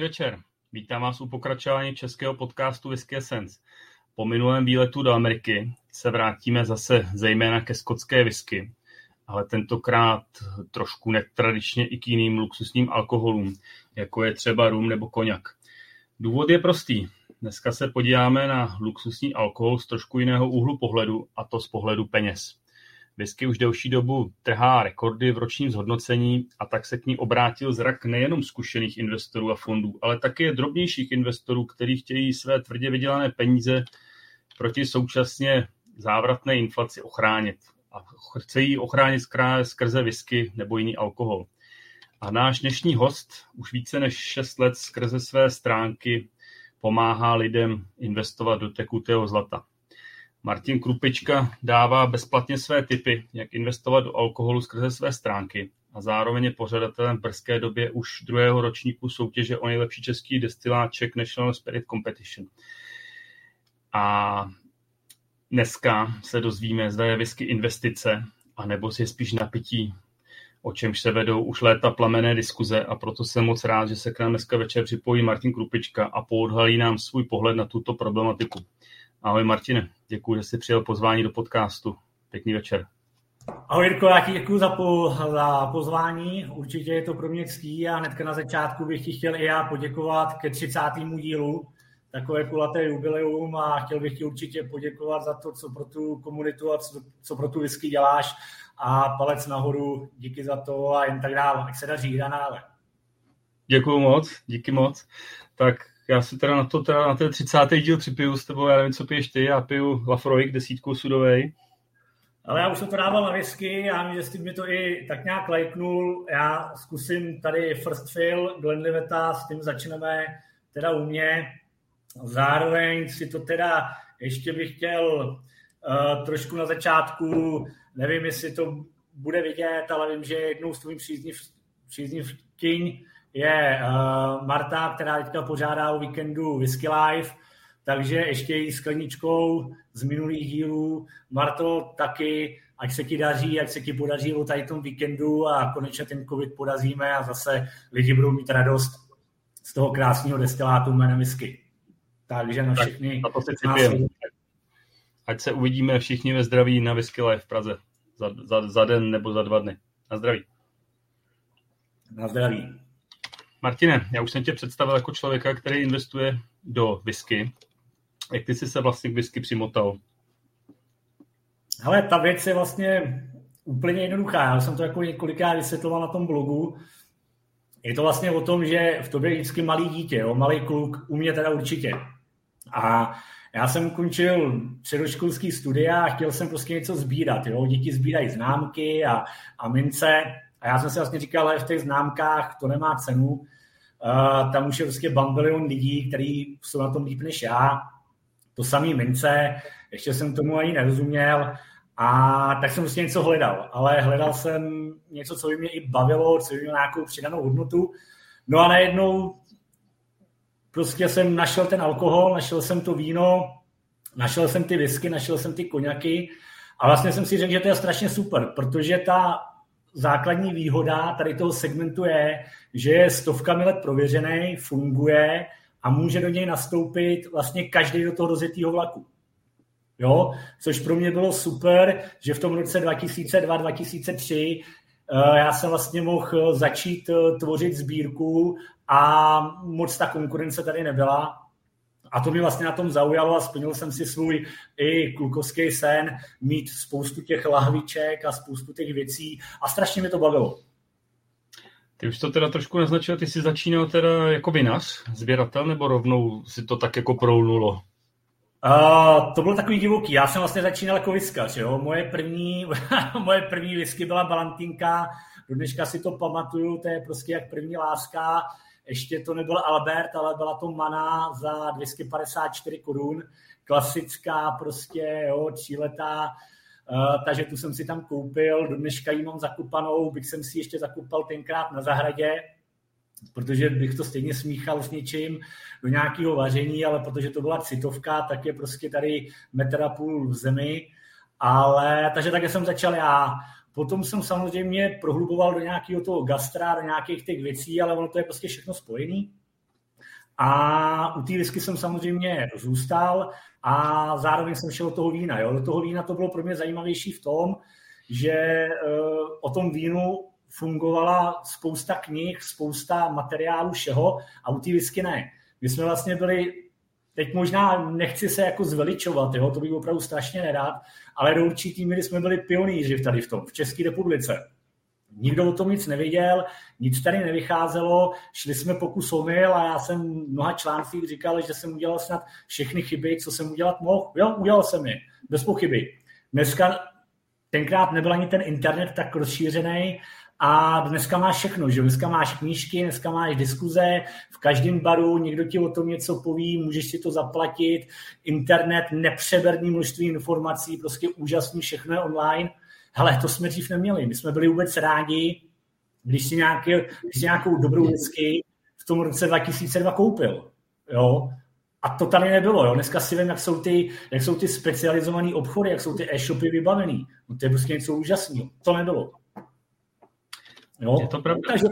Večer. Vítám vás u pokračování českého podcastu Whisky Essence. Po minulém výletu do Ameriky se vrátíme zase zejména ke skotské whisky, ale tentokrát trošku netradičně i k jiným luxusním alkoholům, jako je třeba rum nebo koněk. Důvod je prostý. Dneska se podíváme na luxusní alkohol z trošku jiného úhlu pohledu, a to z pohledu peněz. Whisky už delší dobu trhá rekordy v ročním zhodnocení a tak se k ní obrátil zrak nejenom zkušených investorů a fondů, ale také drobnějších investorů, kteří chtějí své tvrdě vydělané peníze proti současně závratné inflaci ochránit. A chce ji ochránit skrze whisky nebo jiný alkohol. A náš dnešní host už více než 6 let skrze své stránky pomáhá lidem investovat do tekutého zlata. Martin Krupička dává bezplatně své tipy, jak investovat do alkoholu skrze své stránky a zároveň je pořadatelem v brzké době už druhého ročníku soutěže o nejlepší český destilát Czech National Spirit Competition. A dneska se dozvíme, zda je whisky investice, anebo si je spíš napití, o čemž se vedou už léta plamené diskuze a proto jsem moc rád, že se k nám dneska večer připojí Martin Krupička a poodhalí nám svůj pohled na tuto problematiku. Ahoj Martine, děkuji, že jsi přijel pozvání do podcastu. Pěkný večer. Ahoj Jirko, já ti děkuji za, po, za pozvání. Určitě je to pro mě ctí a hnedka na začátku bych ti chtěl i já poděkovat ke 30. dílu takové kulaté jubileum a chtěl bych ti určitě poděkovat za to, co pro tu komunitu a co, co pro tu whisky děláš a palec nahoru, díky za to a jen tak dále, jak se daří nadále. Děkuji moc, díky moc. Tak já si teda na to, teda na ten 30. díl připiju s tebou, já nevím, co piješ ty, já piju Lafroig desítkou sudovej. Ale já už jsem to dával na whisky, já vím, že mi to i tak nějak lajknul. Já zkusím tady First Fill, Glenliveta, s tím začneme teda u mě. Zároveň si to teda ještě bych chtěl uh, trošku na začátku, nevím, jestli to bude vidět, ale vím, že jednou tvých přízniv, příznivkyň je uh, Marta, která teďka pořádá o víkendu Whisky Live, takže ještě i skleničkou z minulých dílů. Marto, taky, ať se ti daří, ať se ti podaří o tady tom víkendu a konečně ten covid podaříme a zase lidi budou mít radost z toho krásného destilátu jménem whisky. Takže na všechny. Tak, na to si Ať se uvidíme všichni ve zdraví na Whisky Live v Praze. Za, za, za den nebo za dva dny. Na zdraví. Na zdraví. Martine, já už jsem tě představil jako člověka, který investuje do whisky. Jak ty jsi se vlastně k whisky přimotal? Hele, ta věc je vlastně úplně jednoduchá. Já jsem to jako několikrát vysvětloval na tom blogu. Je to vlastně o tom, že v tobě je vždycky malý dítě, jo? malý kluk, u mě teda určitě. A já jsem ukončil předoškolský studia a chtěl jsem prostě něco sbírat. Jo? Děti sbírají známky a, a mince. A já jsem si vlastně říkal, že v těch známkách to nemá cenu. Uh, tam už je prostě bambilion lidí, kteří jsou na tom líp než já. To samý mince, ještě jsem tomu ani nerozuměl. A tak jsem prostě něco hledal. Ale hledal jsem něco, co by mě i bavilo, co by mělo nějakou přidanou hodnotu. No a najednou prostě jsem našel ten alkohol, našel jsem to víno, našel jsem ty whisky, našel jsem ty koněky a vlastně jsem si řekl, že to je strašně super, protože ta základní výhoda tady toho segmentu je, že je stovkami let prověřený, funguje a může do něj nastoupit vlastně každý do toho rozjetého vlaku. Jo? Což pro mě bylo super, že v tom roce 2002-2003 eh, já jsem vlastně mohl začít eh, tvořit sbírku a moc ta konkurence tady nebyla. A to mě vlastně na tom zaujalo a splnil jsem si svůj i klukovský sen, mít spoustu těch lahviček a spoustu těch věcí a strašně mi to bavilo. Ty už to teda trošku naznačil, ty jsi začínal teda jako vinař, sběratel, nebo rovnou si to tak jako proulnulo? Uh, to bylo takový divoký. Já jsem vlastně začínal jako whiskař. Jo? Moje první, moje první whisky byla Balantinka. Do dneška si to pamatuju, to je prostě jak první láska. Ještě to nebyl Albert, ale byla to Mana za 254 korun. Klasická prostě, jo, tříletá. Uh, takže tu jsem si tam koupil, do dneška ji mám zakupanou, bych jsem si ještě zakupal tenkrát na zahradě, protože bych to stejně smíchal s něčím do nějakého vaření, ale protože to byla citovka, tak je prostě tady metr a půl v zemi. Ale, takže také jsem začal já. Potom jsem samozřejmě prohluboval do nějakého toho gastra, do nějakých těch věcí, ale ono to je prostě všechno spojený. A u té whisky jsem samozřejmě zůstal a zároveň jsem šel do toho vína. Jo. Do toho vína to bylo pro mě zajímavější v tom, že uh, o tom vínu fungovala spousta knih, spousta materiálů, všeho a u té whisky ne. My jsme vlastně byli, teď možná nechci se jako zveličovat, jo, to bych opravdu strašně nerád, ale do určitý míry jsme byli pionýři tady v tom, v České republice. Nikdo o tom nic nevěděl, nic tady nevycházelo, šli jsme pokus omyl a já jsem v mnoha článcích říkal, že jsem udělal snad všechny chyby, co jsem udělat mohl. Jo, udělal jsem je, bez pochyby. Dneska tenkrát nebyl ani ten internet tak rozšířený a dneska máš všechno, že dneska máš knížky, dneska máš diskuze, v každém baru někdo ti o tom něco poví, můžeš si to zaplatit, internet, nepřeberný množství informací, prostě úžasný, všechno je online. Hele, to jsme dřív neměli, my jsme byli vůbec rádi, když si, nějaký, když si nějakou dobrou whisky v tom roce 2002 koupil. Jo? A to tady nebylo. Jo? Dneska si vím, jak jsou ty, jak jsou ty specializované obchody, jak jsou ty e-shopy vybavený. No to je prostě něco úžasného. To nebylo. Jo? Je to pravda. Takže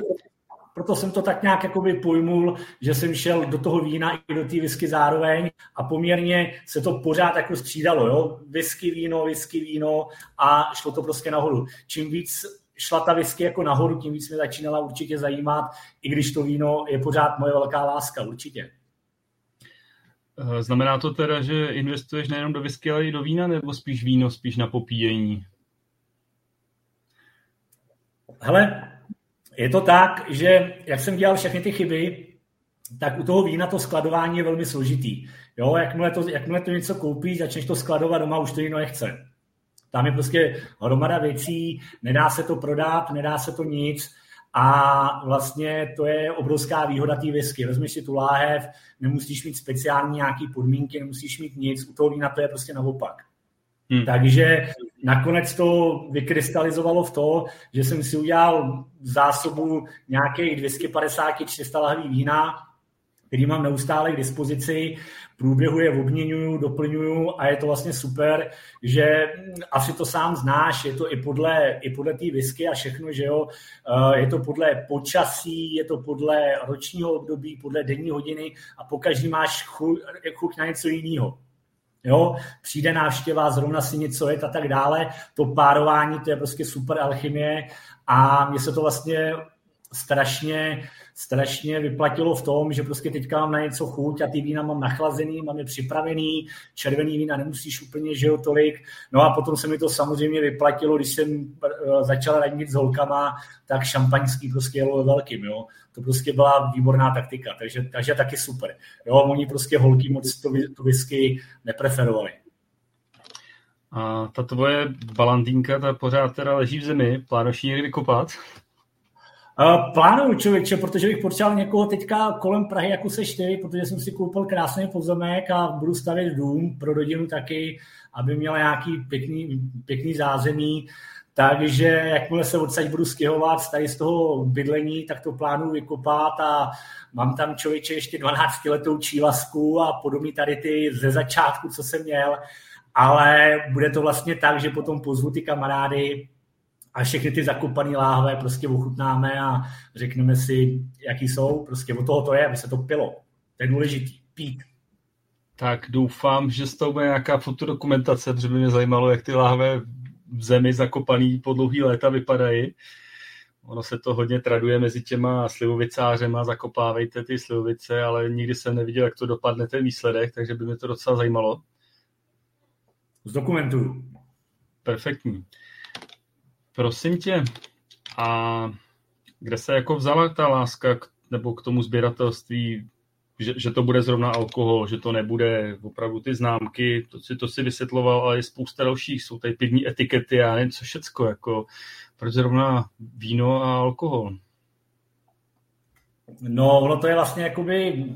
proto jsem to tak nějak jakoby pojmul, že jsem šel do toho vína i do té whisky zároveň a poměrně se to pořád jako střídalo, jo? Whisky, víno, whisky, víno a šlo to prostě nahoru. Čím víc šla ta whisky jako nahoru, tím víc mě začínala určitě zajímat, i když to víno je pořád moje velká láska, určitě. Eh, znamená to teda, že investuješ nejenom do whisky, ale i do vína, nebo spíš víno, spíš na popíjení? Hele, je to tak, že jak jsem dělal všechny ty chyby, tak u toho vína to skladování je velmi složitý. Jo, jakmile to, jakmile to něco koupíš, začneš to skladovat doma, už to víno nechce. Tam je prostě hromada věcí, nedá se to prodat, nedá se to nic a vlastně to je obrovská výhoda té whisky. Vezmeš si tu láhev, nemusíš mít speciální nějaký podmínky, nemusíš mít nic, u toho vína to je prostě naopak. Hmm. Takže nakonec to vykrystalizovalo v to, že jsem si udělal zásobu nějakých 250-300 lahví vína, který mám neustále k dispozici, průběhu je obměňuju, doplňuju a je to vlastně super, že asi to sám znáš, je to i podle, i podle té whisky a všechno, že jo, eh, je to podle počasí, je to podle ročního období, podle denní hodiny a po každý máš chuť, chuť na něco jiného. Jo, přijde návštěva, zrovna si něco je a tak dále. To párování, to je prostě super alchymie a mně se to vlastně strašně, strašně vyplatilo v tom, že prostě teďka mám na něco chuť a ty vína mám nachlazený, mám je připravený, červený vína nemusíš úplně, že jo, tolik. No a potom se mi to samozřejmě vyplatilo, když jsem eh, začal radit s holkama, tak šampaňský prostě jelo velkým, jo. To prostě byla výborná taktika, takže, takže taky super. Jo, oni prostě holky moc to, to whisky nepreferovali. A ta tvoje balandínka, ta pořád teda leží v zemi, plánuješ ji někdy kopat? Uh, plánuju člověče, protože bych potřeboval někoho teďka kolem Prahy, jako se čtyři, protože jsem si koupil krásný pozemek a budu stavět dům pro rodinu taky, aby měla nějaký pěkný, pěkný zázemí. Takže jakmile se odsaď budu stěhovat tady z toho bydlení, tak to plánuju vykopat a mám tam člověče ještě 12 letou čílasku a podobně tady ty ze začátku, co jsem měl, ale bude to vlastně tak, že potom pozvu ty kamarády, a všechny ty zakopané láhve prostě ochutnáme a řekneme si, jaký jsou. Prostě o toho to je, aby se to pilo. To je důležitý. Pít. Tak doufám, že z toho bude nějaká fotodokumentace, protože by mě zajímalo, jak ty láhve v zemi zakopaný po dlouhý léta vypadají. Ono se to hodně traduje mezi těma slivovicářema, zakopávejte ty slivovice, ale nikdy jsem neviděl, jak to dopadne ten výsledek, takže by mě to docela zajímalo. Z dokumentu. Perfektní. Prosím tě, a kde se jako vzala ta láska k, nebo k tomu sběratelství, že, že to bude zrovna alkohol, že to nebude opravdu ty známky, to si, to si vysvětloval, ale je spousta dalších, jsou tady pivní etikety, já nevím co všecko, jako proč zrovna víno a alkohol? No, ono to je vlastně jakoby,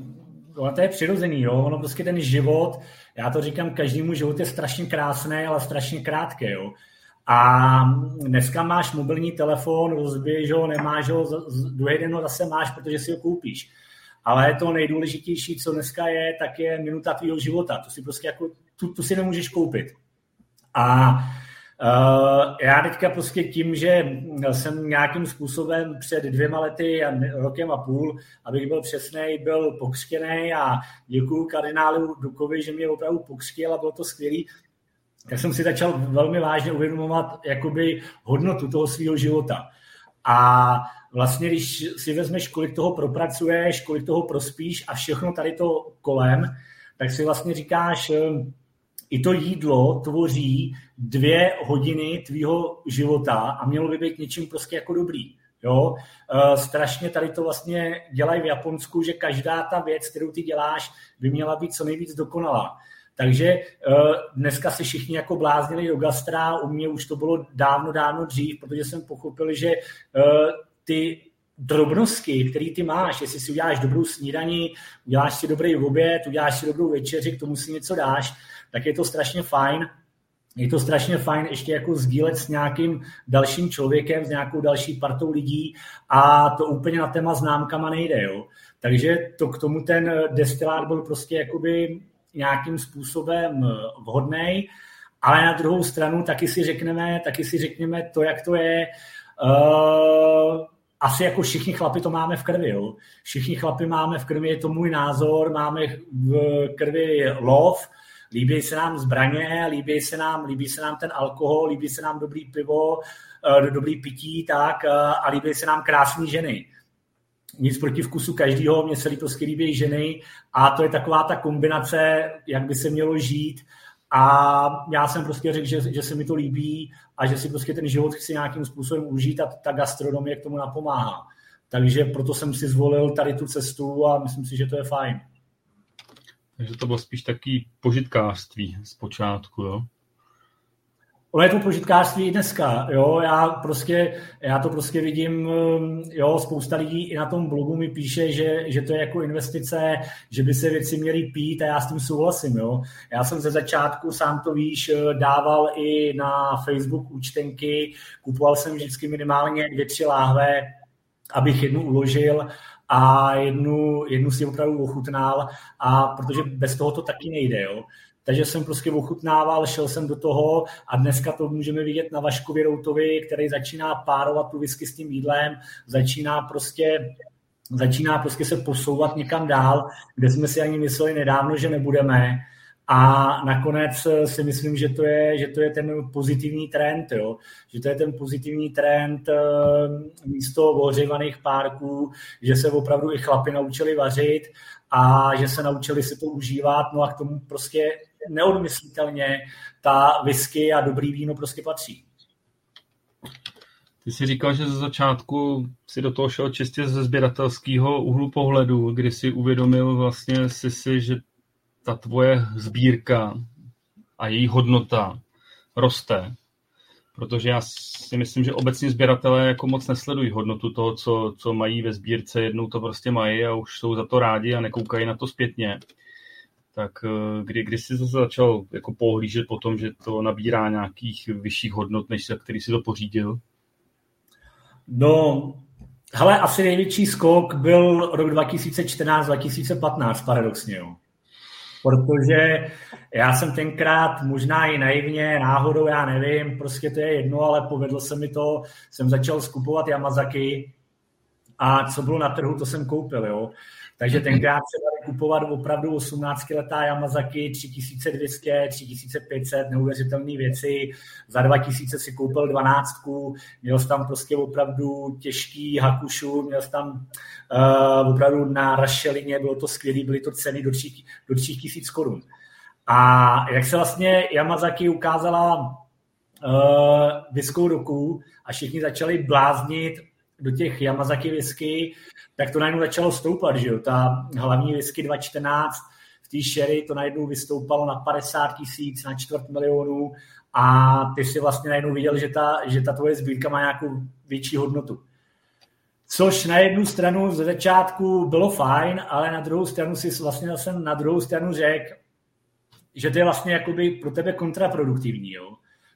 ono to je přirozený, jo? ono prostě ten život, já to říkám, každému život je strašně krásný, ale strašně krátký, jo. A dneska máš mobilní telefon, rozbiješ ho, nemáš ho, druhý den ho zase máš, protože si ho koupíš. Ale to nejdůležitější, co dneska je, tak je minuta tvýho života. To si prostě jako, tu, tu si nemůžeš koupit. A Uh, já teďka prostě tím, že jsem nějakým způsobem před dvěma lety a rokem a půl, abych byl přesný, byl pokřtěný a děkuju kardinálu Dukovi, že mě opravdu pokřtěl a bylo to skvělý, tak jsem si začal velmi vážně uvědomovat jakoby hodnotu toho svého života. A vlastně, když si vezmeš, kolik toho propracuješ, kolik toho prospíš a všechno tady to kolem, tak si vlastně říkáš, ehm, i to jídlo tvoří dvě hodiny tvýho života a mělo by být něčím prostě jako dobrý. Jo? E, strašně tady to vlastně dělají v Japonsku, že každá ta věc, kterou ty děláš, by měla být co nejvíc dokonalá. Takže e, dneska se všichni jako bláznili do gastra, u mě už to bylo dávno, dávno dřív, protože jsem pochopil, že ty drobnosti, které ty máš, jestli si uděláš dobrou snídaní, uděláš si dobrý oběd, uděláš si dobrou večeři, k tomu si něco dáš, tak je to strašně fajn. Je to strašně fajn ještě jako sdílet s nějakým dalším člověkem, s nějakou další partou lidí a to úplně na téma známkama nejde. Jo. Takže to k tomu ten destilát byl prostě jakoby nějakým způsobem vhodný, ale na druhou stranu taky si řekneme, taky si řekneme to, jak to je. Uh, asi jako všichni chlapi to máme v krvi. Jo. Všichni chlapi máme v krvi, je to můj názor, máme v krvi lov, líbí se nám zbraně, líbí se nám, líbí se nám ten alkohol, líbí se nám dobrý pivo, eh, dobrý pití, tak, eh, a líbí se nám krásné ženy. Nic proti vkusu každého, mně se prostě líbí ženy a to je taková ta kombinace, jak by se mělo žít a já jsem prostě řekl, že, že se mi to líbí a že si prostě ten život chci nějakým způsobem užít a ta gastronomie k tomu napomáhá. Takže proto jsem si zvolil tady tu cestu a myslím si, že to je fajn. Takže to bylo spíš taký požitkářství zpočátku, jo? Ono je to požitkářství i dneska, jo, já prostě, já to prostě vidím, um, jo, spousta lidí i na tom blogu mi píše, že, že to je jako investice, že by se věci měly pít a já s tím souhlasím, jo. Já jsem ze začátku, sám to víš, dával i na Facebook účtenky, kupoval jsem vždycky minimálně dvě, tři láhve, abych jednu uložil a jednu, jednu si opravdu ochutnal, a protože bez toho to taky nejde. Jo. Takže jsem prostě ochutnával, šel jsem do toho a dneska to můžeme vidět na Vaškovi Routovi, který začíná párovat tu whisky s tím jídlem, začíná prostě začíná prostě se posouvat někam dál, kde jsme si ani mysleli nedávno, že nebudeme. A nakonec si myslím, že to je, že to je ten pozitivní trend, jo? že to je ten pozitivní trend eh, místo ohřívaných párků, že se opravdu i chlapi naučili vařit a že se naučili si to užívat, no a k tomu prostě neodmyslitelně ta whisky a dobrý víno prostě patří. Ty jsi říkal, že ze začátku si do toho šel čistě ze sběratelského úhlu pohledu, kdy si uvědomil vlastně si, si že ta tvoje sbírka a její hodnota roste. Protože já si myslím, že obecně sběratelé jako moc nesledují hodnotu toho, co, co mají ve sbírce. Jednou to prostě mají a už jsou za to rádi a nekoukají na to zpětně. Tak eh, kdy, kdy jsi zase začal jako pohlížet po tom, že to nabírá nějakých vyšších hodnot, než za který si to pořídil? No, hele, asi největší skok byl rok 2014-2015, paradoxně. Jo protože já jsem tenkrát možná i naivně, náhodou, já nevím, prostě to je jedno, ale povedlo se mi to, jsem začal skupovat Yamazaki a co bylo na trhu, to jsem koupil, jo. Takže tenkrát se dali kupovat opravdu 18-letá Yamazaki 3200, 3500, neuvěřitelné věci. Za 2000 si koupil 12, měl jsi tam prostě opravdu těžký hakušu, měl jsi tam uh, opravdu na rašelině, bylo to skvělé, byly to ceny do 3000 do 3000 korun. A jak se vlastně Yamazaki ukázala uh, viskou roku a všichni začali bláznit do těch Yamazaki whisky, tak to najednou začalo stoupat, že jo? Ta hlavní whisky 214 v té sherry to najednou vystoupalo na 50 tisíc, na čtvrt milionu a ty si vlastně najednou viděl, že ta, že ta tvoje sbírka má nějakou větší hodnotu. Což na jednu stranu ze začátku bylo fajn, ale na druhou stranu si vlastně zase na druhou stranu řekl, že to je vlastně jakoby pro tebe kontraproduktivní, jo?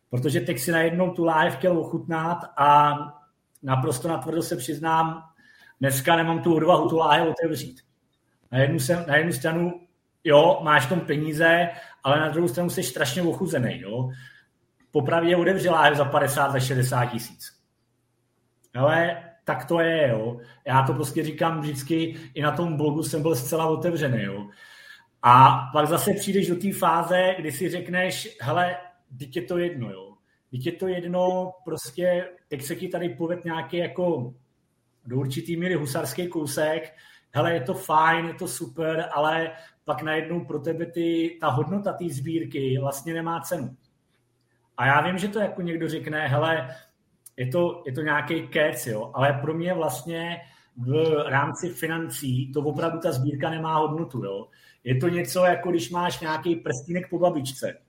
Protože teď si najednou tu live chtěl ochutnat a naprosto natvrdo se přiznám, dneska nemám tu odvahu tu láhev otevřít. Na jednu, se, na jednu stranu, jo, máš tom peníze, ale na druhou stranu jsi strašně ochuzený, jo. popravdě otevře láhev za 50 za 60 tisíc. Ale tak to je, jo. Já to prostě říkám vždycky, i na tom blogu jsem byl zcela otevřený, jo. A pak zase přijdeš do té fáze, kdy si řekneš, hele, teď je to jedno, jo. Teď je to jedno, prostě, teď se ti tady poved nějaký jako do určitý míry husarský kousek, hele, je to fajn, je to super, ale pak najednou pro tebe ty, ta hodnota té sbírky vlastně nemá cenu. A já vím, že to jako někdo řekne, hele, je to, je to nějaký kec, jo, ale pro mě vlastně v rámci financí to opravdu ta sbírka nemá hodnotu. Jo. Je to něco, jako když máš nějaký prstínek po babičce.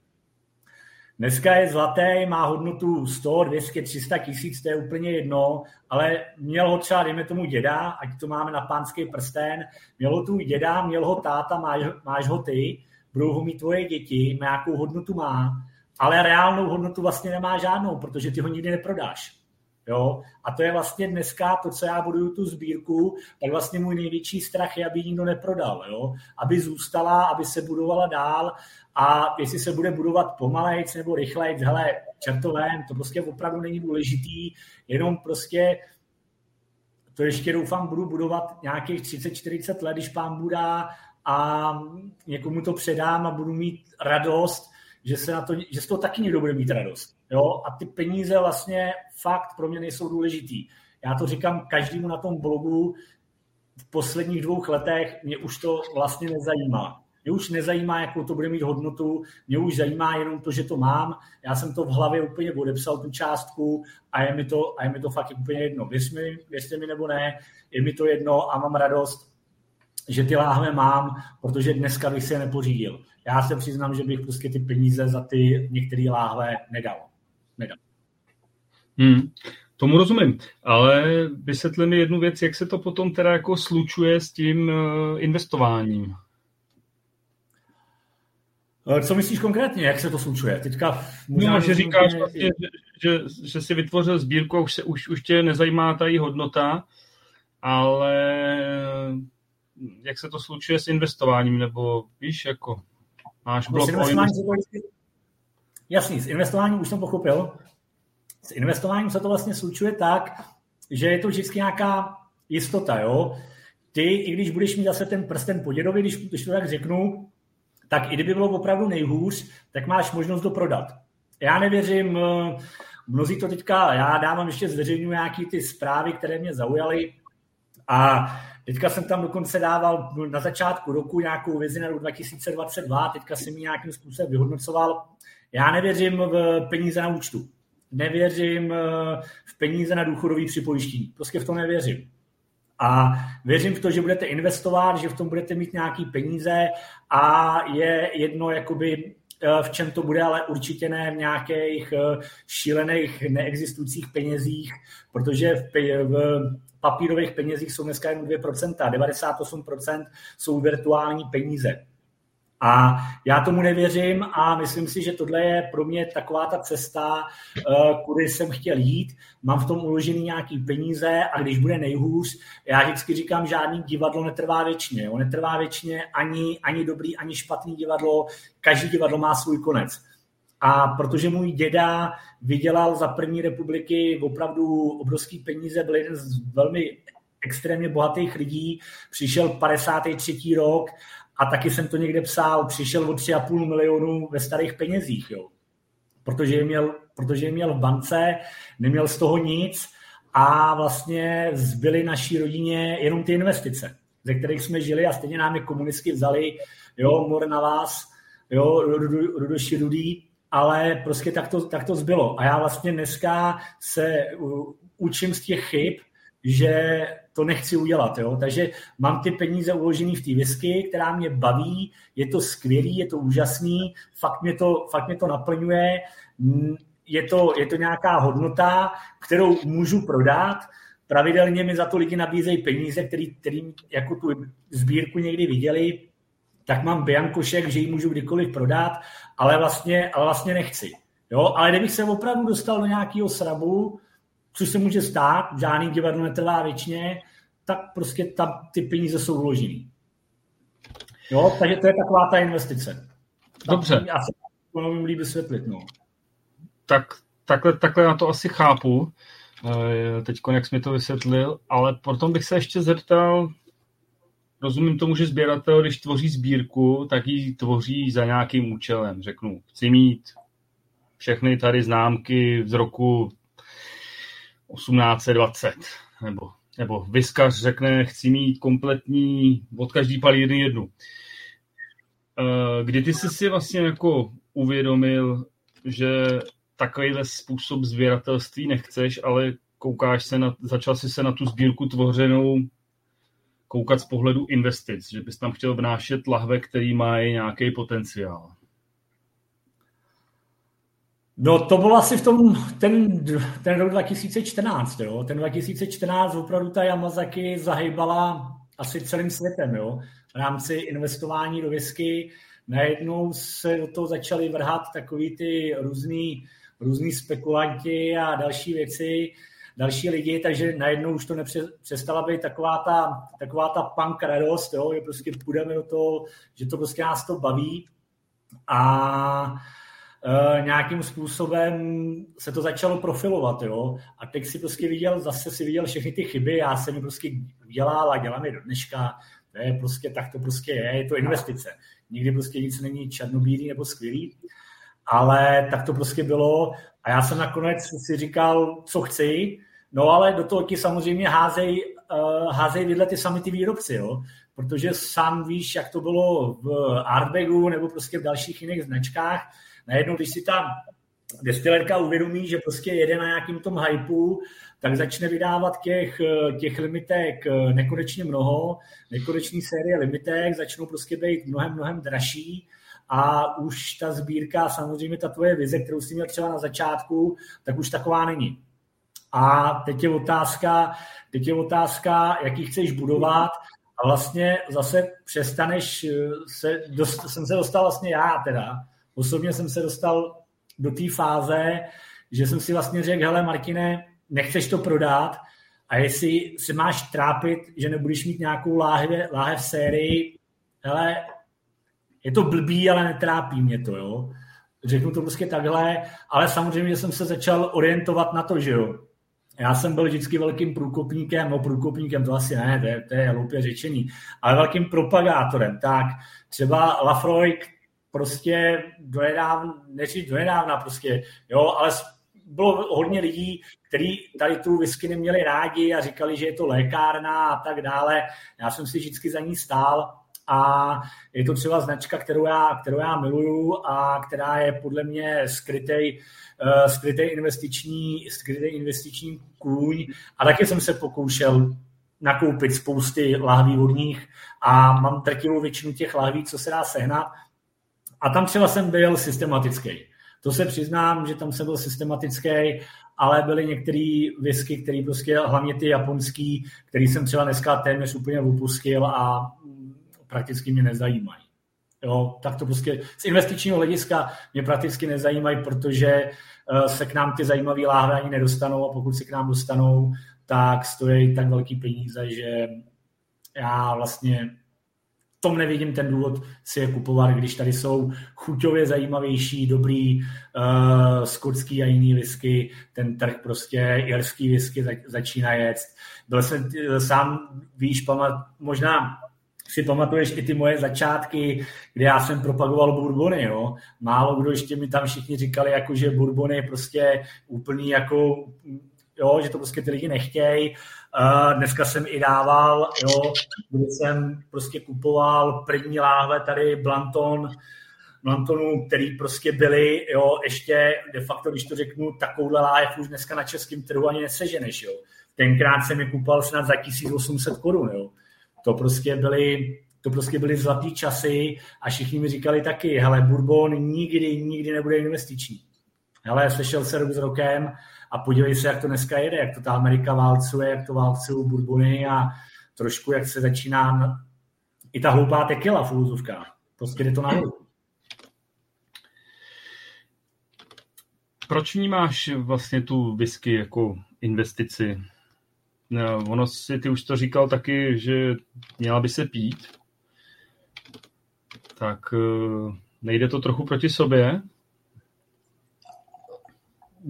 Dneska je zlatý, má hodnotu 100, 200, 300 tisíc, to je úplně jedno, ale měl ho třeba, dejme tomu děda, ať to máme na pánský prsten, měl ho tu děda, měl ho táta, máš, máš ho ty, budou ho mít tvoje děti, nějakou hodnotu má, ale reálnou hodnotu vlastně nemá žádnou, protože ty ho nikdy neprodáš. Jo? A to je vlastně dneska to, co já buduju tu sbírku, tak vlastně můj největší strach je, aby ji nikdo neprodal. Jo? Aby zůstala, aby se budovala dál a jestli se bude budovat pomalejc nebo rychlejc, hele, čertovém, to prostě opravdu není důležitý, jenom prostě to ještě doufám budu budovat nějakých 30-40 let, když pán budá a někomu to předám a budu mít radost, že se, na to, že z toho taky někdo bude mít radost. Jo? A ty peníze vlastně fakt pro mě nejsou důležitý. Já to říkám každému na tom blogu, v posledních dvou letech mě už to vlastně nezajímá. Mě už nezajímá, jakou to bude mít hodnotu, mě už zajímá jenom to, že to mám. Já jsem to v hlavě úplně odepsal, tu částku, a je mi to, a je mi to fakt úplně jedno. Věř mi, věřte mi nebo ne, je mi to jedno a mám radost, že ty láhve mám, protože dneska bych si je nepořídil. Já se přiznám, že bych prostě ty peníze za ty některé láhve nedal. nedal. Hmm. Tomu rozumím, ale vysvětli mi jednu věc, jak se to potom teda jako slučuje s tím eh, investováním. Eh, co myslíš konkrétně, jak se to slučuje? Teďka no, že říkáš vlastně, že, že, že jsi vytvořil sbírku a už, se, už, už tě nezajímá ta její hodnota, ale jak se to slučuje s investováním, nebo víš, jako máš blok o Jasný, s investováním už jsem pochopil. S investováním se to vlastně slučuje tak, že je to vždycky nějaká jistota, jo. Ty, i když budeš mít zase ten prsten po dědovi, když, když to tak řeknu, tak i kdyby bylo opravdu nejhůř, tak máš možnost to prodat. Já nevěřím, eh, mnozí to teďka, já dávám ještě zveřejňuji nějaký ty zprávy, které mě zaujaly a teďka jsem tam dokonce dával na začátku roku nějakou vizi na rok 2022, teďka jsem ji nějakým způsobem vyhodnocoval. Já nevěřím v peníze na účtu. Nevěřím eh, v peníze na důchodový připojištění. Prostě v tom nevěřím. A věřím v to, že budete investovat, že v tom budete mít nějaký peníze a je jedno, jakoby, eh, v čem to bude, ale určitě ne v nějakých eh, šílených neexistujících penězích, protože v, v papírových penězích jsou dneska jen 2%, 98% jsou virtuální peníze. A já tomu nevěřím a myslím si, že tohle je pro mě taková ta cesta, eh, kudy jsem chtěl jít. Mám v tom uložený nějaký peníze a když bude nejhůř, já vždycky říkám, žádný divadlo netrvá věčně. Jo? Netrvá věčně ani, ani dobrý, ani špatný divadlo. Každý divadlo má svůj konec. A protože můj děda vydělal za první republiky opravdu obrovský peníze, byl jeden z velmi extrémně bohatých lidí, přišel 53. rok a taky jsem to někde psal, přišel o 3,5 milionů ve starých penězích, jo. Protože je, měl, protože je měl v bance, neměl z toho nic a vlastně zbyly naší rodině jenom ty investice, ze kterých jsme žili a stejně nám je komunistky vzali, jo, mor na vás, jo, rudoši rudý, ale prostě tak to, tak to zbylo. A já vlastně dneska se učím z těch chyb, že to nechci udělat. Jo? Takže mám ty peníze uložené v té whisky, která mě baví, je to skvělý, je to úžasný, fakt mě to, fakt mě to naplňuje, mm, je to, je to nějaká hodnota, kterou můžu prodat, pravidelně mi za to lidi nabízejí peníze, který, který jako tu sbírku někdy viděli, tak mám biankošek, že ji můžu kdykoliv prodat, ale vlastně, ale vlastně nechci. Jo? Ale kdybych se opravdu dostal do nějakého srabu, což se může stát, žádný divadlo netrvá věčně, tak prostě tam ty peníze jsou vložený. Jo, takže to je taková ta investice. Dobře. Já se to líbí vysvětlit. No. tak, takhle, takhle na to asi chápu, eh, teď jak jsi mi to vysvětlil, ale potom bych se ještě zeptal, rozumím tomu, že sběratel, když tvoří sbírku, tak ji tvoří za nějakým účelem. Řeknu, chci mít všechny tady známky z roku 1820, nebo, nebo vyskař řekne, chci mít kompletní od každý palírny jednu. Eh, kdy ty jsi si vlastně jako uvědomil, že takovýhle způsob sběratelství nechceš, ale koukáš se na, začal si se na tu sbírku tvořenou koukat z pohledu investic, že bys tam chtěl vnášet lahve, který mají nějaký potenciál. No to bylo asi v tom, ten, ten rok 2014, jo. Ten 2014 opravdu ta Yamazaki zahybala asi celým světem, jo. V rámci investování do whisky najednou se do toho začaly vrhat takový ty různý, různý spekulanti a další věci, další lidi, takže najednou už to nepřestala být taková ta, taková ta punk radost, jo, že prostě půjdeme do toho, že to prostě nás to baví a e, nějakým způsobem se to začalo profilovat, jo, a teď si prostě viděl, zase si viděl všechny ty chyby, já jsem mi prostě dělal a dělám je do dneška, to je prostě, tak to prostě je, je to investice. Nikdy prostě nic není černobílý nebo skvělý, ale tak to prostě bylo a já jsem nakonec si říkal, co chci, No ale do toho ti samozřejmě házej, uh, házej vidle ty sami ty výrobci, jo? protože sám víš, jak to bylo v Artbagu nebo prostě v dalších jiných značkách. Najednou, když si ta destilerka uvědomí, že prostě jede na nějakým tom hypeu, tak začne vydávat těch, těch limitek nekonečně mnoho, nekonečný série limitek začnou prostě být mnohem, mnohem dražší. A už ta sbírka, samozřejmě ta tvoje vize, kterou jsi měl třeba na začátku, tak už taková není. A teď je otázka, teď je otázka, jaký chceš budovat. A vlastně zase přestaneš se, dost, jsem se dostal vlastně já teda, osobně jsem se dostal do té fáze, že jsem si vlastně řekl, hele Martine, nechceš to prodat a jestli se máš trápit, že nebudeš mít nějakou láhev, láhev sérii, hele, je to blbý, ale netrápí mě to, jo. Řeknu to prostě takhle, ale samozřejmě jsem se začal orientovat na to, že jo já jsem byl vždycky velkým průkopníkem, no průkopníkem to asi ne, to je, to je hloupě řečení, ale velkým propagátorem. Tak třeba Lafroy prostě dojedávna, neříct dojedávna prostě, jo, ale bylo hodně lidí, kteří tady tu whisky neměli rádi a říkali, že je to lékárna a tak dále. Já jsem si vždycky za ní stál a je to třeba značka, kterou já, kterou já miluju a která je podle mě skrytej, uh, skrytej investiční, skrytej investiční kůň a taky jsem se pokoušel nakoupit spousty lahví vodních a mám drtivou většinu těch lahví, co se dá sehnat. A tam třeba jsem byl systematický. To se přiznám, že tam jsem byl systematický, ale byly některé whisky, které prostě, hlavně ty japonský, který jsem třeba dneska téměř úplně upustil a prakticky mě nezajímají. Jo, tak to prostě z investičního hlediska mě prakticky nezajímají, protože uh, se k nám ty zajímavé láhve ani nedostanou a pokud se k nám dostanou, tak stojí tak velký peníze, že já vlastně tom nevidím ten důvod si je kupovat, když tady jsou chuťově zajímavější, dobrý uh, skotský a jiný whisky, ten trh prostě, irský whisky začíná jet. Byl jsem uh, sám, víš, pamat, možná si pamatuješ i ty moje začátky, kde já jsem propagoval bourbony, jo. Málo kdo ještě mi tam všichni říkali, jako, že bourbon je prostě úplný jako, jo, že to prostě ty lidi nechtějí. Uh, dneska jsem i dával, jo, kdy jsem prostě kupoval první láhve tady Blanton, Blantonu, který prostě byly, jo, ještě de facto, když to řeknu, takovouhle láhev už dneska na českém trhu ani neseženeš, jo. Tenkrát jsem je kupoval snad za 1800 korun, jo to prostě byly, to prostě byly zlatý časy a všichni mi říkali taky, hele, Bourbon nikdy, nikdy nebude investiční. Hele, sešel se rok s rokem a podívej se, jak to dneska jede, jak to ta Amerika válcuje, jak to válcují Bourbony a trošku, jak se začíná i ta hloupá tekila v úzovkách. Prostě jde to nahoru. Proč vnímáš vlastně tu whisky jako investici? No, ono si, ty už to říkal taky, že měla by se pít. Tak eh, nejde to trochu proti sobě?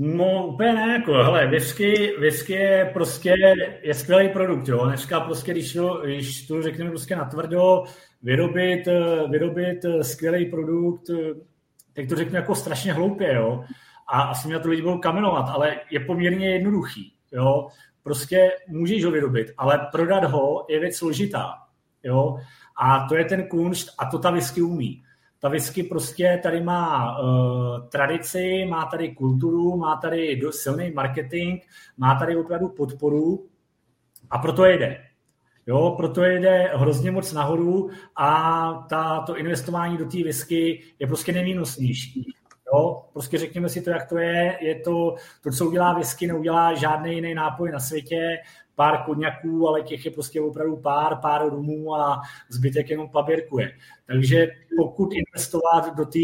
No úplně ne, jako, hele, whisky, whisky je prostě, je skvělý produkt, jo. Dneska prostě, když to, když to řekneme prostě natvrdo, vyrobit, vyrobit skvělý produkt, tak to řeknu jako strašně hloupě, jo. A asi mě to lidi budou kamenovat, ale je poměrně jednoduchý, jo. Prostě můžeš ho vyrobit, ale prodat ho je věc složitá, jo. A to je ten kunst a to ta whisky umí. Ta whisky prostě tady má uh, tradici, má tady kulturu, má tady silný marketing, má tady opravdu podporu a proto jde. Jo, proto jde hrozně moc nahoru a ta, to investování do té whisky je prostě nejvýnosnější. Jo, prostě řekněme si to, jak to je. Je to, to, co udělá whisky, neudělá žádný jiný nápoj na světě pár kodňaků, ale těch je prostě opravdu pár, pár rumů a zbytek jenom paběrkuje. Takže pokud investovat do té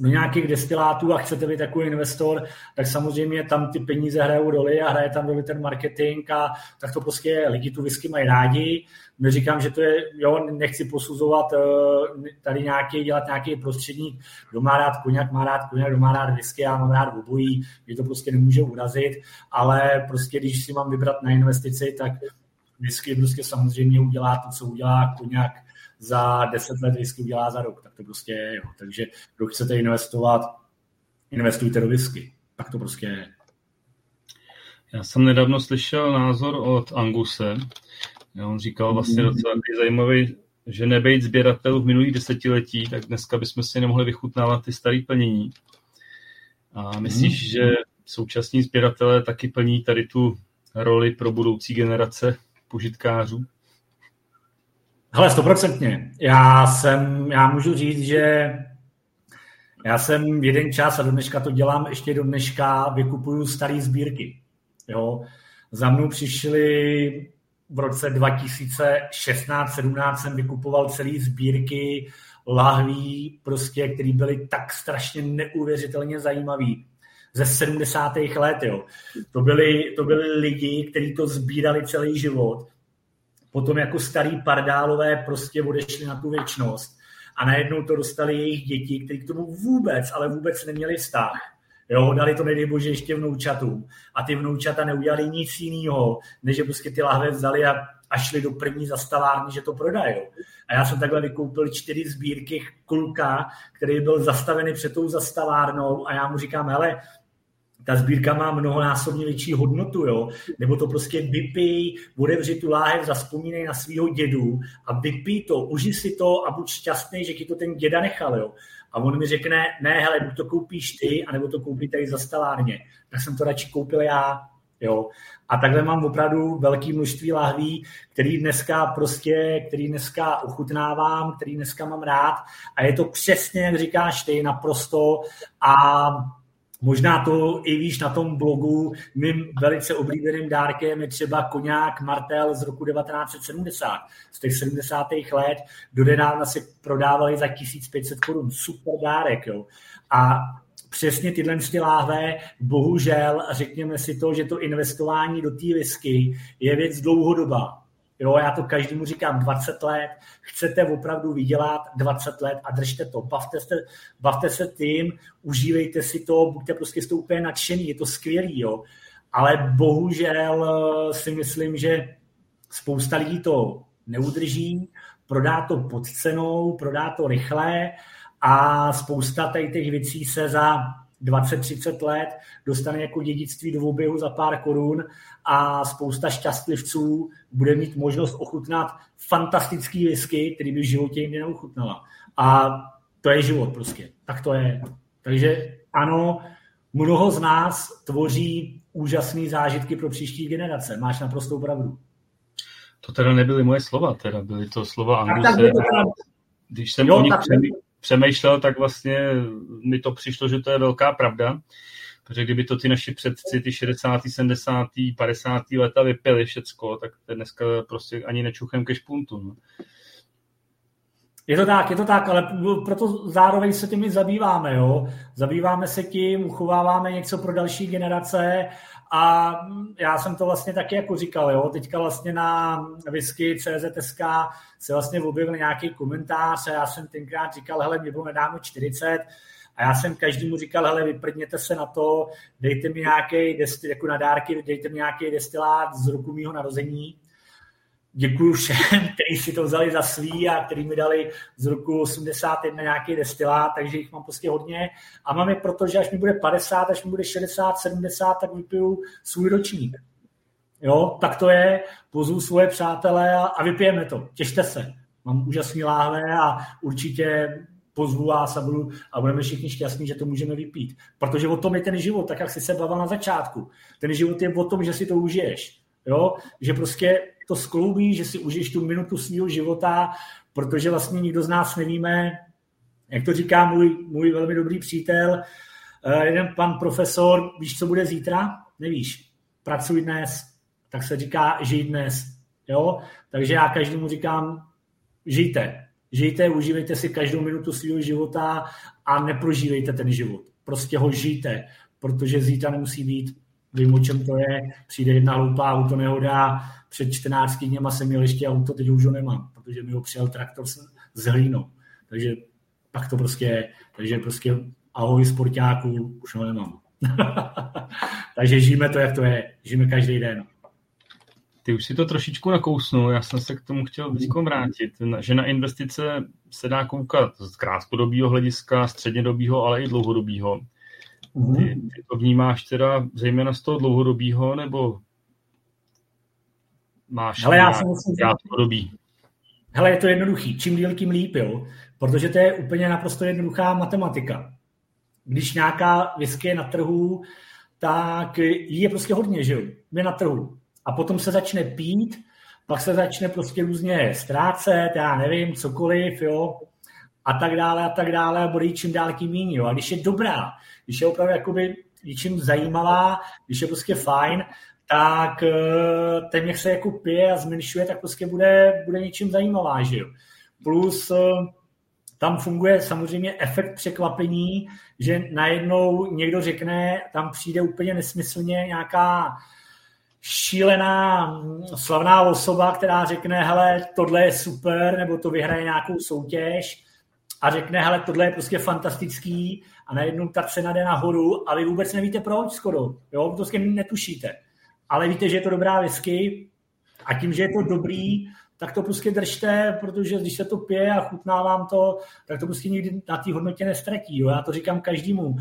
do nějakých destilátů a chcete být takový investor, tak samozřejmě tam ty peníze hrajou roli a hraje tam roli ten marketing a tak to prostě lidi tu whisky mají rádi. Neříkám, že to je, jo, nechci posuzovat eh, tady nějaký, dělat nějaký prostředník, kdo má rád koněk, má rád koněk, kdo má rád whisky, já mám rád obojí, mě to prostě nemůže urazit, ale prostě když si mám vybrat na investici, tak whisky prostě samozřejmě udělá to, co udělá koněk za 10 let whisky udělá za rok, tak to prostě je. Jo. Takže kdo chcete investovat, investujte do whisky. Tak to prostě je. Já jsem nedávno slyšel názor od Anguse. On říkal vlastně docela zajímavý, že nebejt sběratelů v minulých desetiletí, tak dneska bychom si nemohli vychutnávat ty staré plnění. A myslíš, mm. že současní sběratelé taky plní tady tu roli pro budoucí generace požitkářů? Hele, stoprocentně. Já jsem, já můžu říct, že já jsem jeden čas a do dneška to dělám ještě do dneška, vykupuju staré sbírky. Jo. Za mnou přišli v roce 2016-17 jsem vykupoval celé sbírky lahví, prostě, které byly tak strašně neuvěřitelně zajímavé ze 70. let. Jo. To, byli, to byli lidi, kteří to sbírali celý život potom jako starý pardálové prostě odešli na tu věčnost a najednou to dostali jejich děti, kteří k tomu vůbec, ale vůbec neměli vztah. Jo, dali to, nedej bože, ještě vnoučatům. A ty vnoučata neudělali nic jiného, než že prostě ty lahve vzali a, a šli do první zastavárny, že to prodají. A já jsem takhle vykoupil čtyři sbírky kluka, který byl zastavený před tou zastavárnou a já mu říkám, hele, ta sbírka má mnohonásobně větší hodnotu, jo? nebo to prostě vypij, otevři tu láhev, zaspomínej na svého dědu a vypij to, uži si to a buď šťastný, že ti to ten děda nechal. Jo? A on mi řekne, ne, hele, buď to koupíš ty, anebo to koupí tady za stalárně. Tak jsem to radši koupil já. Jo. A takhle mám opravdu velké množství lahví, který dneska prostě, který dneska ochutnávám, který dneska mám rád. A je to přesně, jak říkáš ty, naprosto. A Možná to i víš na tom blogu, mým velice oblíbeným dárkem je třeba koňák Martel z roku 1970. Z těch 70. let do nedávna se prodávali za 1500 korun. Super dárek, jo. A přesně tyhle ty láhve, bohužel, řekněme si to, že to investování do té whisky je věc dlouhodobá. Jo, já to každému říkám 20 let, chcete opravdu vydělat 20 let a držte to. Bavte se, bavte se tím, užívejte si to, buďte prostě s tou úplně nadšený, je to skvělý, jo. Ale bohužel eh, si myslím, že spousta lidí to neudrží, prodá to pod cenou, prodá to rychle a spousta tady těch věcí se za 20-30 let dostane jako dědictví do oběhu za pár korun a spousta šťastlivců bude mít možnost ochutnat fantastický whisky, který by v životě jim neochutnala. A to je život prostě. Tak to je. Takže ano, mnoho z nás tvoří úžasné zážitky pro příští generace. Máš naprostou pravdu. To teda nebyly moje slova, teda byly to slova Angluse. Když jsem jo, o nich přemýšlel, tak vlastně mi to přišlo, že to je velká pravda. Protože kdyby to ty naši předci, ty 60., 70., 50. leta vypili všecko, tak dneska prostě ani nečuchem ke špuntu. No. Je to tak, je to tak, ale proto zároveň se těmi zabýváme, jo. Zabýváme se tím, uchováváme něco pro další generace a já jsem to vlastně taky jako říkal, jo. Teďka vlastně na whisky CZSK se vlastně objevil nějaký komentář a já jsem tenkrát říkal, hele, mě bylo nedávno 40, a já jsem každému říkal, hele, vyprdněte se na to, dejte mi nějaký, jako na dárky, dejte mi nějaký destilát z roku mýho narození, děkuji všem, kteří si to vzali za svý a kteří mi dali z roku 81 nějaký destilát, takže jich mám prostě hodně. A mám je proto, že až mi bude 50, až mi bude 60, 70, tak vypiju svůj ročník. Jo, tak to je, pozvu svoje přátelé a, a vypijeme to. Těšte se. Mám úžasný láhve a určitě pozvu vás a, budu, a budeme všichni šťastní, že to můžeme vypít. Protože o tom je ten život, tak jak jsi se bavil na začátku. Ten život je o tom, že si to užiješ. Jo? Že prostě to skloubí, že si užiješ tu minutu svého života, protože vlastně nikdo z nás nevíme, jak to říká můj, můj velmi dobrý přítel, eh, jeden pan profesor, víš, co bude zítra? Nevíš. Pracuj dnes. Tak se říká, žij dnes. Jo? Takže já každému říkám, žijte. Žijte, užívejte si každou minutu svého života a neprožívejte ten život. Prostě ho žijte, protože zítra nemusí být. Vím, o čem to je. Přijde jedna hloupá auto nehoda, před 14 dněma jsem měl ještě auto, teď už ho nemám, protože mi ho přijel traktor s, s hlínou. Takže pak to prostě, takže prostě ahoj sportáků, už ho nemám. takže žijeme to, jak to je. Žijeme každý den. Ty už si to trošičku nakousnul, já jsem se k tomu chtěl teď vrátit, že na investice se dá koukat z krátkodobého hlediska, střednědobého, ale i dlouhodobého. Mhm. Ty, ty to vnímáš teda zejména z toho dlouhodobého, nebo máš Hele, já jsem krátkodobý? Hele, je to jednoduchý. Čím díl, tím líp, jo? Protože to je úplně naprosto jednoduchá matematika. Když nějaká whisky je na trhu, tak jí je prostě hodně, že jo? Je na trhu a potom se začne pít, pak se začne prostě různě ztrácet, já nevím, cokoliv, jo, a tak dále a tak dále a bude jí čím dál tím méně, jo. A když je dobrá, když je opravdu jakoby něčím zajímavá, když je prostě fajn, tak eh, ten se jako pije a zmenšuje, tak prostě bude, bude něčím zajímavá, že jo. Plus eh, tam funguje samozřejmě efekt překvapení, že najednou někdo řekne, tam přijde úplně nesmyslně nějaká šílená, slavná osoba, která řekne, hele, tohle je super, nebo to vyhraje nějakou soutěž a řekne, hele, tohle je prostě fantastický a najednou ta cena jde nahoru a vy vůbec nevíte proč skoro, jo, to prostě netušíte. Ale víte, že je to dobrá whisky a tím, že je to dobrý, tak to prostě držte, protože když se to pije a chutná vám to, tak to prostě nikdy na té hodnotě nestratí. Jo? Já to říkám každému.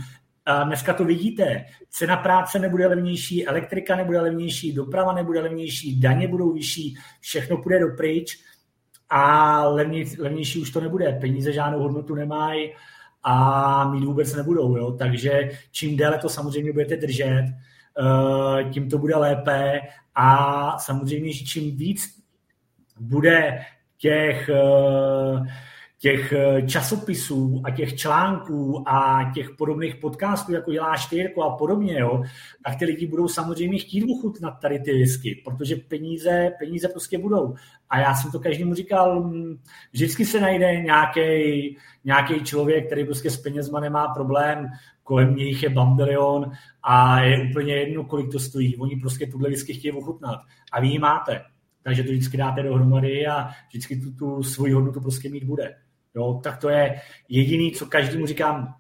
A dneska to vidíte. Cena práce nebude levnější, elektrika nebude levnější, doprava nebude levnější, daně budou vyšší, všechno půjde do pryč a levnější, už to nebude. Peníze žádnou hodnotu nemají a mít vůbec nebudou. Jo? Takže čím déle to samozřejmě budete držet, tím to bude lépe a samozřejmě, že čím víc bude těch uh, těch eh, časopisů a těch článků a těch podobných podcastů, jako dělá Štyrko a podobně, jo, tak ty lidi budou samozřejmě chtít uchutnat tady ty whisky, protože peníze, peníze prostě budou. A já jsem to každému říkal, mm, vždycky se najde nějaký nějaký člověk, který prostě s penězma nemá problém, kolem nich je bambilion a je úplně jedno, kolik to stojí. Oni prostě tuhle whisky chtějí ochutnat a vy ji máte. Takže to vždycky dáte dohromady a vždycky tu, tu svoji hodnotu prostě mít bude. Jo, tak to je jediný, co každému říkám,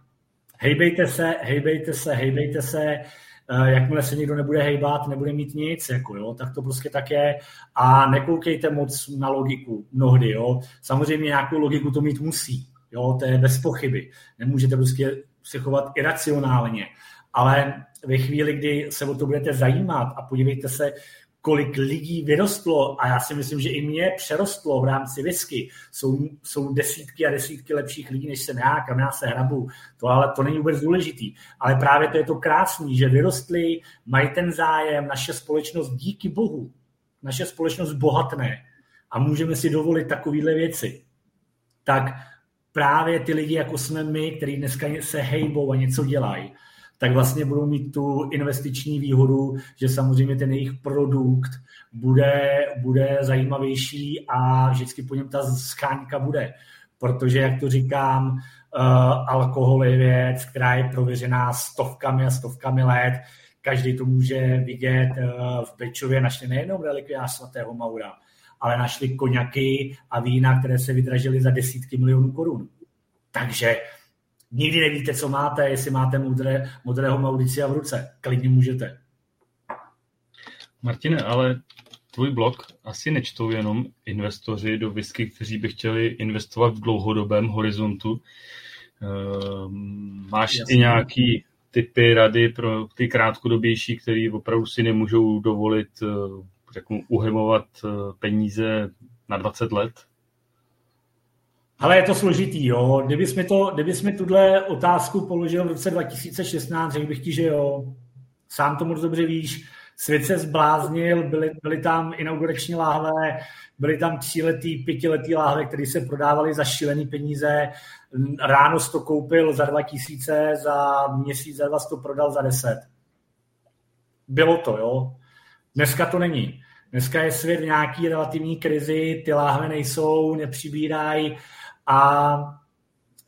hejbejte se, hejbejte se, hejbejte se, eh, jakmile se někdo nebude hejbat, nebude mít nic, jako jo, tak to prostě tak je a nekoukejte moc na logiku mnohdy, jo. Samozřejmě nějakou logiku to mít musí, jo, to je bez pochyby. Nemůžete prostě se chovat iracionálně, ale ve chvíli, kdy se o to budete zajímat a podívejte se, kolik lidí vyrostlo a já si myslím, že i mě přerostlo v rámci whisky. Jsou, jsou desítky a desítky lepších lidí, než jsem já, kam já se hrabu. To ale to není vůbec důležitý. Ale právě to je to krásný, že vyrostli, mají ten zájem, naše společnost díky bohu, naše společnost bohatné a můžeme si dovolit takovéhle věci. Tak právě ty lidi, jako jsme my, kteří dneska se hejbou a něco dělají, tak vlastně budou mít tu investiční výhodu, že samozřejmě ten jejich produkt bude, bude zajímavější a vždycky po něm ta scháňka bude. Protože, jak to říkám, uh, alkohol je věc, která je prověřená stovkami a stovkami let. Každý to může vidět. Uh, v Bečově našli nejenom relikviář svatého Maura, ale našli koněky a vína, které se vydražily za desítky milionů korun. Takže Nikdy nevíte, co máte, jestli máte modré, modrého Mauricia v ruce. Klidně můžete. Martine, ale tvůj blog asi nečtou jenom investoři do whisky, kteří by chtěli investovat v dlouhodobém horizontu. Ehm, máš Jasně. i nějaký typy rady pro ty krátkodobější, který opravdu si nemůžou dovolit eh, řeknu, uhybovat eh, peníze na 20 let? Ale je to složitý, jo. Kdybys mi, to, kdybys mi tuhle otázku položil v roce 2016, řekl bych ti, že jo. Sám to moc dobře víš. Svět se zbláznil, byly, byly tam inaugurační láhve, byly tam tříletý, pětiletý láhve, které se prodávaly za šílený peníze. Ráno to koupil za 2000, za měsíc, za dva to prodal za 10. Bylo to, jo. Dneska to není. Dneska je svět v nějaký relativní krizi, ty láhve nejsou, nepřibírají a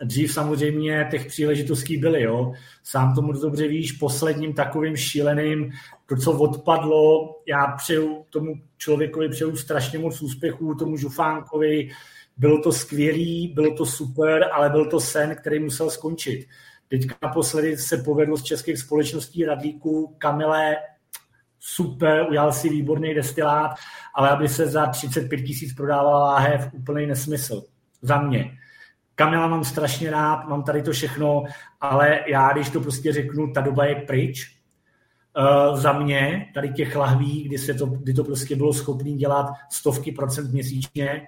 dřív samozřejmě těch příležitostí byly. Jo. Sám to moc dobře víš, posledním takovým šíleným, to, co odpadlo, já přeju tomu člověkovi přeju strašně moc úspěchů, tomu Žufánkovi, bylo to skvělý, bylo to super, ale byl to sen, který musel skončit. Teďka naposledy se povedlo z českých společností Radlíku Kamile super, udělal si výborný destilát, ale aby se za 35 tisíc prodávala láhev, úplný nesmysl. Za mě. Kamila mám strašně rád, mám tady to všechno, ale já, když to prostě řeknu, ta doba je pryč. Uh, za mě, tady těch lahví, kdy, se to, kdy to prostě bylo schopné dělat stovky procent měsíčně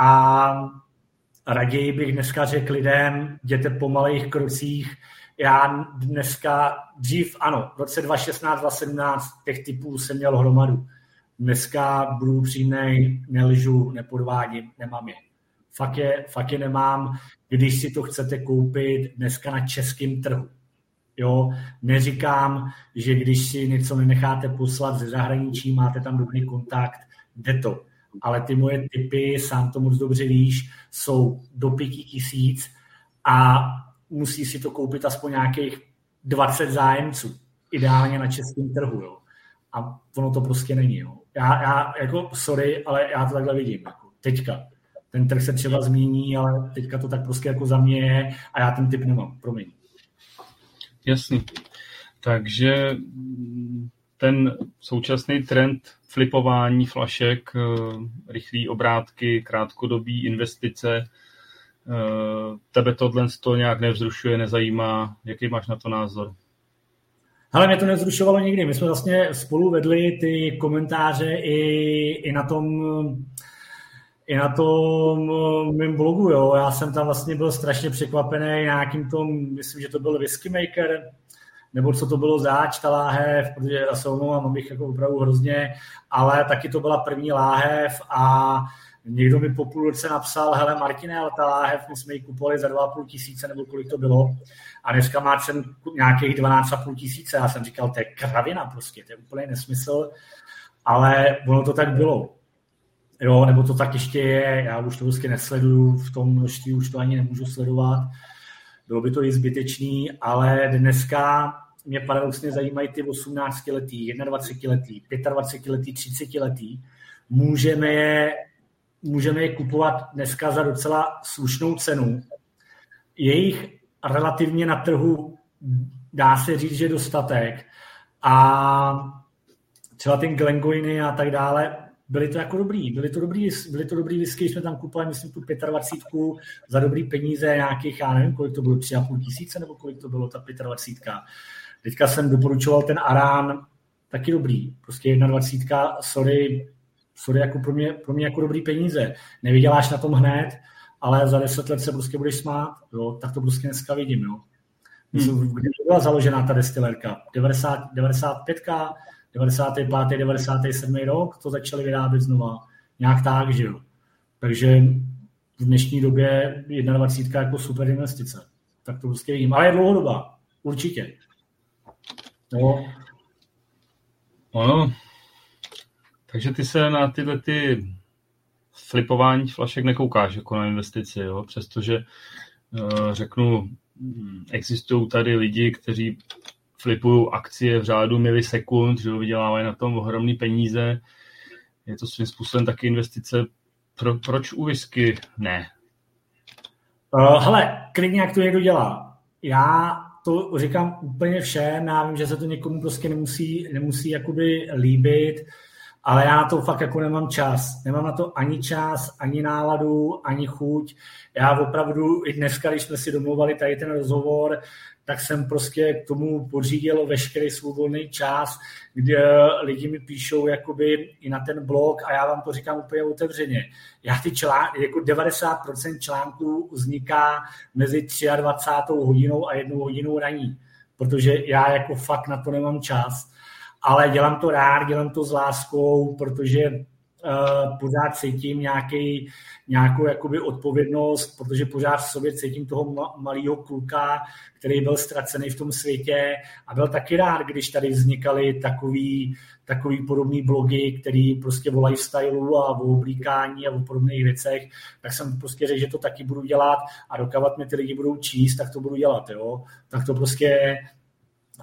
a raději bych dneska řekl lidem, jděte po malých krocích, já dneska, dřív ano, v roce 2016, 2017 těch typů jsem měl hromadu. Dneska budu přímnej, neližu, nepodvádím, nemám je. Fakt je, fakt je nemám, když si to chcete koupit dneska na českém trhu. Jo, neříkám, že když si něco nenecháte poslat ze zahraničí, máte tam dobrý kontakt, jde to. Ale ty moje typy, sám to moc dobře víš, jsou do pěti tisíc a musí si to koupit aspoň nějakých 20 zájemců, ideálně na českém trhu. Jo. A ono to prostě není. Jo. Já, já, jako, sorry, ale já to takhle vidím. Jako, teďka. Ten trh se třeba změní, ale teďka to tak prostě jako za mě je a já ten typ nemám. Promiň. Jasný. Takže ten současný trend flipování flašek, eh, rychlé obrátky, krátkodobí investice, Eh, tebe tohle to nějak nevzrušuje, nezajímá. Jaký máš na to názor? Ale mě to nevzrušovalo nikdy. My jsme vlastně spolu vedli ty komentáře i, i na tom i na tom eh, mém blogu, jo. Já jsem tam vlastně byl strašně překvapený nějakým tom, myslím, že to byl Whisky Maker, nebo co to bylo zač, ta láhev, protože já se omlouvám, mám bych jako opravdu hrozně, ale taky to byla první láhev a Někdo mi po půl roce napsal, hele Martine, ale ta láhev, my jsme ji kupovali za 2,5 tisíce, nebo kolik to bylo, a dneska má cen nějakých 12,5 tisíce. Já jsem říkal, to je kravina prostě, to je úplně nesmysl, ale ono to tak bylo. Jo, nebo to tak ještě je, já už to prostě nesleduju, v tom množství už to ani nemůžu sledovat, bylo by to i zbytečný, ale dneska mě paradoxně zajímají ty 18 letý, 21 letý, 25 letý, 30 letý. Můžeme je můžeme je kupovat dneska za docela slušnou cenu. Jejich relativně na trhu dá se říct, že dostatek. A třeba ten Glengoyny a tak dále, byly to jako dobrý, byly to dobrý, byly to dobrý whisky, jsme tam kupovali, myslím, tu 25 za dobrý peníze, nějakých, já nevím, kolik to bylo, 3,5 tisíce, nebo kolik to bylo ta 25. Teďka jsem doporučoval ten Arán, taky dobrý, prostě 21, sorry, sorry, jako pro mě, pro mě jako dobrý peníze. Nevyděláš na tom hned, ale za deset let se prostě budeš smát, jo? tak to prostě dneska vidím. Jo? Hmm. Kdy byla založena ta destilerka? 90, 95, 95. 97. rok to začali vyrábět znova. Nějak tak, že jo. Takže v dnešní době 21 jako super investice. Tak to prostě vidím. Ale je dlouhodobá. Určitě. No. Ono, takže ty se na tyhle ty flipování flašek nekoukáš jako na investici, jo? přestože uh, řeknu, hm, existují tady lidi, kteří flipují akcie v řádu milisekund, že vydělávají na tom ohromné peníze. Je to svým způsobem taky investice. Pro, proč u whisky ne? Uh, hele, klidně jak to někdo dělá. já to říkám úplně všem, já vím, že se to někomu prostě nemusí, nemusí jakoby líbit, ale já na to fakt jako nemám čas. Nemám na to ani čas, ani náladu, ani chuť. Já opravdu i dneska, když jsme si domluvali tady ten rozhovor, tak jsem prostě k tomu pořídil veškerý svůj volný čas, kde lidi mi píšou jakoby i na ten blog a já vám to říkám úplně otevřeně. Já ty články, jako 90% článků vzniká mezi 23. hodinou a jednou hodinou raní, protože já jako fakt na to nemám čas, ale dělám to rád, dělám to s láskou, protože pořád cítím nějaký, nějakou jakoby odpovědnost, protože pořád v sobě cítím toho malého kluka, který byl ztracený v tom světě a byl taky rád, když tady vznikaly takový, takový podobný blogy, který prostě o lifestyleu a o oblíkání a o podobných věcech, tak jsem prostě řekl, že to taky budu dělat a dokávat mě ty lidi budou číst, tak to budu dělat, jo. Tak to prostě,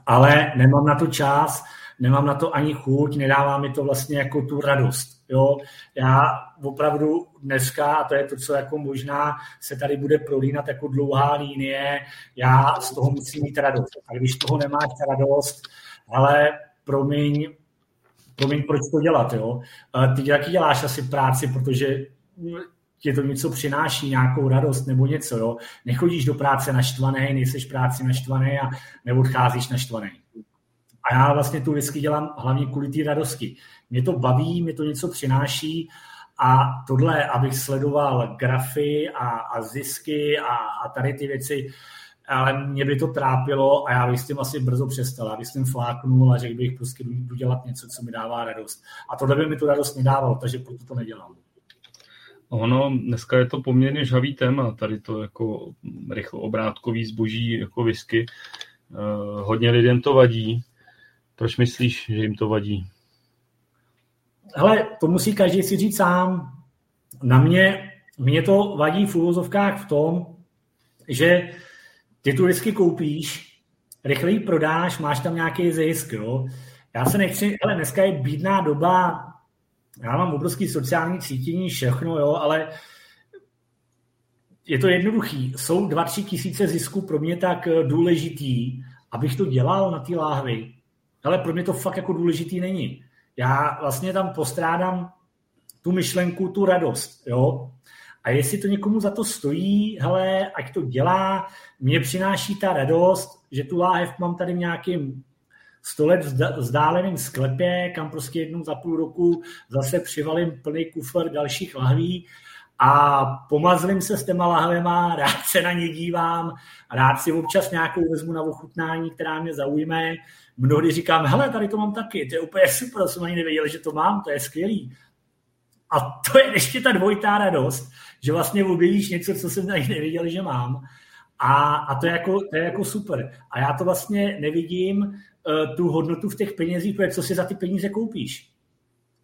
ale nemám na to čas, nemám na to ani chuť, nedává mi to vlastně jako tu radost. Jo? Já opravdu dneska, a to je to, co jako možná se tady bude prolínat jako dlouhá linie, já z toho musím mít radost. A když z toho nemáš radost, ale promiň, promiň, proč to dělat, jo? Ty taky děláš asi práci, protože tě to něco přináší, nějakou radost nebo něco, jo? Nechodíš do práce naštvaný, nejseš práci naštvaný a neodcházíš naštvaný. A já vlastně tu whisky dělám hlavně kvůli té radosti. Mě to baví, mě to něco přináší a tohle, abych sledoval grafy a, a zisky a, a tady ty věci, ale mě by to trápilo a já bych s tím asi brzo přestal. Já bych s tím fláknul a řekl bych prostě budu dělat něco, co mi dává radost. A tohle by mi tu radost nedávalo, takže proto to nedělám. Ono, dneska je to poměrně žhavý téma, tady to jako rychlo obrátkový zboží, jako whisky. Uh, hodně lidem to vadí, proč myslíš, že jim to vadí? Hele, to musí každý si říct sám. Na mě, mě to vadí v úvozovkách v tom, že ty tu vždycky koupíš, rychleji prodáš, máš tam nějaký zisk, jo. Já se nechci, ale dneska je bídná doba, já mám obrovský sociální cítění, všechno, jo, ale je to jednoduchý. Jsou dva, tři tisíce zisků pro mě tak důležitý, abych to dělal na ty láhvy ale pro mě to fakt jako důležitý není. Já vlastně tam postrádám tu myšlenku, tu radost, jo. A jestli to někomu za to stojí, hele, ať to dělá, mě přináší ta radost, že tu láhev mám tady v nějakým sto let vzdáleným sklepě, kam prostě jednou za půl roku zase přivalím plný kufr dalších lahví a pomazlím se s těma lahvema, rád se na ně dívám, rád si občas nějakou vezmu na ochutnání, která mě zaujme, mnohdy říkám, hele, tady to mám taky, to je úplně super, jsem ani nevěděl, že to mám, to je skvělý. A to je ještě ta dvojitá radost, že vlastně objevíš něco, co jsem ani nevěděl, že mám. A, a to, je jako, to je jako super. A já to vlastně nevidím, uh, tu hodnotu v těch penězích, protože co si za ty peníze koupíš.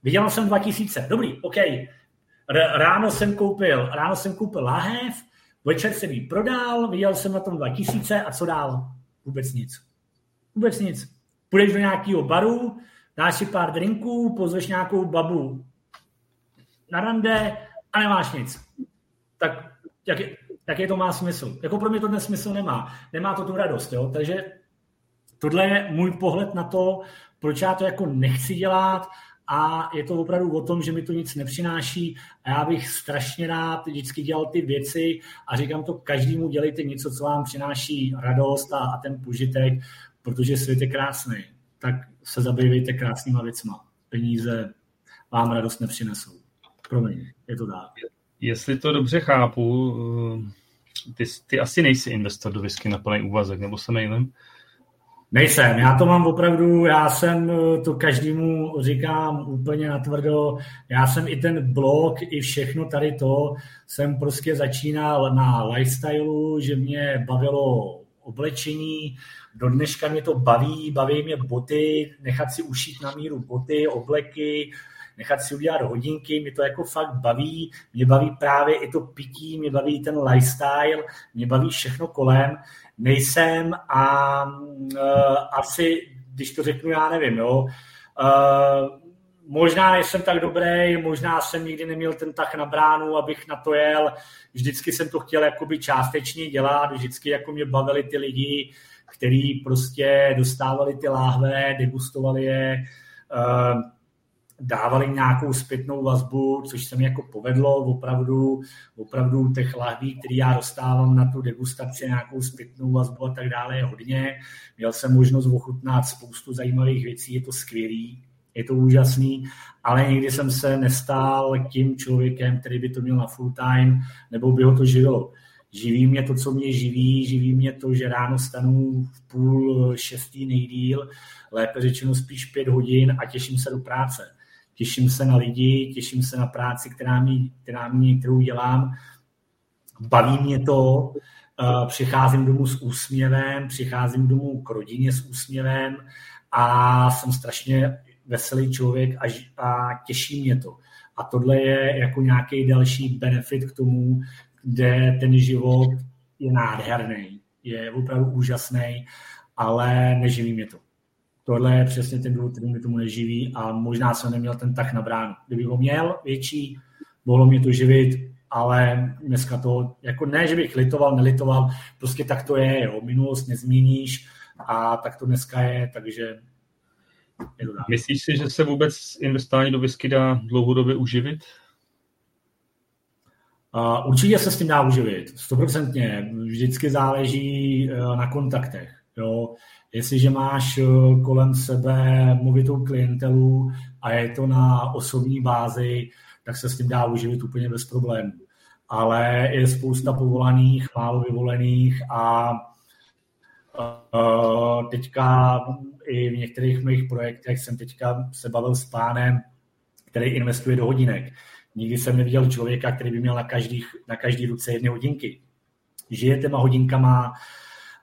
Vydělal jsem 2000, dobrý, OK. R- ráno jsem koupil, ráno jsem koupil láhev, večer jsem ji prodal, viděl jsem na tom 2000 a co dál? Vůbec nic. Vůbec nic půjdeš do nějakého baru, dáš si pár drinků, pozveš nějakou babu na rande a nemáš nic. Tak jak, je, jaký to má smysl? Jako pro mě to dnes smysl nemá. Nemá to tu radost, jo? Takže tohle je můj pohled na to, proč já to jako nechci dělat a je to opravdu o tom, že mi to nic nepřináší a já bych strašně rád vždycky dělal ty věci a říkám to každému, dělejte něco, co vám přináší radost a, a ten požitek, protože svět je krásný, tak se zabývejte krásnýma věcma. Peníze vám radost nepřinesou. Promiň, je to tak. Jestli to dobře chápu, eh, ty, ty asi nejsi investor do whisky na plný úvazek, nebo se mejlem? Nejsem, já to mám opravdu, já jsem eh, to každému říkám úplně natvrdo, já jsem i ten blog, i všechno tady to, jsem prostě začínal na lifestyleu, že mě bavilo oblečení, do dneška mě to baví, baví mě boty, nechat si ušít na míru boty, obleky, nechat si udělat hodinky, mě to jako fakt baví, mě baví právě i to pití, mě baví ten lifestyle, mě baví všechno kolem. Nejsem a uh, asi, když to řeknu, já nevím, jo, uh, možná nejsem tak dobrý, možná jsem nikdy neměl ten tak na bránu, abych na to jel. Vždycky jsem to chtěl jakoby částečně dělat, vždycky jako mě bavili ty lidi, kteří prostě dostávali ty láhve, degustovali je, uh, dávali nějakou zpětnou vazbu, což se mi jako povedlo, opravdu, opravdu těch lahví, které já dostávám na tu degustaci, nějakou zpětnou vazbu a tak dále je hodně. Měl jsem možnost ochutnat spoustu zajímavých věcí, je to skvělý, je to úžasný, ale nikdy jsem se nestál tím člověkem, který by to měl na full time, nebo by ho to živilo. Živí mě to, co mě živí, živí mě to, že ráno stanu v půl šestý nejdíl, lépe řečeno spíš pět hodin a těším se do práce těším se na lidi, těším se na práci, která mi, která mi kterou dělám. Baví mě to, eh, přicházím domů s úsměvem, přicházím domů k rodině s úsměvem a jsem strašně veselý člověk a, a těší mě to. A tohle je jako nějaký další benefit k tomu, kde ten život je nádherný, je opravdu úžasný, ale neživí mě to tohle je přesně ten důvod, který mě tomu neživí a možná jsem neměl ten tak na bránu. Kdybych ho měl větší, mohlo mě to živit, ale dneska to, jako ne, že bych litoval, nelitoval, prostě tak to je, jo. minulost nezměníš a tak to dneska je, takže Myslíš si, že se vůbec investování do whisky dá dlouhodobě uživit? Uh, určitě se s tím dá uživit, stoprocentně. Vždycky záleží uh, na kontaktech. Jo. Jestliže máš eh, kolem sebe movitou klientelu a je to na osobní bázi, tak se s tím dá uživit úplně bez problémů. Ale je spousta povolaných, málo vyvolených a uh, teďka i v některých mých projektech jsem teďka se bavil s pánem, který investuje do hodinek. Nikdy jsem neviděl člověka, který by měl na, každý, na každý ruce jedny hodinky. Žije těma hodinkama,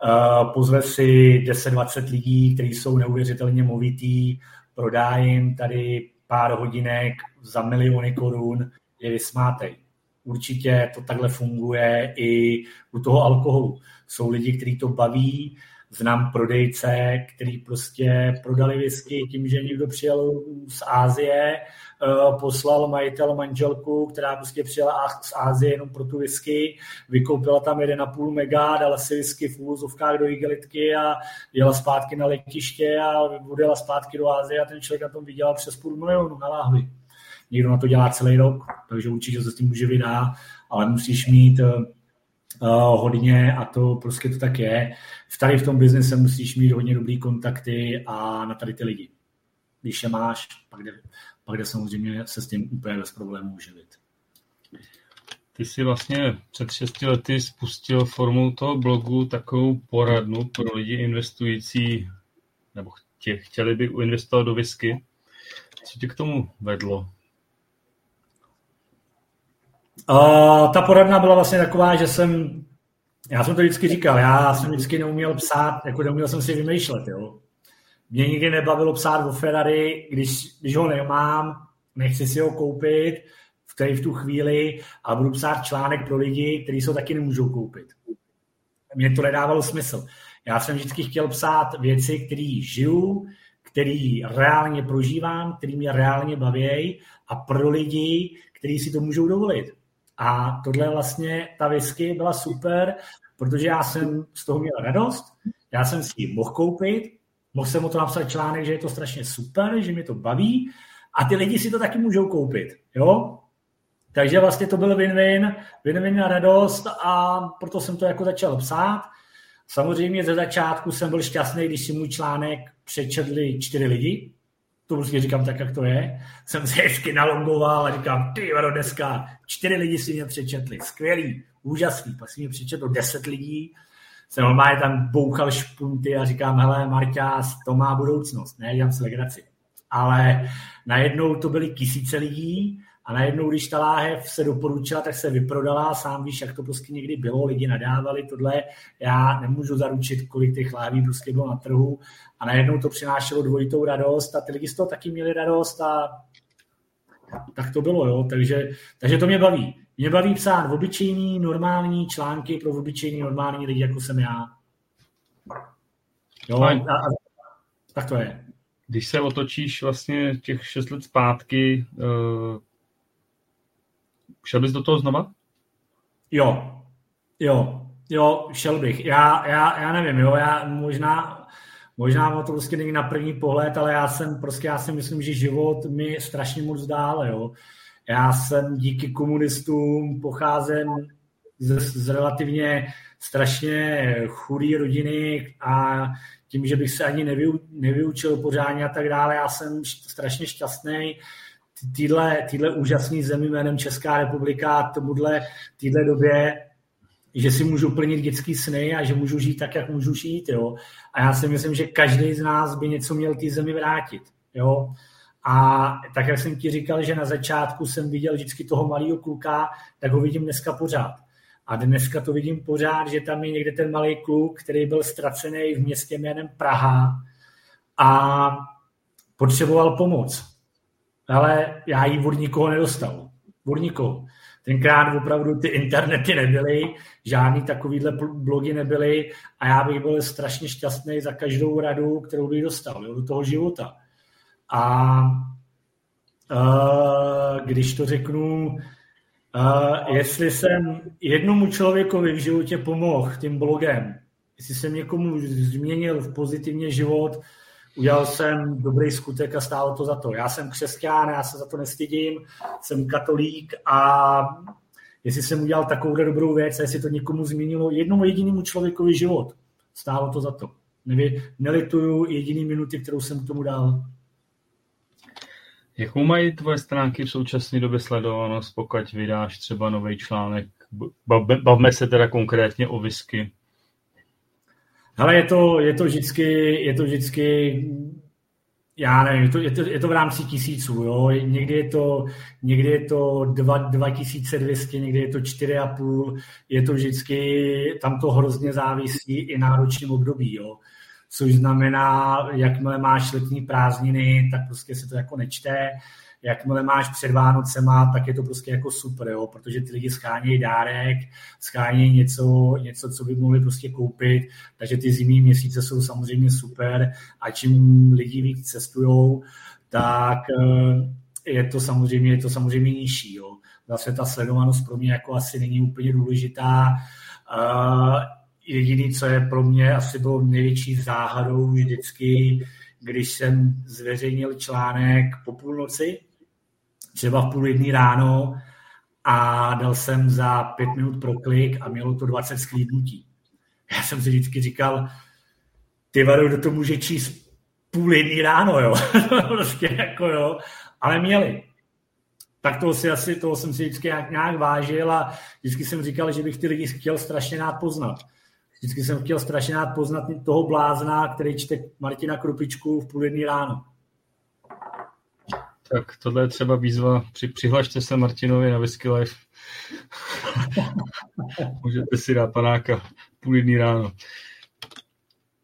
Eh, pozve si 10-20 lidí, kteří jsou neuvěřitelně movitý, prodá jim tady pár hodinek za miliony korun, je vysmátej. Určitě to takhle funguje i u toho alkoholu. Jsou lidi, kteří to baví, znám prodejce, který prostě prodali whisky tím, že někdo přijel z Ázie, Eh, poslal majitel manželku, která prostě přijela z Ázie jenom pro tu whisky, vykoupila tam 1,5 mega, dala si whisky v úvozovkách do igelitky a jela zpátky na letiště a odjela zpátky do Ázie a ten člověk na tom vydělal přes půl milionu na láhvi. Někdo na to dělá celý rok, takže určitě se s tím může vydá, ale musíš mít uh, hodně a to prostě to tak je. V tady v tom biznise musíš mít hodně dobrý kontakty a na tady ty lidi. Když je máš, pak jde, pak jde samozřejmě se s tím úplně bez problémů živit. Ty jsi vlastně před 6 lety spustil formou toho blogu takovou poradnu pro lidi investující, nebo tě, chtěli by investovat do whisky. Co tě k tomu vedlo? Uh, ta poradna byla vlastně taková, že jsem, já jsem to vždycky říkal, já jsem vždycky neuměl psát, jako neuměl jsem si vymýšlet, jo. Mě nikdy nebavilo psát o Ferrari, když, když ho nemám, nechci si ho koupit v, té, v tu chvíli a budu psát článek pro lidi, kteří se ho taky nemůžou koupit. Mně to nedávalo smysl. Já jsem vždycky chtěl psát věci, které žiju, který reálně prožívám, který mě reálně baví a pro lidi, kteří si to můžou dovolit. A tohle vlastně, ta whisky byla super, protože já jsem z toho měl radost, já jsem si ji mohl koupit, Mohl jsem o to napsat článek, že je to strašně super, že mi to baví a ty lidi si to taky můžou koupit. Jo? Takže vlastně to byl win-win, win-win na radost a proto jsem to jako začal psát. Samozřejmě ze začátku jsem byl šťastný, když si můj článek přečetli čtyři lidi. To prostě říkám tak, jak to je. Jsem se hezky nalongoval a říkám, ty vado, dneska čtyři lidi si mě přečetli. Skvělý, úžasný. Pak si mě přečetlo deset lidí jsem normálně tam bouchal špunty a říkám, hele, Marťás, to má budoucnost, ne, dělám si legraci. Ale najednou to byly tisíce lidí a najednou, když ta láhev se doporučila, tak se vyprodala, sám víš, jak to prostě někdy bylo, lidi nadávali tohle, já nemůžu zaručit, kolik těch láhví prostě bylo na trhu. A najednou to přinášelo dvojitou radost. A ty lidi z toho taky měli radost a tak to bylo, jo, takže, takže to mě baví. Mě baví psát obyčejný, normální články pro obyčejný, normální lidi, jako jsem já. Jo, a, a, tak to je. Když se otočíš vlastně těch šest let zpátky, uh, šel bys do toho znova? Jo, jo, jo, šel bych. Já, já, já nevím, jo, já možná, možná to prostě není na první pohled, ale já jsem prostě, já si myslím, že život mi strašně moc dále, jo. Já jsem díky komunistům pocházím z, z relativně strašně chudé rodiny a tím, že bych se ani nevyu, nevyučil pořádně a tak dále, já jsem strašně šťastný týhle, týhle úžasný zemi jménem Česká republika tomuhle, týhle době, že si můžu plnit dětský sny a že můžu žít tak, jak můžu žít. Jo? A já si myslím, že každý z nás by něco měl té zemi vrátit. Jo? A tak, jak jsem ti říkal, že na začátku jsem viděl vždycky toho malého kluka, tak ho vidím dneska pořád. A dneska to vidím pořád, že tam je někde ten malý kluk, který byl ztracený v městě jménem Praha a potřeboval pomoc. Ale já ji od nikoho nedostal. Od nikoho. Tenkrát opravdu ty internety nebyly, žádný takovýhle blogy nebyly a já bych byl strašně šťastný za každou radu, kterou bych dostal jo, do toho života. A uh, když to řeknu, Uh, jestli jsem jednomu člověkovi v životě pomohl tím blogem, jestli jsem někomu změnil v pozitivně život, udělal jsem dobrý skutek a stálo to za to. Já jsem křesťan, já se za to nestydím, jsem katolík a jestli jsem udělal takovou dobrou věc a jestli to někomu změnilo jednomu jedinému člověkovi život, stálo to za to. Nevy, nelituju jediný minuty, kterou jsem k tomu dal. Jakou mají tvoje stránky v současné době sledovanost, pokud vydáš třeba nový článek? Bavme se teda konkrétně o whisky. Ale je to, je to vždycky, je to vždycky já nevím, je to, je to, je to v rámci tisíců, jo? Někdy je to, někdy je to 2, 2200, někdy je to 4,5, je to vždycky, tam to hrozně závisí i na ročním období, jo? což znamená, jakmile máš letní prázdniny, tak prostě se to jako nečte, jakmile máš před Vánocema, tak je to prostě jako super, jo, protože ty lidi schánějí dárek, schánějí něco, něco, co by mohli prostě koupit, takže ty zimní měsíce jsou samozřejmě super a čím lidi víc cestujou, tak eh, je to samozřejmě, je to samozřejmě nižší, jo. Zase ta sledovanost pro mě jako asi není úplně důležitá. Uh, jediný, co je pro mě asi bylo největší záhadou vždycky, když jsem zveřejnil článek po půlnoci, třeba v půl jedný ráno a dal jsem za pět minut pro klik a mělo to 20 sklídnutí. Já jsem si vždycky říkal, ty vado, kdo to může číst půl jedný ráno, jo. prostě jako jo. Ale měli. Tak toho, si asi, toho jsem si vždycky nějak, nějak vážil a vždycky jsem říkal, že bych ty lidi chtěl strašně rád poznat. Vždycky jsem chtěl strašně rád poznat toho blázna, který čte Martina Krupičku v půl jedný ráno. Tak tohle je třeba výzva. Při, přihlašte se Martinovi na Whisky Life. Můžete si dát panáka půl jedný ráno.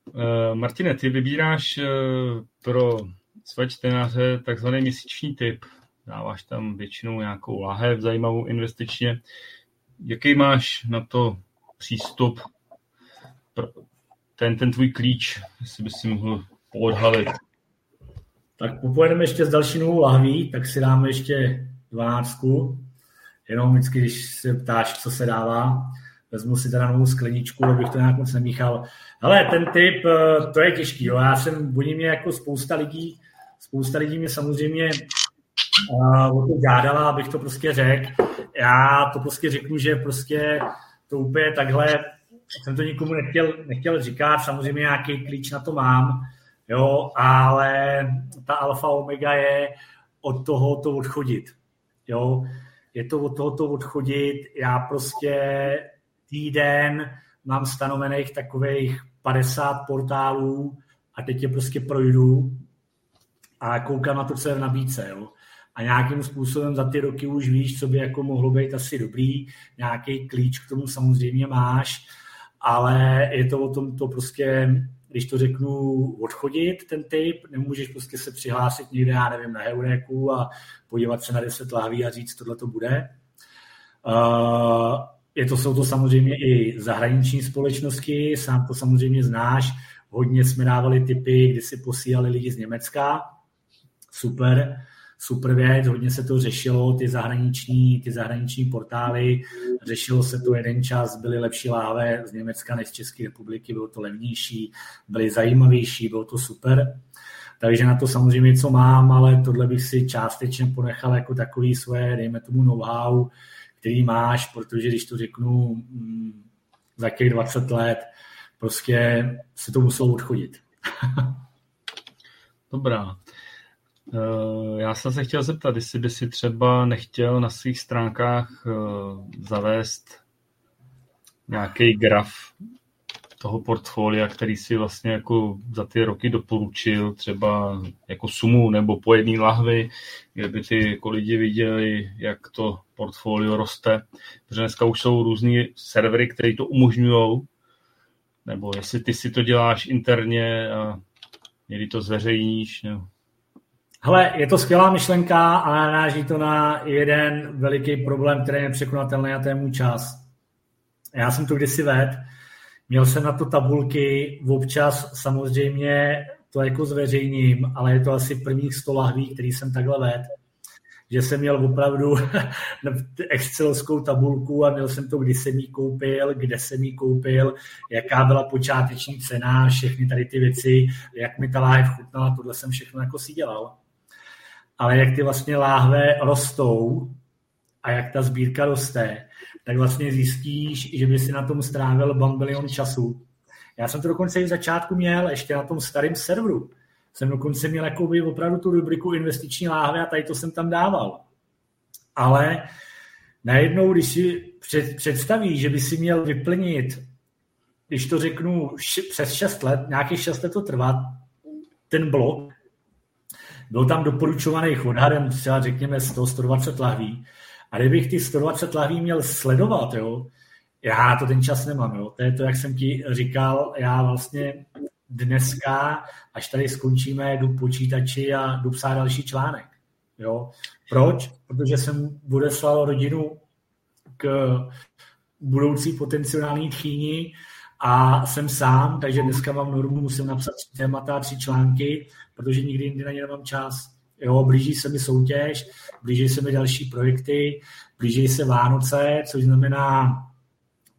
Uh, Martine, ty vybíráš uh, pro své čtenáře takzvaný měsíční typ. Dáváš tam většinou nějakou lahev zajímavou investičně. Jaký máš na to přístup? Ten, ten tvůj klíč, jestli bys si mohl poodhalit. Tak popojedeme ještě s další novou lahví, tak si dáme ještě dvanáctku. Jenom vždycky, když se ptáš, co se dává, vezmu si teda novou skleničku, abych to nějak moc nemíchal. Ale ten typ, eh, to je těžký. Jo. Já jsem, budí mě jako spousta lidí, spousta lidí mě samozřejmě uh, o to žádala, abych to prostě řekl. Já to prostě řeknu, že prostě to úplně takhle, jsem to nikomu nechtěl, nechtěl říkat, samozřejmě nějaký klíč na to mám, jo, ale ta alfa omega je od toho to odchodit, jo. Je to od toho to odchodit, já prostě týden mám stanovených takových 50 portálů a teď je prostě projdu a koukám na to, co je v nabídce, jo. A nějakým způsobem za ty roky už víš, co by jako mohlo být asi dobrý, nějaký klíč k tomu samozřejmě máš, ale je to o tom to prostě když to řeknu, odchodit ten typ, nemůžeš prostě se přihlásit někde, já nevím, na Heuréku a podívat se na 10 lahví a říct, tohle to bude. Uh, je to, jsou to samozřejmě i zahraniční společnosti, sám to samozřejmě znáš, hodně jsme dávali typy, kdy si posílali lidi z Německa, super, super věc, hodně se to řešilo, ty zahraniční, ty zahraniční portály, řešilo se to jeden čas, byly lepší láve z Německa než z České republiky, bylo to levnější, byly zajímavější, bylo to super. Takže na to samozřejmě něco mám, ale tohle bych si částečně ponechal jako takový své, dejme tomu know-how, který máš, protože když to řeknu mm, za těch 20 let, prostě se to muselo odchodit. Dobrá. Eh, já jsem se chtěl zeptat, jestli by si třeba nechtěl na svých stránkách eh, zavést nějaký graf toho portfolia, který si vlastně jako za ty roky doporučil, třeba jako sumu nebo po jedné lahvi, kde by ty jako lidi viděli, jak to portfolio roste. Protože dneska už jsou různý servery, které to umožňují, nebo jestli ty si to děláš interně a někdy to zveřejníš. Nebo... Hele, je to skvělá myšlenka a naráží to na jeden veliký problém, který je překonatelný a to je můj čas. Já jsem to kdysi vedl, měl jsem na to tabulky, občas samozřejmě to jako zveřejním, ale je to asi prvních 100 lahví, který jsem takhle vedl že jsem měl opravdu excelskou tabulku a měl jsem to, kdy jsem ji koupil, kde jsem ji koupil, jaká byla počáteční cena, všechny tady ty věci, jak mi ta láhev chutnala, tohle jsem všechno jako si dělal. Ale jak ty vlastně láhve rostou a jak ta sbírka roste, tak vlastně zjistíš, že by si na tom strávil bambilion času. Já jsem to dokonce i v začátku měl, ještě na tom starém serveru jsem dokonce měl jakoby opravdu tu rubriku investiční láhve a tady to jsem tam dával. Ale najednou, když si před, že by si měl vyplnit, když to řeknu přes 6 let, nějakých 6 let to trvá, ten blok, byl tam doporučovaný odhadem třeba řekněme 100-120 lahví. A kdybych ty 120 lahví měl sledovat, jo, já to ten čas nemám. Jo. To je to, jak jsem ti říkal, já vlastně dneska, až tady skončíme, jdu počítači a jdu psát další článek. Jo? Proč? Protože jsem odeslal rodinu k budoucí potenciální tchýni a jsem sám, takže dneska mám normu, musím napsat tři témata, tři články, protože nikdy jindy na ně nemám čas. Jo, blíží se mi soutěž, blíží se mi další projekty, blíží se Vánoce, což znamená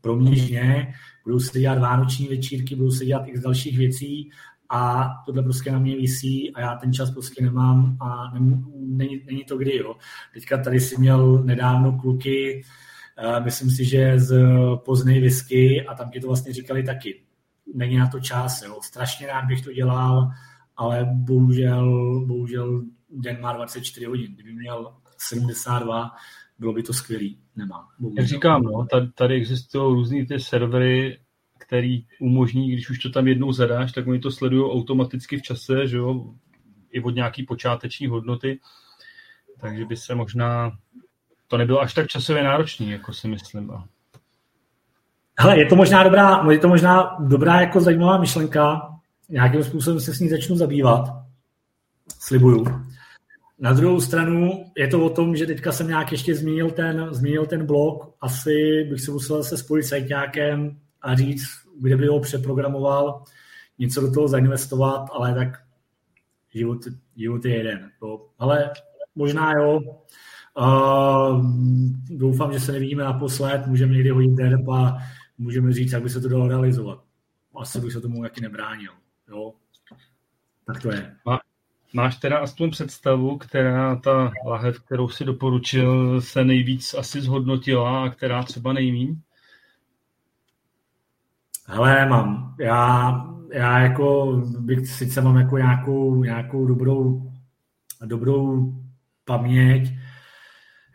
pro mě, budou se dělat vánoční večírky, budou se dělat i z dalších věcí a tohle prostě na mě visí a já ten čas prostě nemám a není, není to kdy. Jo. Teďka tady si měl nedávno kluky, myslím si, že z Poznej whisky a tam ti to vlastně říkali taky. Není na to čas, jo. strašně rád bych to dělal, ale bohužel, bohužel den má 24 hodin. Kdyby měl 72, bylo by to skvělý. Nemám. Bohužel. Jak říkám, no, tady, tady existují různý ty servery, který umožní, když už to tam jednou zadáš, tak oni to sledují automaticky v čase, že jo, i od nějaký počáteční hodnoty, takže by se možná, to nebylo až tak časově náročný, jako si myslím. Hele, je to možná dobrá, je to možná dobrá jako zajímavá myšlenka, nějakým způsobem se s ní začnu zabývat, slibuju. Na druhou stranu je to o tom, že teďka jsem nějak ještě zmínil ten, zmínil ten blog, asi bych se musel se spojit s ajťákem a říct, kde by ho přeprogramoval, něco do toho zainvestovat, ale tak život, život je jeden. To, ale možná jo. Uh, doufám, že se nevidíme naposled, můžeme někdy hodit derb a můžeme říct, jak by se to dalo realizovat. Asi bych se tomu jaký nebránil. Jo? Tak to je. Máš teda aspoň představu, která ta lahev, kterou si doporučil, se nejvíc asi zhodnotila a která třeba nejmíň? Hele, mám. Já, já jako bych sice mám jako nějakou, nějakou dobrou, dobrou paměť,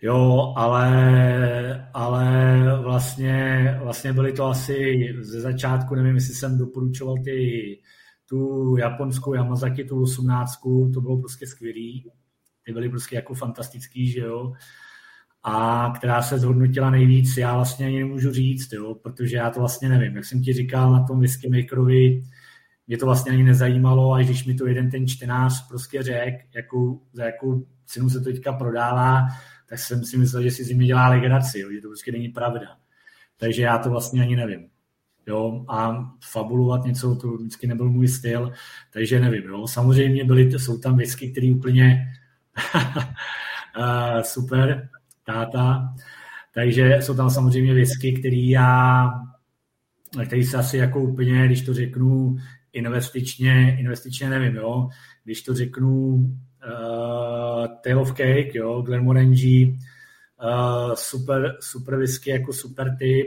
jo, ale, ale vlastně, vlastně byly to asi ze začátku, nevím, jestli jsem doporučoval ty tu japonskou Yamazaki, tu 18, to bylo prostě skvělý. Ty byly prostě jako fantastický, že jo. A která se zhodnotila nejvíc, já vlastně ani nemůžu říct, jo, protože já to vlastně nevím. Jak jsem ti říkal na tom whisky makerovi, mě to vlastně ani nezajímalo, až když mi to jeden ten čtenář prostě řekl, jakou, za jakou cenu se to teďka prodává, tak jsem si myslel, že si z dělá legraci, že to prostě není pravda. Takže já to vlastně ani nevím. jo, a fabulovat něco, to vždycky nebyl můj styl, takže nevím, jo. Samozřejmě byly, jsou tam whisky, které úplně super, táta, takže jsou tam samozřejmě whisky, který já, který se asi jako úplně, když to řeknu investičně, investičně nevím, jo, když to řeknu uh, Tale of Cake, jo, Glenmorangie, uh, super, super whisky jako super typ,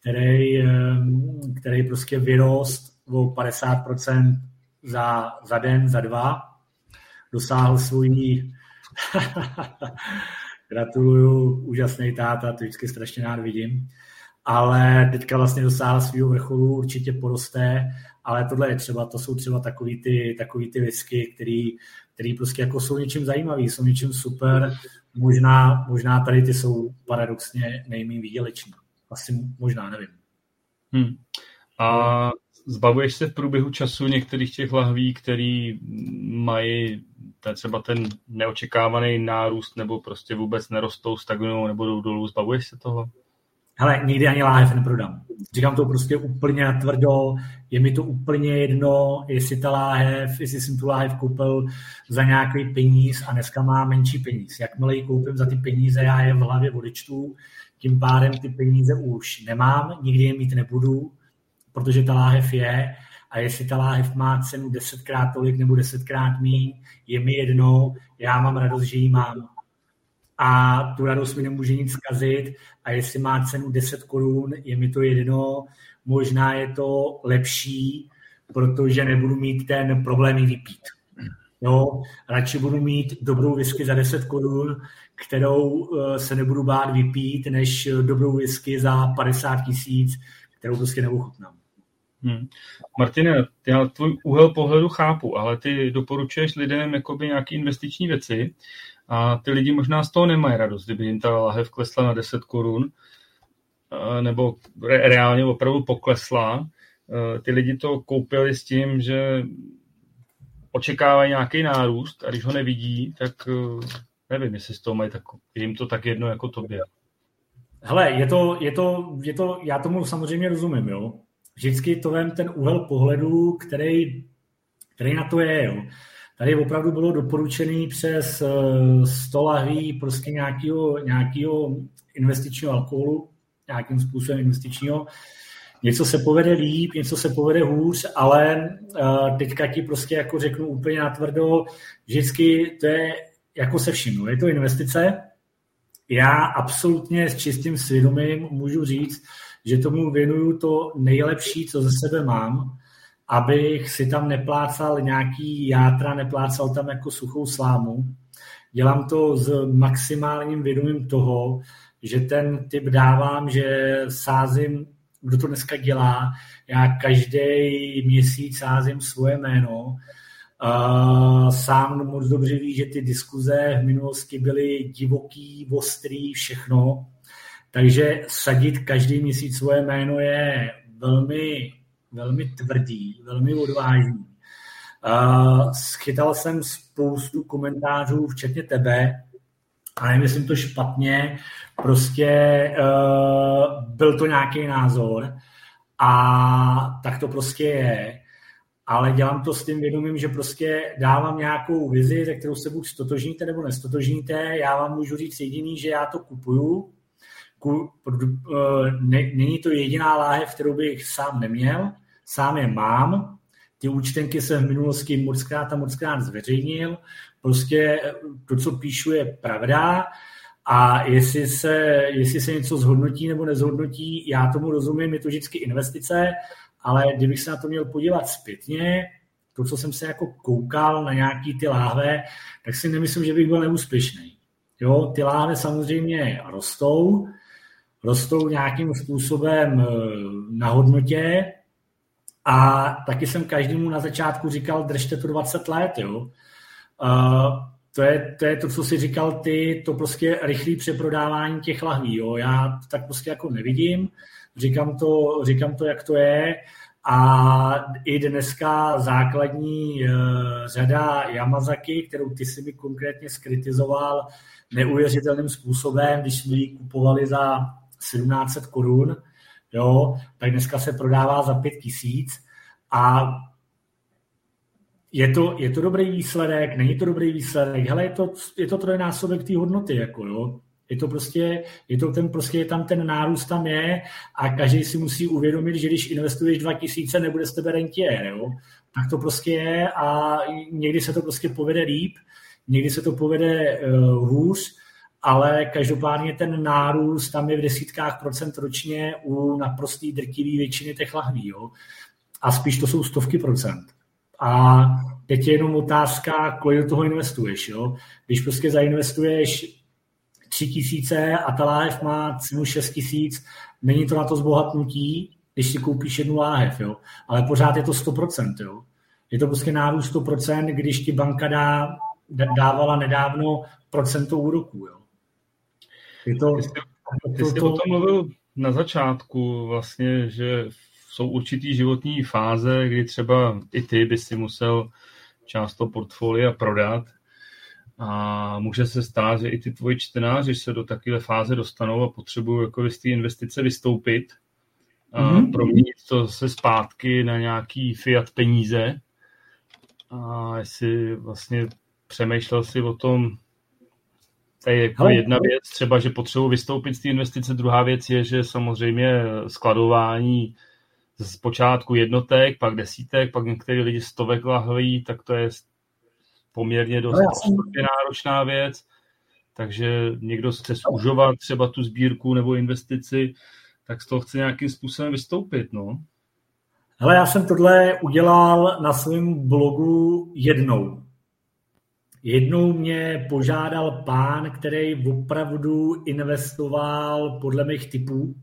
který, um, který prostě vyrost o 50% za, za den, za dva, dosáhl svůj Gratuluju, úžasný táta, to vždycky strašně rád vidím. Ale teďka vlastně dosáhl svého vrcholu, určitě poroste, ale tohle je třeba, to jsou třeba takový ty, takový ty whisky, který, který prostě jako jsou něčím zajímavý, jsou něčím super. Možná, možná tady ty jsou paradoxně nejmí výděleční. Asi možná, nevím. Hmm. A zbavuješ se v průběhu času některých těch lahví, který mají ten, třeba ten neočekávaný nárůst nebo prostě vůbec nerostou, stagnují nebo jdou dolů, zbavuješ se toho? Hele, nikdy ani láhev neprodám. Říkám to prostě úplně tvrdo, je mi to úplně jedno, jestli ta láhev, jestli jsem tu láhev koupil za nějaký peníz a dneska má menší peníz. Jakmile ji koupím za ty peníze, já je v hlavě odečtu, tím pádem ty peníze už nemám, nikdy je mít nebudu, protože ta láhev je a jestli ta láhev má cenu desetkrát tolik nebo desetkrát míň, je mi jedno, já mám radost, že ji mám. A tu radost mi nemůže nic zkazit a jestli má cenu 10 korun, je mi to jedno, možná je to lepší, protože nebudu mít ten problém vypít. Jo, radši budu mít dobrou whisky za 10 korun, kterou eh, se nebudu bát vypít, než dobrou whisky za 50 tisíc, kterou prostě neochutnám. Hmm. Martine, já tvůj úhel pohledu chápu, ale ty doporučuješ lidem jakoby nějaké investiční věci a ty lidi možná z toho nemají radost, kdyby jim ta lahev klesla na 10 korun nebo re- reálně opravdu poklesla. Ty lidi to koupili s tím, že očekávají nějaký nárůst a když ho nevidí, tak nevím, jestli z toho mají tak, jim to tak jedno jako tobě. Hele, je to, je to, je to, já tomu samozřejmě rozumím, jo vždycky to vem ten úhel pohledu, který, který na to je. Jo. Tady opravdu bylo doporučený přes 100 eh, lahví prostě nějakého, nějakého investičního alkoholu, nějakým způsobem investičního. Něco se povede líp, něco se povede hůř, ale uh, teďka ti prostě jako řeknu úplně natvrdo, vždycky to je jako se vším. Je to investice. Já absolutně s čistým svědomím můžu říct, že tomu věnuju to nejlepší, co ze sebe mám, abych si tam neplácal nějaký játra, neplácal tam jako suchou slámu. Dělám to s maximálním vědomím toho, že ten typ dávám, že sázím, kdo to dneska dělá, já každý měsíc sázím svoje jméno, sám moc dobře ví, že ty diskuze v minulosti byly divoký, ostrý, všechno. Takže sadit každý měsíc svoje jméno je velmi, velmi tvrdý, velmi odvážný. Uh, schytal jsem spoustu komentářů, včetně tebe, a nemyslím to špatně, prostě uh, byl to nějaký názor a tak to prostě je. Ale dělám to s tím vědomím, že prostě dávám nějakou vizi, ze kterou se buď stotožníte nebo nestotožníte. Já vám můžu říct jediný, že já to kupuju, Eh, není to jediná láhev, kterou bych sám neměl, sám je mám, ty účtenky jsem v minulosti mockrát a mockrát zveřejnil, prostě to, co píšu, je pravda a jestli se, jestli se něco zhodnotí nebo nezhodnotí, já tomu rozumím, je to vždycky investice, ale kdybych se na to měl podívat zpětně, to, co jsem se jako koukal na nějaký ty láhve, tak si nemyslím, že bych byl neúspěšný. Jo, ty láhve samozřejmě rostou, rostou nějakým způsobem eh, na hodnotě a taky jsem každému na začátku říkal, držte to 20 let, jo. Uh, to je, to je to, co si říkal ty, to prostě rychlé přeprodávání těch lahví, jo. Já tak prostě jako nevidím, říkám to, říkám to, jak to je a i dneska základní uh, řada Yamazaki, kterou ty si mi konkrétně skritizoval neuvěřitelným způsobem, když jsme ji kupovali za 1700 korun, jo, tak dneska se prodává za 5 tisíc a je to, je to dobrý výsledek, není to dobrý výsledek, hele, je to, je to trojnásobek té hodnoty, jako jo. Je to prostě, je to ten, prostě tam ten nárůst tam je a každý si musí uvědomit, že když investuješ 2000, nebude z tebe rentier, jo. Tak to prostě je a někdy se to prostě povede líp, někdy se to povede uh, hůř, ale každopádně ten nárůst tam je v desítkách procent ročně u naprostý drtivý většiny těch lahví, jo. A spíš to jsou stovky procent. A teď je jenom otázka, kolik do toho investuješ. Jo? Když prostě zainvestuješ 3 tisíce a ta láhev má cenu 6 tisíc, není to na to zbohatnutí, když si koupíš jednu láhev, jo? ale pořád je to 100%. Jo? Je to prostě nárůst 100%, když ti banka dá, dávala nedávno procento úroků. Jo? Je to, ty jsi, ty jsi to, to, o tom mluvil na začátku, vlastně, že jsou určitý životní fáze, kdy třeba i ty by si musel část toho portfolia prodat a může se stát, že i ty tvoji čtenáři se do takové fáze dostanou a potřebují jako z té investice vystoupit a mm-hmm. proměnit to se zpátky na nějaký fiat peníze a jestli vlastně přemýšlel si o tom, to je jako jedna věc, třeba, že potřebuji vystoupit z té investice, druhá věc je, že samozřejmě skladování z počátku jednotek, pak desítek, pak některé lidi stovek lahví, tak to je poměrně dost no, náročná věc. Takže někdo chce zúžovat třeba tu sbírku nebo investici, tak z toho chce nějakým způsobem vystoupit. No. Hele, já jsem tohle udělal na svém blogu jednou. Jednou mě požádal pán, který opravdu investoval podle mých typů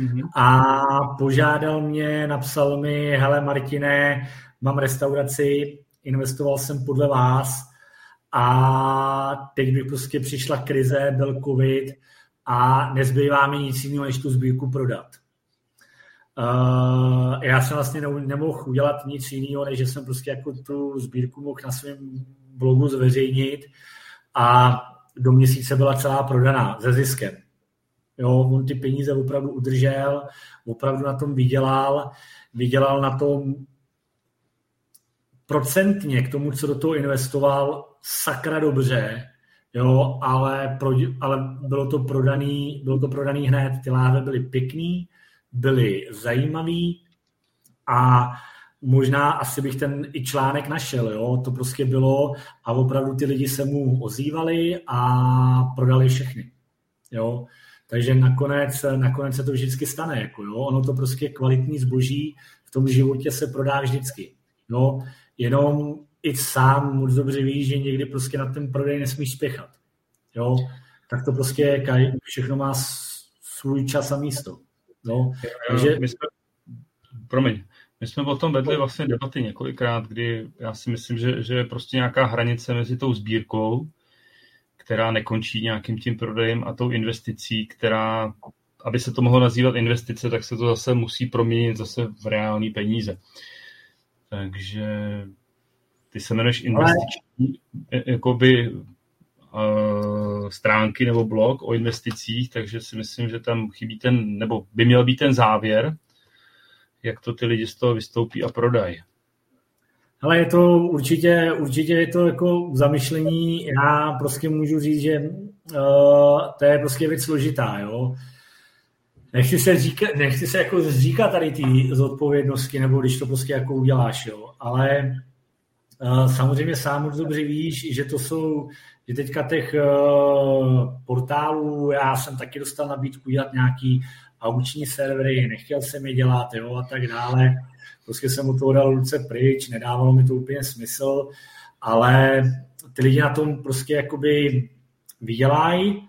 Mm-hmm. A požádal mě, napsal mi, hele Martine, mám restauraci, investoval jsem podle vás a teď by prostě přišla krize, byl covid a nezbývá mi nic jiného, než tu sbírku prodat. Uh, já jsem vlastně nemohl udělat nic jiného, než že jsem prostě jako tu sbírku mohl na svém blogu zveřejnit a do měsíce byla celá prodaná ze ziskem. Jo, on ty peníze opravdu udržel, opravdu na tom vydělal, vydělal na tom procentně k tomu, co do toho investoval, sakra dobře, jo, ale, pro, ale bylo, to prodaný, bylo to prodaný hned, ty láhve byly pěkný, byly zajímavý a možná asi bych ten i článek našel, jo, to prostě bylo a opravdu ty lidi se mu ozývali a prodali všechny, jo. Takže nakonec, nakonec se to vždycky stane. Jako jo. Ono to prostě kvalitní zboží v tom životě se prodá vždycky. No, jenom i sám moc dobře víš, že někdy prostě na ten prodej nesmíš spěchat. Jo? Tak to prostě všechno má svůj čas a místo. No, takže... My jsme, promiň, my jsme o tom vedli vlastně debaty několikrát, kdy já si myslím, že, že je prostě nějaká hranice mezi tou sbírkou která nekončí nějakým tím prodejem a tou investicí, která, aby se to mohlo nazývat investice, tak se to zase musí proměnit zase v reální peníze. Takže ty se jmenuješ investiční jakoby uh, stránky nebo blog o investicích, takže si myslím, že tam chybí ten, nebo by měl být ten závěr, jak to ty lidi z toho vystoupí a prodají. Ale je to určitě, určitě je to jako zamyšlení. Já prostě můžu říct, že uh, to je prostě věc složitá, jo. Nechci se, říka, nechci se jako říkat tady ty zodpovědnosti, nebo když to prostě jako uděláš, jo. Ale uh, samozřejmě sám moc dobře víš, že to jsou, že teďka těch uh, portálů, já jsem taky dostal nabídku dělat nějaký auční servery, nechtěl jsem je dělat, jo, a tak dále prostě jsem u toho dal ruce pryč, nedávalo mi to úplně smysl, ale ty lidi na tom prostě jakoby vydělají,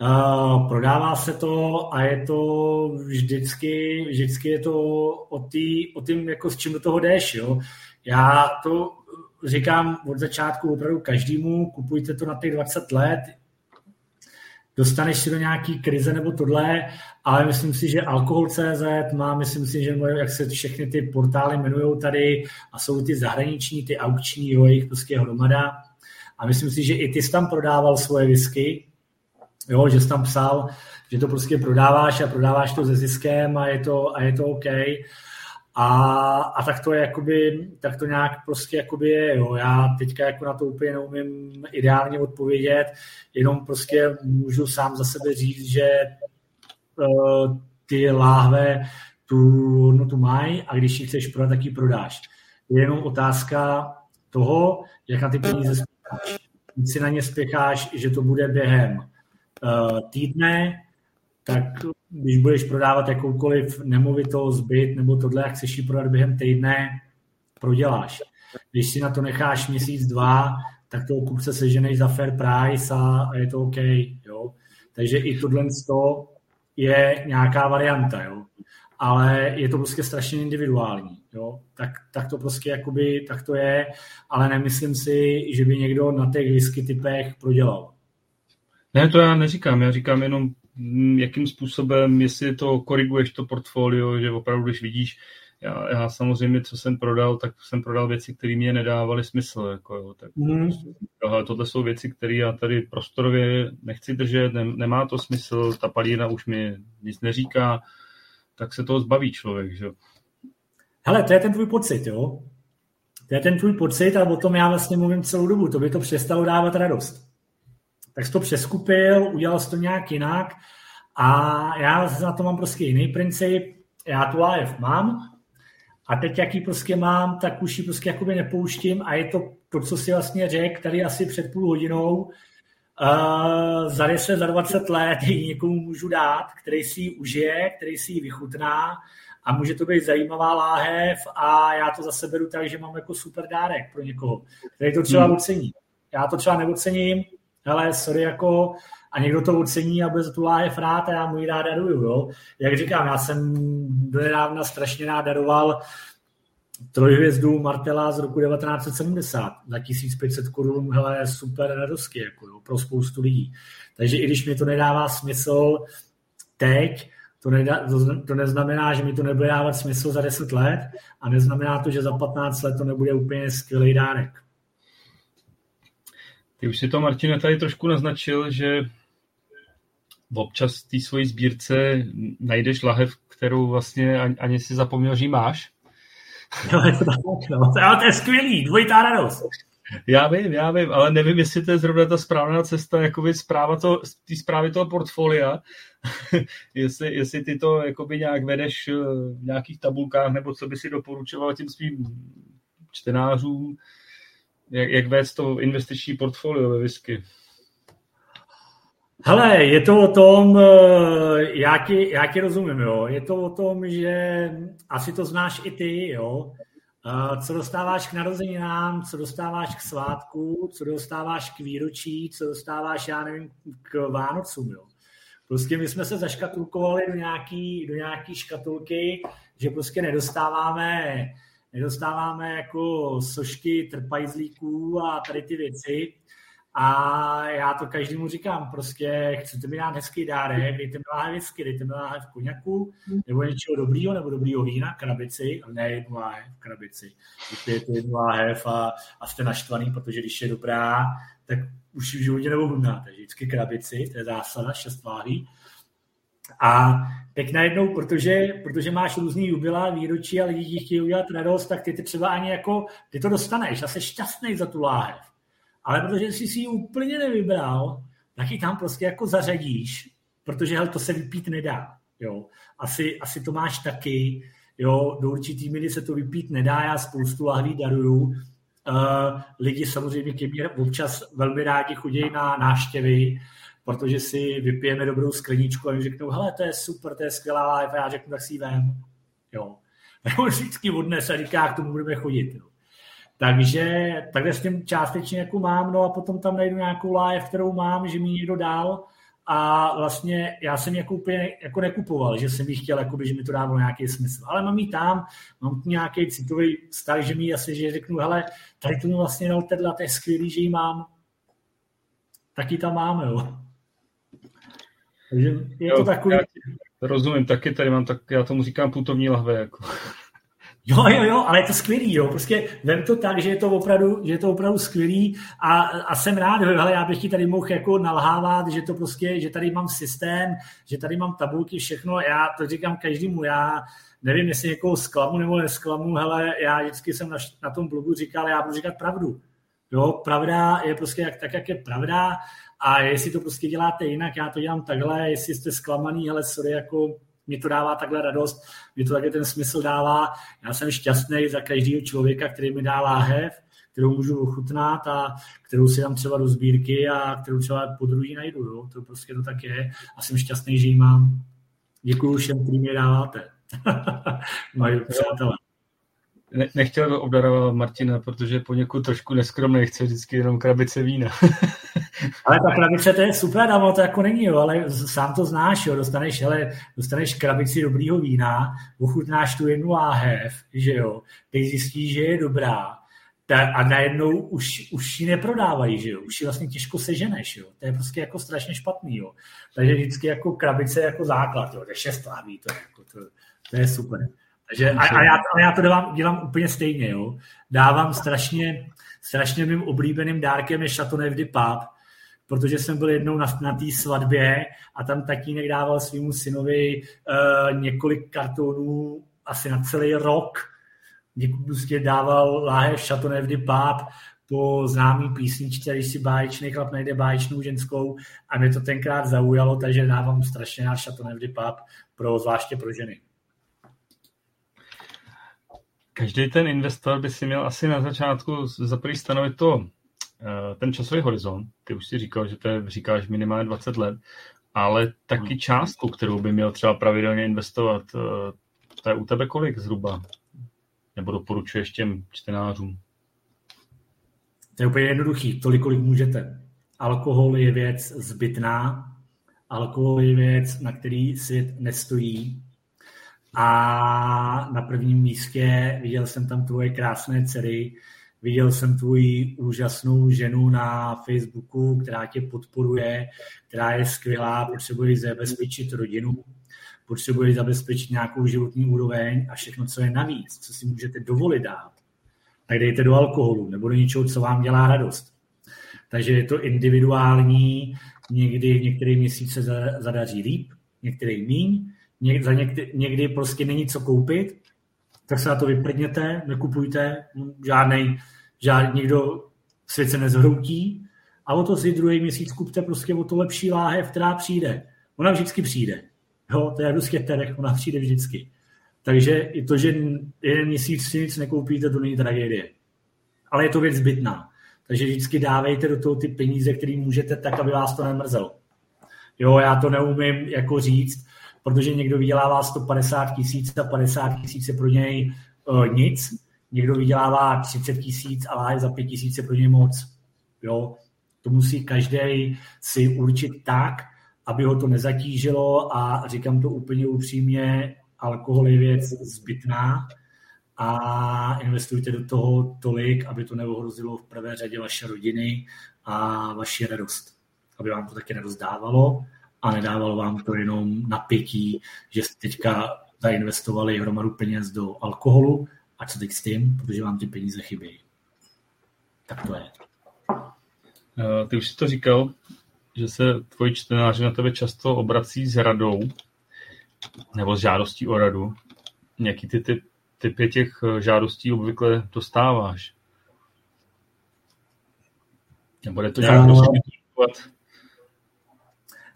Uh, prodává se to a je to vždycky, vždycky je to o, tý, o tím, jako s čím do toho jdeš. Jo? Já to říkám od začátku opravdu každému, kupujte to na těch 20 let, dostaneš si do nějaký krize nebo tohle, ale myslím si, že Alkohol.cz má, myslím si, že jak se všechny ty portály jmenují tady a jsou ty zahraniční, ty aukční, jo, jejich prostě hromada. A myslím si, že i ty jsi tam prodával svoje whisky, jo, že jsi tam psal, že to prostě prodáváš a prodáváš to se ziskem a je to, a je to OK. A, a tak to je jakoby, tak to nějak prostě jakoby je, jo. Já teďka jako na to úplně neumím ideálně odpovědět, jenom prostě můžu sám za sebe říct, že uh, ty láhve tu hodnotu mají a když ji chceš prodat, tak ji prodáš. Je jenom otázka toho, jak na ty peníze spěcháš. Když si na ně spěcháš, že to bude během uh, týdne, tak když budeš prodávat jakoukoliv nemovitost, zbyt nebo tohle, jak chceš ji prodat během týdne, proděláš. Když si na to necháš měsíc, dva, tak toho kupce seženeš za fair price a, je to OK. Jo? Takže i tohle je nějaká varianta. Jo? ale je to prostě strašně individuální. Jo? Tak, tak to prostě jakoby, tak to je, ale nemyslím si, že by někdo na těch whisky typech prodělal. Ne, to já neříkám, já říkám jenom, jakým způsobem, jestli to koriguješ to portfolio, že opravdu, když vidíš, já, já samozřejmě, co jsem prodal, tak jsem prodal věci, které mě nedávaly smysl. Jako, jo, tak mm. tohle, tohle jsou věci, které já tady prostorově nechci držet, ne, nemá to smysl, ta palína už mi nic neříká, tak se toho zbaví člověk. Že? Hele, to je ten tvůj pocit, jo? To je ten tvůj pocit a o tom já vlastně mluvím celou dobu. To by to přestalo dávat radost. Tak jsi to přeskupil, udělal jsi to nějak jinak a já na to mám prostě jiný princip. Já tu AF mám a teď, jaký prostě mám, tak už ji prostě jakoby nepouštím a je to to, co si vlastně řekl tady asi před půl hodinou, Uh, za 10, za 20 let ji někomu můžu dát, který si ji užije, který si ji vychutná a může to být zajímavá láhev a já to zase beru tak, že mám jako super dárek pro někoho, který to třeba hmm. ocení. Já to třeba neocením, ale sorry, jako a někdo to ocení a bude za tu láhev rád a já mu ji rád daruju. Jo? Jak říkám, já jsem donedávna strašně rád daroval trojhvězdu Martela z roku 1970 za 1500 korun, hele, super radostky jako, jo, pro spoustu lidí. Takže i když mi to nedává smysl teď, to, nedá, to, to neznamená, že mi to nebude dávat smysl za 10 let a neznamená to, že za 15 let to nebude úplně skvělý dárek. Ty už si to, Martine, tady trošku naznačil, že občas v té svojí sbírce najdeš lahev, kterou vlastně ani si zapomněl, že máš. No, je to tak, no. To, je skvělý, dvojitá radost. Já vím, já vím, ale nevím, jestli to je zrovna ta správná cesta, jakoby zpráva to, ty zprávy toho portfolia, jestli, jestli ty to jakoby nějak vedeš eh, v nějakých tabulkách, nebo co by si doporučoval těm svým čtenářům, jak, jak vést to investiční portfolio ve whisky. Hele, je to o tom, eh, já ti, já ti rozumím, jo. Je to o tom, že asi to znáš i ty, jo. Eh, co dostáváš k narozeninám, co dostáváš k svátku, co dostáváš k výročí, co dostáváš, já nevím, k Vánocům, jo. Prostě my jsme se zaškatulkovali do nějaký, do nějaký škatulky, že prostě nedostáváme, nedostáváme jako sošky trpajzlíků a tady ty věci, a já to každému říkám, prostě chcete mi dát hezký dárek, dejte mi láhev whisky, dejte mi láhev koněku, nebo něčeho dobrýho, nebo dobrýho vína, krabici, ne jednu láhev, krabici. Vypijete jednu láhev a, a jste naštvaný, protože když je dobrá, tak už v životě neohudnáte. Vždycky krabici, to je zásada, šest láhví. A teď najednou, protože, protože máš různý jubilá, výročí a lidi ti chtějí udělat radost, tak ty, ty třeba ani jako, ty to dostaneš a jsi šťastný za tu láhev ale protože jsi si ji úplně nevybral, tak ji tam prostě jako zařadíš, protože hele, to se vypít nedá. Jo. Asi, asi to máš taky, jo, do určitý míry se to vypít nedá, já spoustu lahví daruju. Uh, lidi samozřejmě ke mně občas velmi rádi chodí na návštěvy, protože si vypijeme dobrou skleničku a jim řeknou, hele, to je super, to je skvělá live, a já řeknu, tak si vem. Jo. Tak on vždycky odnese a říká, k tomu budeme chodit. Jo. Takže takhle s tím částečně jako mám, no a potom tam najdu nějakou live, kterou mám, že mi někdo dal a vlastně já jsem jako úplně jako nekupoval, že jsem ji chtěl, jakoby, že mi to dávalo nějaký smysl. Ale mám ji tam, mám tu nějaký citový vztah, že mi asi, že řeknu, hele, tady to mi vlastně dal tenhle, to je skvělý, že ji mám. Taky tam máme, jo. Takže je jo, to takový... Já rozumím, taky tady mám, tak já tomu říkám putovní lahve, jako. Jo, jo, jo, ale je to skvělý, jo. Prostě vem to tak, že je to opravdu, že je to opravdu skvělý a, a jsem rád, ale já bych ti tady mohl jako nalhávat, že to prostě, že tady mám systém, že tady mám tabulky, všechno, já to říkám každému, já nevím, jestli někoho zklamu nebo nesklamu, hele, já vždycky jsem na, na tom blogu říkal, já budu říkat pravdu. Jo, pravda je prostě jak, tak, jak je pravda a jestli to prostě děláte jinak, já to dělám takhle, jestli jste zklamaný, hele, sorry, jako mi to dává takhle radost, mi to také ten smysl dává. Já jsem šťastný za každého člověka, který mi dá láhev, kterou můžu ochutnat a kterou si dám třeba do sbírky a kterou třeba po druhý najdu. Jo? To prostě to tak je a jsem šťastný, že ji mám. Děkuji všem, kterým je dáváte. Mají přátelé. Ne, nechtěl obdarovat Martina, protože poněkud trošku neskromný, chce vždycky jenom krabice vína. ale ta krabice to je super, a to jako není, jo, ale sám to znáš, jo, dostaneš, hele, dostaneš krabici dobrýho vína, ochutnáš tu jednu láhev, že jo, teď zjistíš, že je dobrá, ta, a najednou už, už ji neprodávají, že jo? Už ji vlastně těžko seženeš, jo? To je prostě jako strašně špatný, jo? Takže vždycky jako krabice jako základ, jo? To je šest láví, to je, jako, to, to je super. Takže, a, a, já, a já to dělám, dělám úplně stejně, jo? Dávám strašně, strašně mým oblíbeným dárkem je Chateauneuf de Pape, protože jsem byl jednou na, na té svatbě a tam tatínek dával svýmu synovi uh, několik kartonů asi na celý rok. Děkuji, prostě dával láhev Chateauneuf de Pape po známý písničce, když si báječný chlap najde báječnou ženskou a mě to tenkrát zaujalo, takže dávám strašně na Chateauneuf de Pape, pro, zvláště pro ženy. Každý ten investor by si měl asi na začátku za prvý stanovit to, eh, ten časový horizont. Ty už si říkal, že to je, říkáš minimálně 20 let, ale taky hmm. částku, kterou by měl třeba pravidelně investovat. Eh, to je u tebe kolik zhruba? Nebo doporučuješ těm čtenářům? To je úplně jednoduchý, tolik, kolik můžete. Alkohol je věc zbytná, alkohol je věc, na který svět nestojí a na prvním místě viděl jsem tam tvoje krásné dcery, viděl jsem tvoji úžasnou ženu na Facebooku, která tě podporuje, která je skvělá, potřebuje zabezpečit rodinu, potřebuje zabezpečit nějakou životní úroveň a všechno, co je navíc, co si můžete dovolit dát, tak dejte do alkoholu nebo do něčeho, co vám dělá radost. Takže je to individuální, někdy některé měsíce zadaří líp, některé míň, někdy, za někdy, někdy prostě není co koupit, tak se na to vyprdněte, nekupujte, žádnej, žádný, nikdo svět se nezhroutí a o to si druhý měsíc kupte prostě o to lepší láhev, která přijde. Ona vždycky přijde. Jo, to je prostě terech, ona přijde vždycky. Takže i to, že jeden měsíc si nic nekoupíte, to není tragédie. Ale je to věc zbytná. Takže vždycky dávejte do toho ty peníze, které můžete, tak, aby vás to nemrzelo. Jo, já to neumím jako říct, protože někdo vydělává 150 tisíc a 50 tisíc je pro něj uh, nic, někdo vydělává 30 tisíc a je za 5 tisíc je pro něj moc. Jo? To musí každý si určit tak, aby ho to nezatížilo a říkám to úplně upřímně, alkohol je věc zbytná a investujte do toho tolik, aby to neohrozilo v prvé řadě vaše rodiny a vaši radost. Aby vám to taky radost dávalo a nedávalo vám to jenom napětí, že jste teďka zainvestovali hromadu peněz do alkoholu a co teď s tím, protože vám ty peníze chybějí. Tak to je. Eh, ty už jsi to říkal, že se tvoji čtenáři na tebe často obrací s radou nebo s žádostí o radu. Jaký ty typ, typy těch eh, žádostí obvykle dostáváš? Nebo je to nějak no.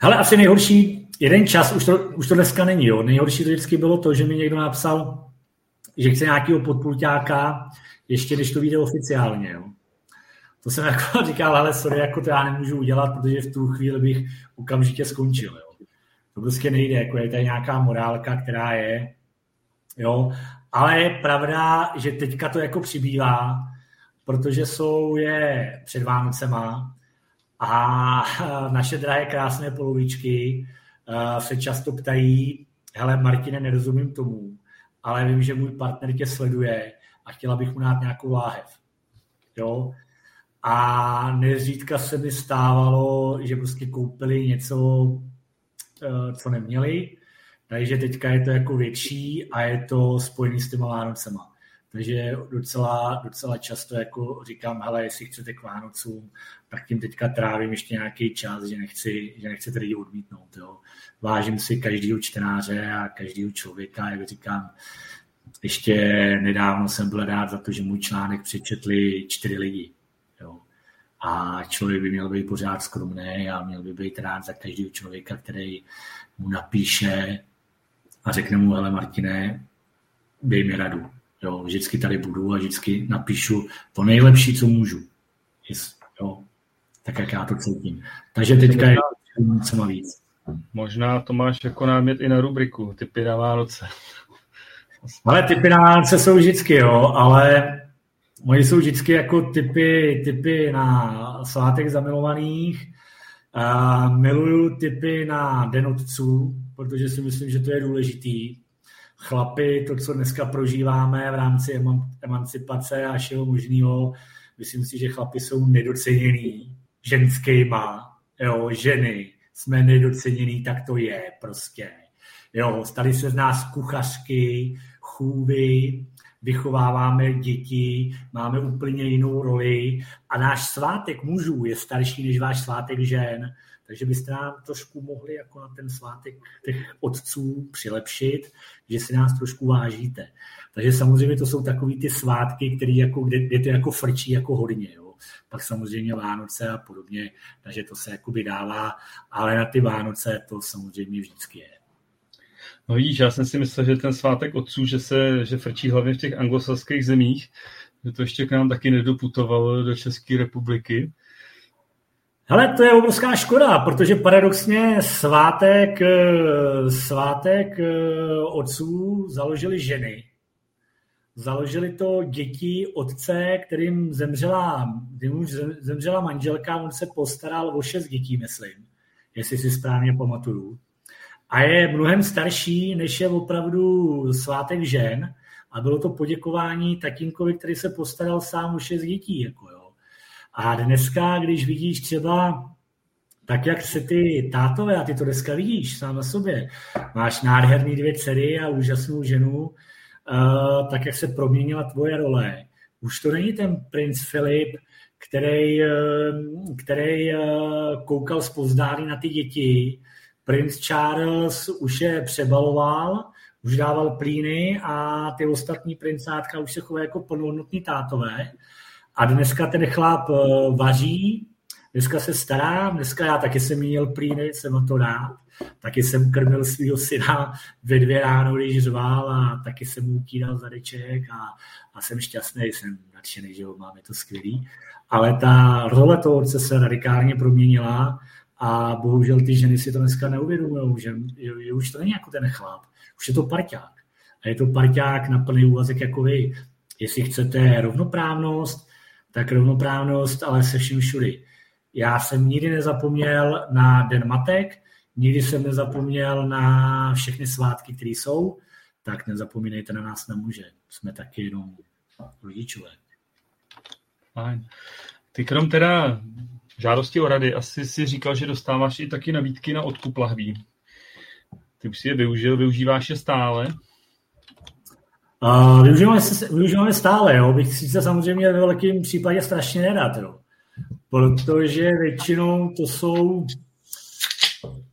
Hele, asi nejhorší, jeden čas, už to, už to dneska není, jo. Nejhorší to vždycky bylo to, že mi někdo napsal, že chce nějakého podpulťáka, ještě když to vyjde oficiálně, jo. To jsem jako říkal, ale sorry, jako to já nemůžu udělat, protože v tu chvíli bych okamžitě skončil, jo. To prostě nejde, jako je tady nějaká morálka, která je, jo. Ale je pravda, že teďka to jako přibývá, protože jsou je před Vánocema, a naše drahé krásné polovičky eh, se často ptají, hele Martine, nerozumím tomu, ale vím, že můj partner tě sleduje a chtěla bych mu dát nějakou láhev. Jo? A nezřídka se mi stávalo, že prostě koupili něco, eh, co neměli, takže teďka je to jako větší a je to spojený s těma Vánocema. Takže docela, docela často jako říkám, hele, jestli chcete k Vánocům, tak tím teďka trávím ještě nějaký čas, že nechci, že nechci tady odmítnout. Jo. Vážím si každého čtenáře a každého člověka, jak říkám, ještě nedávno jsem byl rád za to, že můj článek přečetli čtyři lidi. Jo. A člověk by měl být pořád skromný a měl by být rád za každého člověka, který mu napíše a řekne mu, hele Martine, dej mi radu. Jo, vždycky tady budu a vždycky napíšu to nejlepší, co můžu. Jo, tak, jak já to cítím. Takže teďka je co víc. Možná to máš jako námět i na rubriku, typy na Vánoce. Ale typy na Vánoce jsou vždycky, jo, ale moji jsou vždycky jako typy, typy na svátek zamilovaných. Uh, miluju typy na den otců, protože si myslím, že to je důležitý. Chlapy, to, co dneska prožíváme v rámci emancipace a všeho možného, myslím si, že chlapy jsou nedoceněný ženskýma, jo, ženy, jsme nedoceněný, tak to je prostě. Jo, stali se z nás kuchařky, chůvy, vychováváme děti, máme úplně jinou roli a náš svátek mužů je starší než váš svátek žen, takže byste nám trošku mohli jako na ten svátek těch otců přilepšit, že si nás trošku vážíte. Takže samozřejmě to jsou takový ty svátky, které jako, kde, kde to jako frčí jako hodně. Jo. Pak samozřejmě Vánoce a podobně, takže to se jako dává, ale na ty Vánoce to samozřejmě vždycky je. No vidíš, já jsem si myslel, že ten svátek otců, že se že frčí hlavně v těch anglosaských zemích, že to ještě k nám taky nedoputovalo do České republiky. Ale to je obrovská škoda, protože paradoxně svátek, eh, svátek eh, otců založili ženy. Založili to děti otce, kterým zemřela, kterým zemřela manželka, on se postaral o šest dětí, myslím, jestli si správně pamatuju a je mnohem starší, než je opravdu svátek žen a bylo to poděkování tatínkovi, který se postaral sám o šest dětí. Jako jo. A dneska, když vidíš třeba tak, jak se ty tátové, a ty to dneska vidíš sám na sobě, máš nádherný dvě dcery a úžasnou ženu, uh, tak jak se proměnila tvoje role. Už to není ten princ Filip, který, uh, který uh, koukal zpozdání na ty děti, Prince Charles už je přebaloval, už dával plíny a ty ostatní princátka už se chovají jako plnohodnotní tátové. A dneska ten chlap eh, vaří, dneska se stará, dneska já taky jsem měl plíny, jsem to rád. Taky jsem krmil svého syna ve dvě ráno, když řval a taky jsem mu utíral zadeček a, a jsem šťastný, jsem nadšený, že ho máme to skvělý. Ale ta role toho se radikálně proměnila a bohužel ty ženy si to dneska neuvědomují, že, že už to není jako ten chlap, už je to parťák. A je to parťák na plný úvazek jako vy. Jestli chcete rovnoprávnost, tak rovnoprávnost, ale se vším všudy. Já jsem nikdy nezapomněl na Den matek, nikdy jsem nezapomněl na všechny svátky, které jsou, tak nezapomínejte na nás na muže. Jsme taky jenom rodičové. Fajn. Ty krom teda žádosti o rady asi si říkal, že dostáváš i taky nabídky na odkup lahví. Ty už si je využil, využíváš je stále? Využíváme, využíváme stále, jo. Bych sice samozřejmě ve velkém případě strašně nedat, jo. Protože většinou to jsou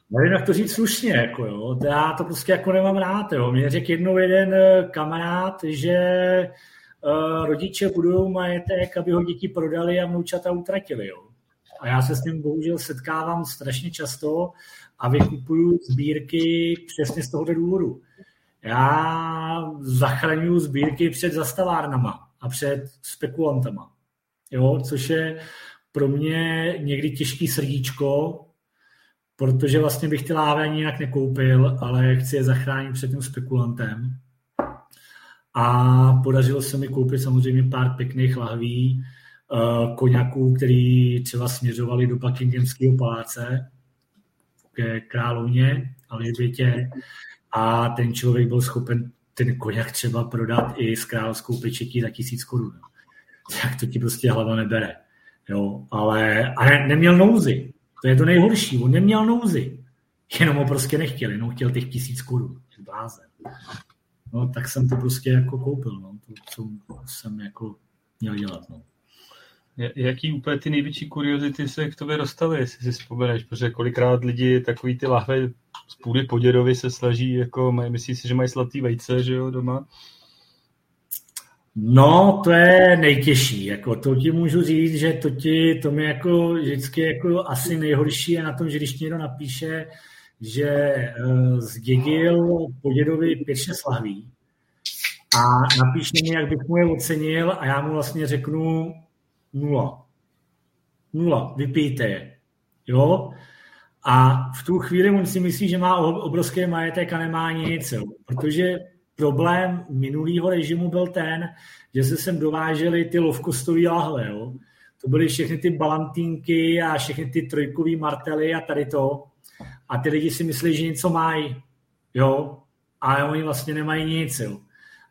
nevím, jak to říct slušně, jako jo. Já to prostě jako nemám rád, jo. Mě řekl jednou jeden eh, kamarád, že uh, rodiče budují majetek, aby ho děti prodali a vnoučata utratili, jo. A já se s tím bohužel setkávám strašně často a vykupuju sbírky přesně z tohoto důvodu. Já zachraňuju sbírky před zastavárnama a před spekulantama. Jo, což je pro mě někdy těžký srdíčko, protože vlastně bych ty lávy ani jinak nekoupil, ale chci je zachránit před tím spekulantem. A podařilo se mi koupit samozřejmě pár pěkných lahví, uh, koněků, který třeba směřovali do Buckinghamského paláce ke královně Alžbětě a ten člověk byl schopen ten koněk třeba prodat i s královskou pečetí za tisíc korun. Tak to ti prostě hlava nebere. Jo, ale, ale neměl nouzy. To je to nejhorší. On neměl nouzy. Jenom ho prostě nechtěl, jenom chtěl těch tisíc korun. Blázen. no, tak jsem to prostě jako koupil, no, to, co jsem jako měl dělat, no. Jaký úplně ty největší kuriozity se k tobě dostaly, jestli si vzpomeneš, protože kolikrát lidi takový ty lahve z půdy podědovi se slaží, jako mají, myslí si, že mají slatý vejce, že jo, doma? No, to je nejtěžší. Jako, to ti můžu říct, že to, ti, to mi jako vždycky jako asi nejhorší je na tom, že když někdo napíše, že uh, zdědil po dědovi pět šest lahví a napíše mi, jak bych mu je ocenil a já mu vlastně řeknu nula. Nula, vypijte je. Jo? A v tu chvíli on si myslí, že má obrovský majetek a nemá nic, jo? protože problém minulého režimu byl ten, že se sem dovážely ty lovkostové lahve. Jo? To byly všechny ty balantínky a všechny ty trojkové martely a tady to. A ty lidi si myslí, že něco mají. Jo? Ale oni vlastně nemají nic. Jo?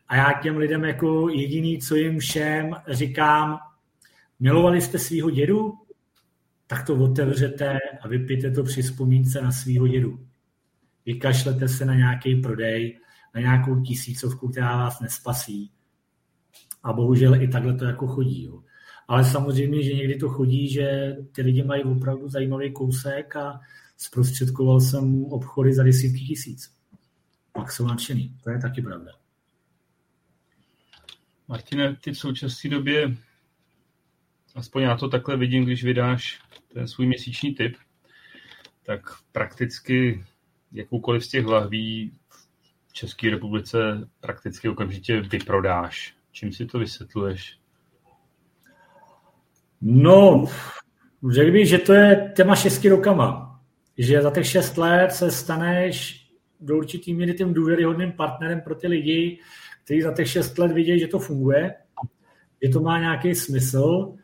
A já těm lidem jako jediný, co jim všem říkám, milovali jste svého dědu? Tak to otevřete a vypijte to při vzpomínce na svého dědu. Vykašlete se na nějaký prodej, na nějakou tisícovku, která vás nespasí. A bohužel i takhle to jako chodí. Jo. Ale samozřejmě, že někdy to chodí, že ty lidi mají opravdu zajímavý kousek a zprostředkoval jsem obchody za desítky tisíc. Pak jsou nadšený. To je taky pravda. Martine, ty v současné době, aspoň já to takhle vidím, když vydáš ten svůj měsíční tip, tak prakticky jakoukoliv z těch lahví v České republice prakticky okamžitě vyprodáš. Čím si to vysvětluješ? No, řekl bych, že to je téma šesti rokama. Že za těch šest let se staneš do určitý míry tím důvěryhodným partnerem pro ty lidi, kteří za těch šest let vidějí, že to funguje, že to má nějaký smysl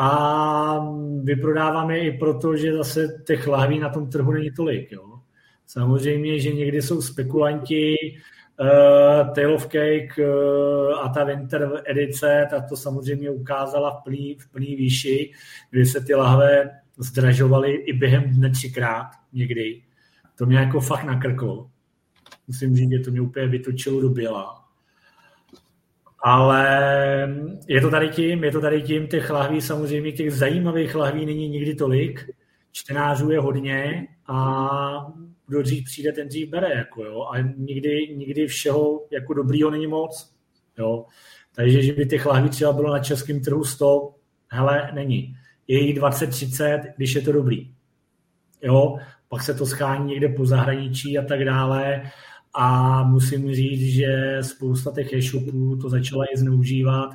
a vyprodáváme i proto, že zase těch lahví na tom trhu není tolik. Jo. Samozřejmě, že někdy jsou spekulanti, uh, Tale of Cake uh, a ta Winter edice, tak to samozřejmě ukázala v plný, v plný výši, kdy se ty lahve zdražovaly i během dne třikrát někdy. To mě jako fakt nakrklo. Musím říct, že to mě úplně vytočilo do běla. Ale je to tady tím, je to tady tím, těch lahví samozřejmě, těch zajímavých lahví není nikdy tolik, čtenářů je hodně a kdo dřív přijde, ten dřív bere, jako jo, a nikdy, nikdy všeho jako dobrýho není moc, jo. Takže, že by těch lahví třeba bylo na českém trhu 100, hele, není. Je jich 20-30, když je to dobrý. Jo, pak se to schání někde po zahraničí a tak dále a musím říct, že spousta těch e-shopů to začala i zneužívat,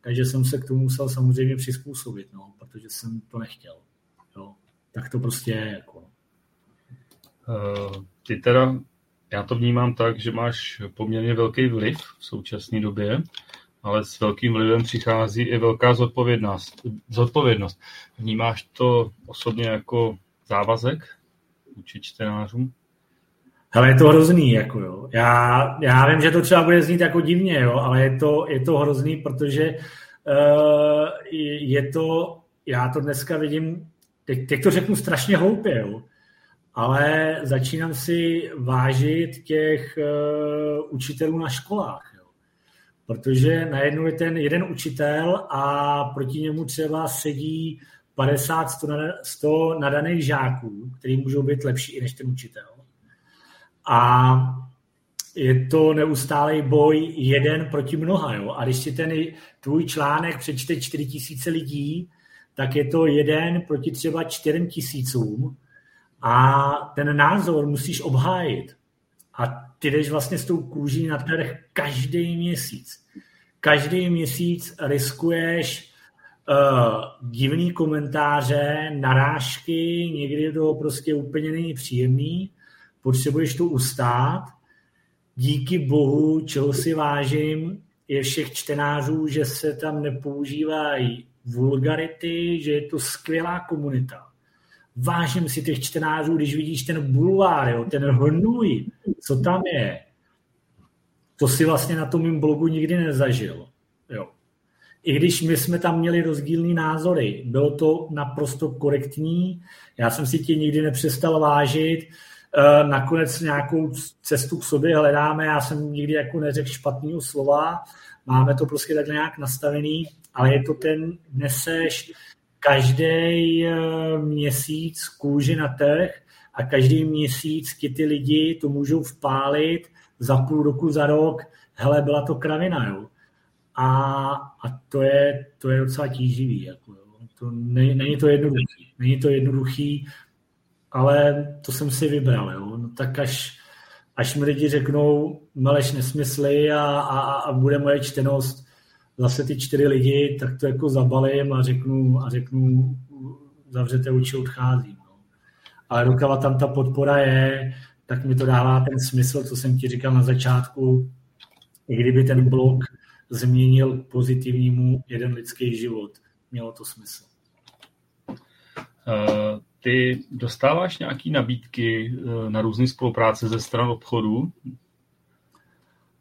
takže jsem se k tomu musel samozřejmě přizpůsobit, no, protože jsem to nechtěl. Jo. Tak to prostě je. Jako. Uh, ty teda, já to vnímám tak, že máš poměrně velký vliv v současné době, ale s velkým vlivem přichází i velká zodpovědnost. zodpovědnost. Vnímáš to osobně jako závazek vůči čtenářům? Hele, je to hrozný, jako jo. Já, já vím, že to třeba bude znít jako divně, jo, ale je to, je to hrozný, protože uh, je to, já to dneska vidím, teď, teď to řeknu strašně hloupě, jo, ale začínám si vážit těch uh, učitelů na školách, jo. Protože najednou je ten jeden učitel a proti němu třeba sedí 50, 100 nadaných žáků, který můžou být lepší i než ten učitel a je to neustálý boj jeden proti mnoha. Jo? A když si ten tvůj článek přečte 4 tisíce lidí, tak je to jeden proti třeba 4 tisícům a ten názor musíš obhájit. A ty jdeš vlastně s tou kůží na trh každý měsíc. Každý měsíc riskuješ uh, divný komentáře, narážky, někdy to prostě úplně není příjemný potřebuješ to ustát. Díky bohu, čeho si vážím, je všech čtenářů, že se tam nepoužívají vulgarity, že je to skvělá komunita. Vážím si těch čtenářů, když vidíš ten bulvár, jo, ten hnůj, co tam je. To si vlastně na tom mým blogu nikdy nezažil. Jo. I když my jsme tam měli rozdílné názory, bylo to naprosto korektní, já jsem si tě nikdy nepřestal vážit, nakonec nějakou cestu k sobě hledáme. Já jsem nikdy jako neřekl špatného slova, máme to prostě tak nějak nastavený, ale je to ten, neseš každý měsíc kůži na trh a každý měsíc ti ty lidi to můžou vpálit za půl roku, za rok, hele, byla to kravina, jo. A, a to, je, to je docela tíživý, jako, jo. To ne, není to jednoduchý, není to jednoduchý, ale to jsem si vybral, jo. No, tak až, až mi lidi řeknou, meleš nesmysly a, a, a bude moje čtenost zase ty čtyři lidi, tak to jako zabalím a řeknu, a řeknu zavřete oči, odcházím. No. Ale dokava tam ta podpora je, tak mi to dává ten smysl, co jsem ti říkal na začátku, i kdyby ten blok změnil pozitivnímu jeden lidský život, mělo to smysl. Uh, ty dostáváš nějaké nabídky uh, na různé spolupráce ze stran obchodu?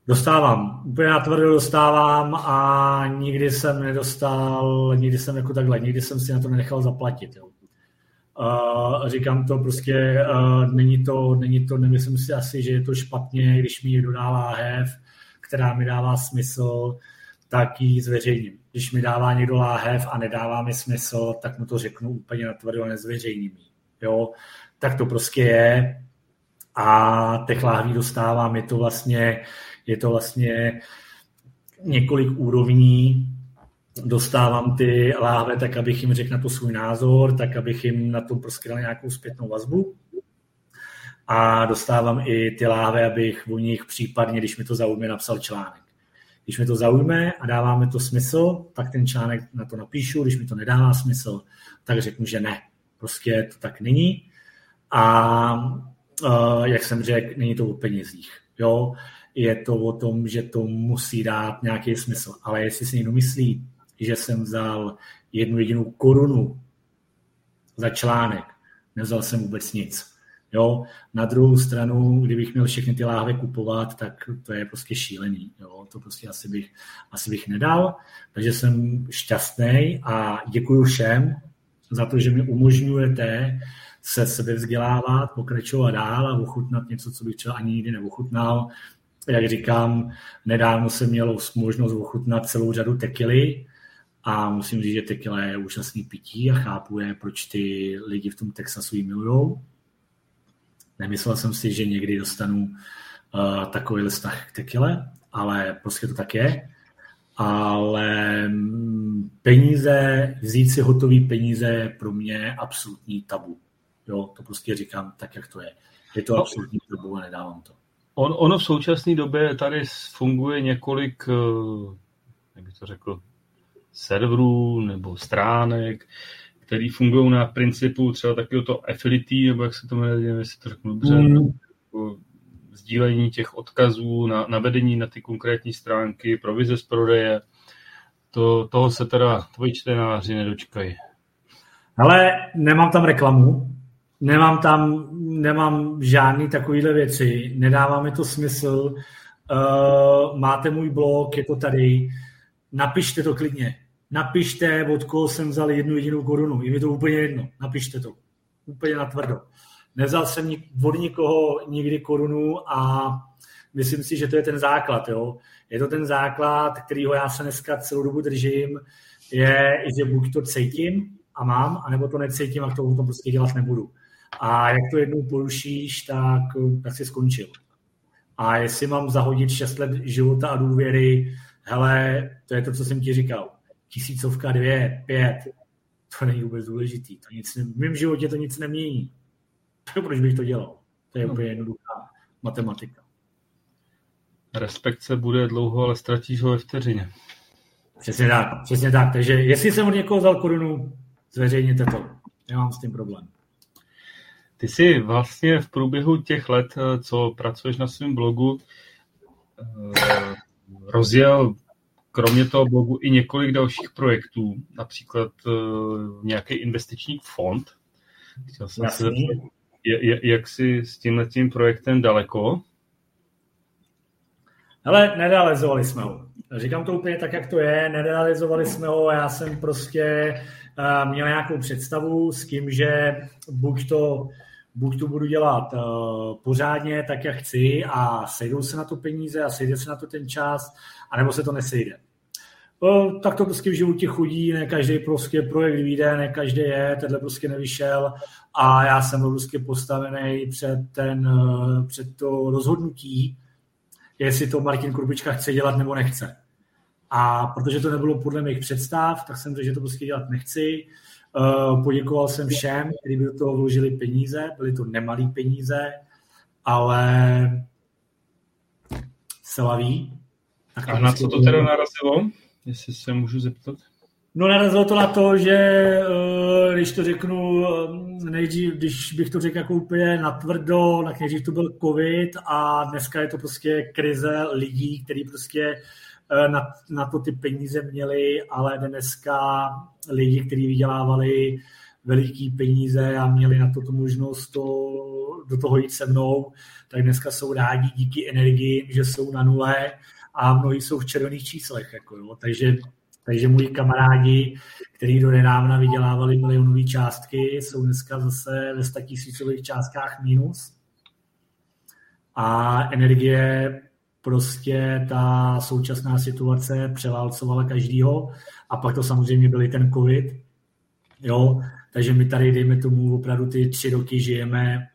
Dostávám, úplně natvrdo dostávám a nikdy jsem nedostal, nikdy jsem jako takhle, nikdy jsem si na to nenechal zaplatit. Jo. Uh, říkám to prostě, uh, není to, není to, nemyslím si asi, že je to špatně, když mi někdo dá láhev, která mi dává smysl, tak ji zveřejním. Když mi dává někdo láhev a nedává mi smysl, tak mu to řeknu úplně natvrdo a nezveřejním Jo? Tak to prostě je. A těch láhví dostávám, je to vlastně, je to vlastně několik úrovní, dostávám ty láhve tak, abych jim řekl na to svůj názor, tak, abych jim na to prostě dal nějakou zpětnou vazbu. A dostávám i ty láhve, abych o nich případně, když mi to zaujme, napsal článek. Když mi to zaujme a dává mi to smysl, tak ten článek na to napíšu, když mi to nedává smysl, tak řeknu, že ne. Prostě to tak není. A uh, jak jsem řekl, není to o penězích. Jo? Je to o tom, že to musí dát nějaký smysl. Ale jestli si někdo myslí, že jsem vzal jednu jedinou korunu za článek, nevzal jsem vůbec nic. Jo? Na druhou stranu, kdybych měl všechny ty láhve kupovat, tak to je prostě šílený. Jo? To prostě asi bych, asi bych nedal. Takže jsem šťastný a děkuji všem za to, že mi umožňujete se sebe vzdělávat, pokračovat dál a ochutnat něco, co bych třeba ani nikdy neochutnal. Jak říkám, nedávno jsem měl možnost ochutnat celou řadu tekily, a musím říct, že tequila je úžasný pití a chápu je, proč ty lidi v tom Texasu ji milujou. Nemyslel jsem si, že někdy dostanu uh, takový vztah k tequile, ale prostě to tak je. Ale mm, peníze, vzít si hotový peníze je pro mě absolutní tabu. Jo, to prostě říkám tak, jak to je. Je to no. absolutní tabu a nedávám to. On, ono v současné době tady funguje několik, eh, jak bych to řekl, serverů nebo stránek, který fungují na principu třeba takového to affiliate, nebo jak se to jmenuje, jestli to řeknu dobře, mm. sdílení těch odkazů, na, navedení na ty konkrétní stránky, provize z prodeje. To, toho se teda tvoji čtenáři nedočkají. Ale nemám tam reklamu, nemám tam, nemám žádný takovýhle věci, nedává mi to smysl. Uh, máte můj blog, je to tady, napište to klidně napište, od koho jsem vzal jednu jedinou korunu. Je mi to úplně jedno. Napište to. Úplně natvrdo. Nevzal jsem od nikoho nikdy korunu a myslím si, že to je ten základ. Jo? Je to ten základ, kterýho já se dneska celou dobu držím, je, že buď to cítím a mám, anebo to necítím a to, to prostě dělat nebudu. A jak to jednou porušíš, tak, tak si skončil. A jestli mám zahodit 6 let života a důvěry, hele, to je to, co jsem ti říkal tisícovka, dvě, pět, to není vůbec důležitý. To nic, v mém životě to nic nemění. Proč bych to dělal? To je no. úplně jednoduchá matematika. Respekt se bude dlouho, ale ztratíš ho ve vteřině. Přesně tak, přesně tak. Takže jestli jsem od někoho vzal korunu, zveřejněte to. Nemám s tím problém. Ty jsi vlastně v průběhu těch let, co pracuješ na svém blogu, eh, rozjel kromě toho blogu i několik dalších projektů, například uh, nějaký investiční fond. Chtěl jsem se zeptat, jak jsi s tímhle tím projektem daleko? Ale nerealizovali jsme ho. Říkám to úplně tak, jak to je. Nerealizovali jsme ho. Já jsem prostě uh, měl nějakou představu s tím, že buď to buď to budu dělat uh, pořádně tak, jak chci a sejdou se na to peníze a sejde se na to ten čas, anebo se to nesejde. Uh, tak to prostě v životě chodí, ne každý prostě projekt vyjde, ne každý je, tenhle prostě nevyšel a já jsem byl prostě postavený před, ten, před to rozhodnutí, jestli to Martin Kurbička chce dělat nebo nechce. A protože to nebylo podle mých představ, tak jsem řekl, že to prostě dělat nechci. Uh, poděkoval jsem všem, kteří by do toho vložili peníze, byly to nemalé peníze, ale se laví. Tak A na co to teda narazilo, jestli se můžu zeptat? No narazilo to na to, že eh, když to řeknu nejdřív, když bych to řekl jako úplně natvrdo, tak nejdřív to byl covid a dneska je to prostě krize lidí, který prostě Eh, na, na to ty peníze měli, ale dneska lidi, kteří vydělávali veliký peníze a měli na to tu možnost to, do toho jít se mnou, tak dneska jsou rádi díky energii, že jsou na nule a mnohí jsou v červených číslech. Jako jo. Takže, takže moji kamarádi, kteří do nedávna vydělávali milionové částky, jsou dneska zase ve statisícových částkách minus. A energie prostě ta současná situace převálcovala každýho a pak to samozřejmě byly ten covid. Jo, takže my tady, dejme tomu, opravdu ty tři roky žijeme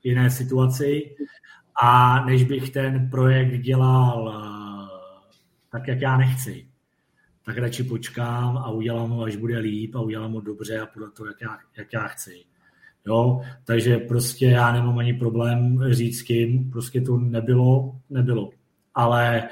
v jiné situaci a než bych ten projekt dělal eh, tak, jak já nechci, tak radši počkám a udělám ho, až bude líp a udělám ho dobře a podle toho, jak já, jak já chci. Jo, takže prostě já nemám ani problém říct kým, prostě to nebylo, nebylo. Ale,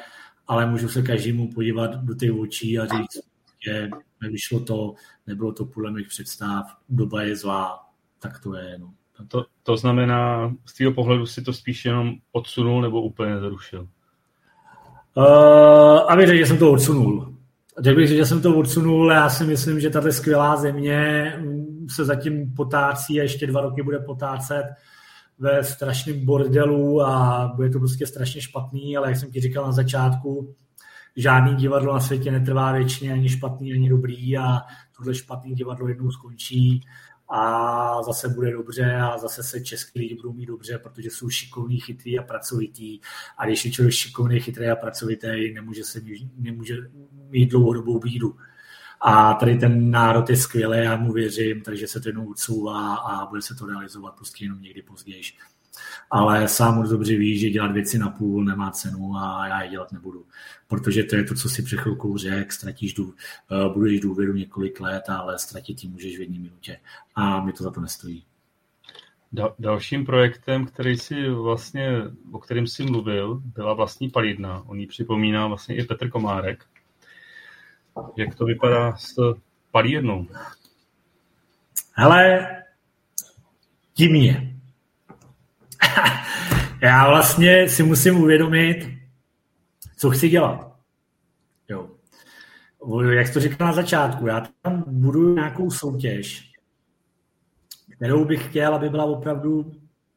ale můžu se každému podívat do těch očí a říct, že nevyšlo to, nebylo to podle mých představ, doba je zlá, tak to je. No. To, to znamená, z tvého pohledu si to spíš jenom odsunul nebo úplně zrušil? Uh, aby řekl, že jsem to odsunul. Řekl bych, že jsem to odsunul, já si myslím, že tato skvělá země se zatím potácí a ještě dva roky bude potácet ve strašném bordelu a bude to prostě strašně špatný, ale jak jsem ti říkal na začátku, žádný divadlo na světě netrvá věčně, ani špatný, ani dobrý a tohle špatný divadlo jednou skončí a zase bude dobře a zase se český lidi budou mít dobře, protože jsou šikovní, chytrý a pracovitý. A když je člověk šikovný, chytrý a pracovitý, nemůže, se, nemůže mít dlouhodobou bídu. A tady ten národ je skvělý, já mu věřím, takže se to jednou odsouvá a bude se to realizovat prostě jenom někdy později. Ale sám moc dobře ví, že dělat věci na půl nemá cenu a já je dělat nebudu. Protože to je to, co si před chvilkou řekl, ztratíš dů, eh, budeš důvěru několik let, ale ztratit ji můžeš v jedné minutě. A mi to za to nestojí. Dalším projektem, který si vlastně, o kterém si mluvil, byla vlastní palidna. On ji připomíná vlastně i Petr Komárek. Jak to vypadá s palírnou? Hele, divně. Já vlastně si musím uvědomit, co chci dělat. Jo. Jak to říkal na začátku, já tam budu nějakou soutěž, kterou bych chtěl, aby byla opravdu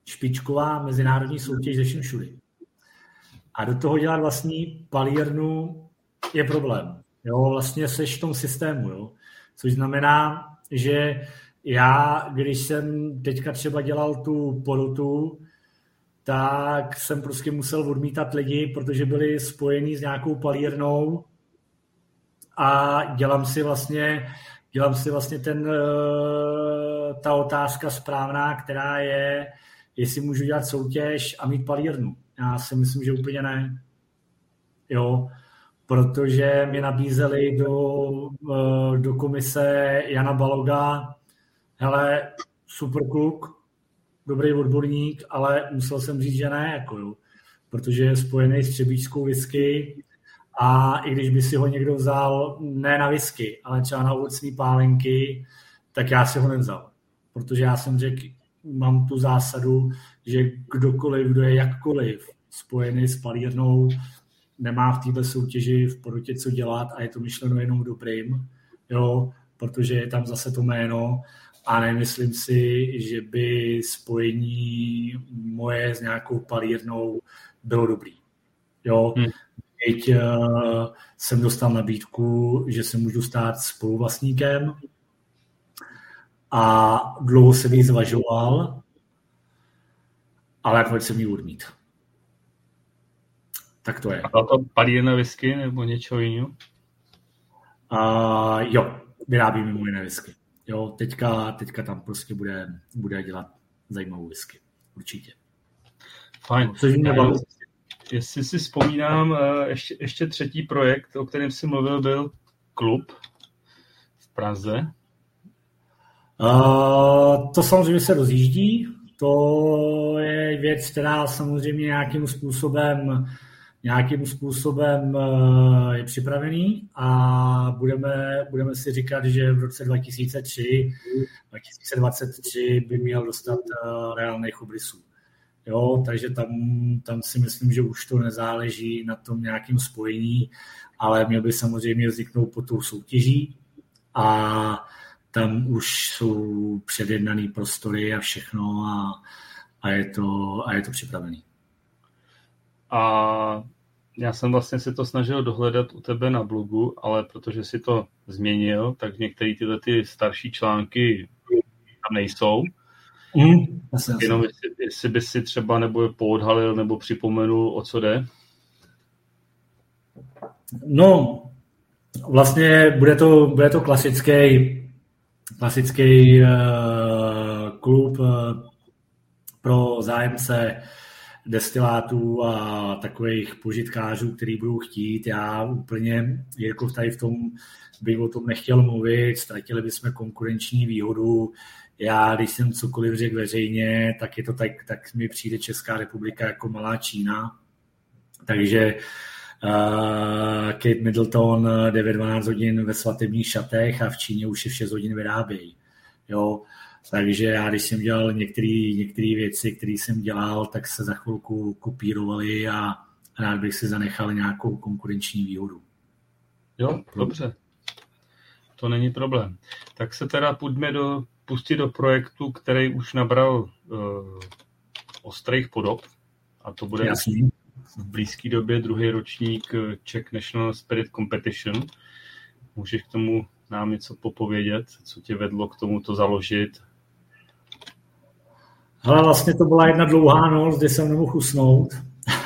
špičková mezinárodní soutěž ze všem všudy. A do toho dělat vlastní palírnu je problém. Jo, vlastně seš v tom systému, jo. Což znamená, že já, když jsem teďka třeba dělal tu porotu, tak jsem prostě musel odmítat lidi, protože byli spojení s nějakou palírnou a dělám si vlastně, dělám si vlastně ten, eh, ta otázka správná, která je, jestli můžu dělat soutěž a mít palírnu. Já si myslím, že úplně ne. Jo, protože mi nabízeli do, eh, do komise Jana Baloga, hele, super kluk, dobrý odborník, ale musel jsem říct, že ne, jako jo, protože je spojený s třebíčskou whisky a i když by si ho někdo vzal ne na whisky, ale třeba na ovocní pálenky, tak já si ho nevzal. Protože já jsem řekl, mám tu zásadu, že kdokoliv, kdo je jakkoliv spojený s palírnou, nemá v této soutěži v porotě co dělat a je to myšleno jenom dobrým, jo, protože je tam zase to jméno a nemyslím si, že by spojení moje s nějakou palírnou bylo dobrý. Jo, hmm. Teď uh, jsem dostal nabídku, že se můžu stát spoluvlastníkem a dlouho jsem ji zvažoval, ale proč jsem ji odmít. Tak to je. A to palí na whisky nebo něco jiného? Uh, jo, vyrábí mimo jiné whisky. Jo, teďka, teďka tam prostě bude, bude dělat zajímavou whisky. Určitě. Fajn. Což mě baví. Jestli si vzpomínám, eh, ještě, ještě třetí projekt, o kterém jsi mluvil, byl klub v Praze. Uh, to samozřejmě se rozjíždí. To je věc, která samozřejmě nějakým způsobem nějakým způsobem eh, je připravený a budeme, budeme si říkat, že v roce 2003, 2023 by měl dostat eh, reálných obrysů. Jo, takže tam, tam si myslím, že už to nezáleží na tom nějakým spojení, ale měl by samozřejmě vzniknout po tou soutěží a tam už jsou předjednané prostory a všechno a, a, je, to, a je to připravený. A já jsem vlastně si to snažil dohledat u tebe na blogu, ale protože si to změnil, tak některé tyhle ty starší články tam nejsou. Mm, Jenom jestli, jestli by si třeba nebo poodhalil nebo připomenul, o co jde. No, vlastně bude to, bude to klasický, klasický uh, klub uh, pro zájemce destilátů a takových požitkářů, který budou chtít. Já úplně, jako tady v tom bych o tom nechtěl mluvit, ztratili bychom konkurenční výhodu. Já, když jsem cokoliv řekl veřejně, tak je to tak, tak mi přijde Česká republika jako malá Čína. Takže uh, Kate Middleton 9-12 hodin ve svatebních šatech a v Číně už je 6 hodin vyrábějí. Jo, takže já, když jsem dělal některé věci, které jsem dělal, tak se za chvilku kopírovaly a rád bych si zanechal nějakou konkurenční výhodu. Jo, dobře. To není problém. Tak se teda půjdeme do, pustit do projektu, který už nabral uh, ostrých podob. A to bude Jasný. v blízké době druhý ročník Czech National Spirit Competition. Můžeš k tomu nám něco popovědět, co tě vedlo k tomu to založit ale vlastně to byla jedna dlouhá noc, kdy jsem nemohl usnout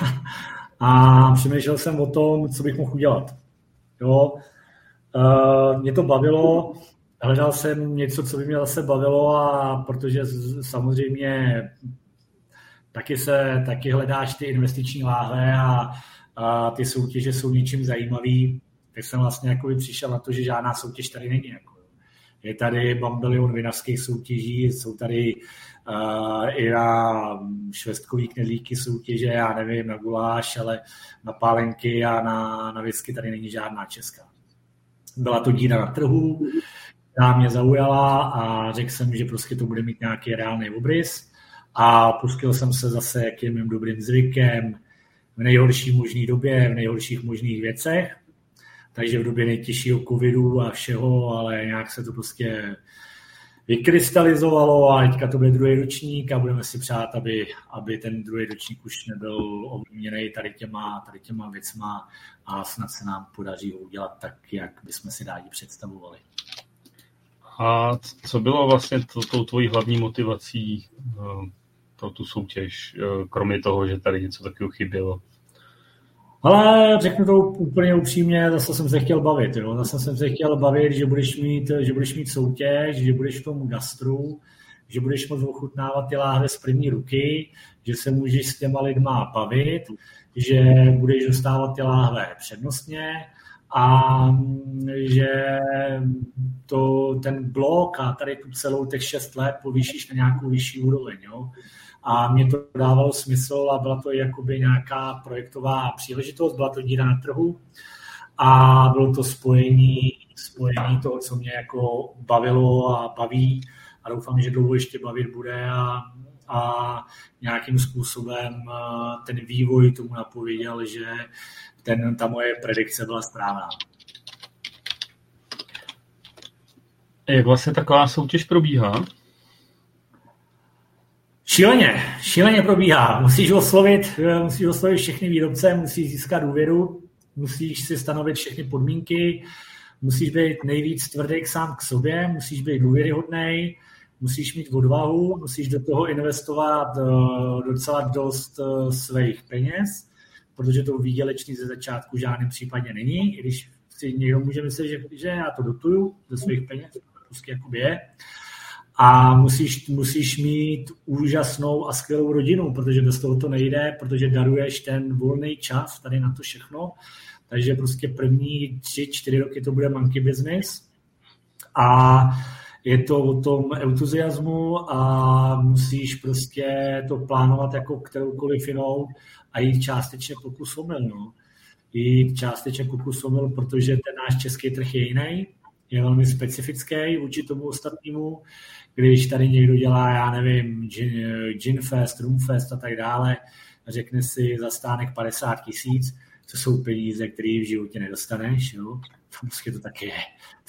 a přemýšlel jsem o tom, co bych mohl udělat. Jo, uh, mě to bavilo, hledal jsem něco, co by mě zase bavilo a protože samozřejmě taky se, taky hledáš ty investiční láhve a, a ty soutěže jsou něčím zajímavý, tak jsem vlastně jako přišel na to, že žádná soutěž tady není. Jako. Je tady bambilion vinařských soutěží, jsou tady uh, i na švestkový knedlíky soutěže, já nevím, na guláš, ale na pálenky a na, na whisky tady není žádná česká. Byla to díra na trhu, která mě zaujala a řekl jsem, že prostě to bude mít nějaký reálný obrys a pustil jsem se zase k mým dobrým zvykem v nejhorší možné době, v nejhorších možných věcech takže v době nejtěžšího covidu a všeho, ale nějak se to prostě vykrystalizovalo a teďka to bude druhý ročník a budeme si přát, aby, aby ten druhý ročník už nebyl ovlivněný tady těma, tady těma věcma a snad se nám podaří ho udělat tak, jak bychom si rádi představovali. A co bylo vlastně to, tou tvojí hlavní motivací uh, pro tu soutěž, uh, kromě toho, že tady něco takového chybělo? Ale řeknu to úplně upřímně, zase jsem se chtěl bavit. Jo? Zase jsem se chtěl bavit, že budeš mít, že budeš mít soutěž, že budeš v tom gastru, že budeš moct ochutnávat ty láhve z první ruky, že se můžeš s těma lidma bavit, že budeš dostávat ty láhve přednostně a že to, ten blok a tady tu celou těch šest let povýšíš na nějakou vyšší úroveň. Jo? A mě to dávalo smysl a byla to jakoby nějaká projektová příležitost, byla to díra na trhu a bylo to spojení, spojení toho, co mě jako bavilo a baví a doufám, že dlouho ještě bavit bude a, a nějakým způsobem ten vývoj tomu napověděl, že ten, ta moje predikce byla správná. Jak vlastně taková soutěž probíhá? Šíleně, šíleně probíhá. Musíš oslovit, musíš oslovit všechny výrobce, musíš získat důvěru, musíš si stanovit všechny podmínky, musíš být nejvíc tvrdý sám k sobě, musíš být důvěryhodný, musíš mít odvahu, musíš do toho investovat uh, docela dost uh, svých peněz, protože to výdělečný ze začátku žádným případě není, i když si někdo může myslet, že, že já to dotuju ze svých peněz, to prostě jako je. A musíš, musíš mít úžasnou a skvělou rodinu, protože bez toho to nejde, protože daruješ ten volný čas tady na to všechno. Takže prostě první tři, čtyři roky to bude monkey business. A je to o tom entuziasmu a musíš prostě to plánovat jako kteroukoliv jinou a jít částečně pokus omyl. No. Jít částečně pokus omyl, protože ten náš český trh je jiný, je velmi specifický vůči tomu ostatnímu. Když tady někdo dělá, já nevím, gin, fest, room fest a tak dále, a řekne si za stánek 50 tisíc, to jsou peníze, které v životě nedostaneš. Jo? Prostě to tak je.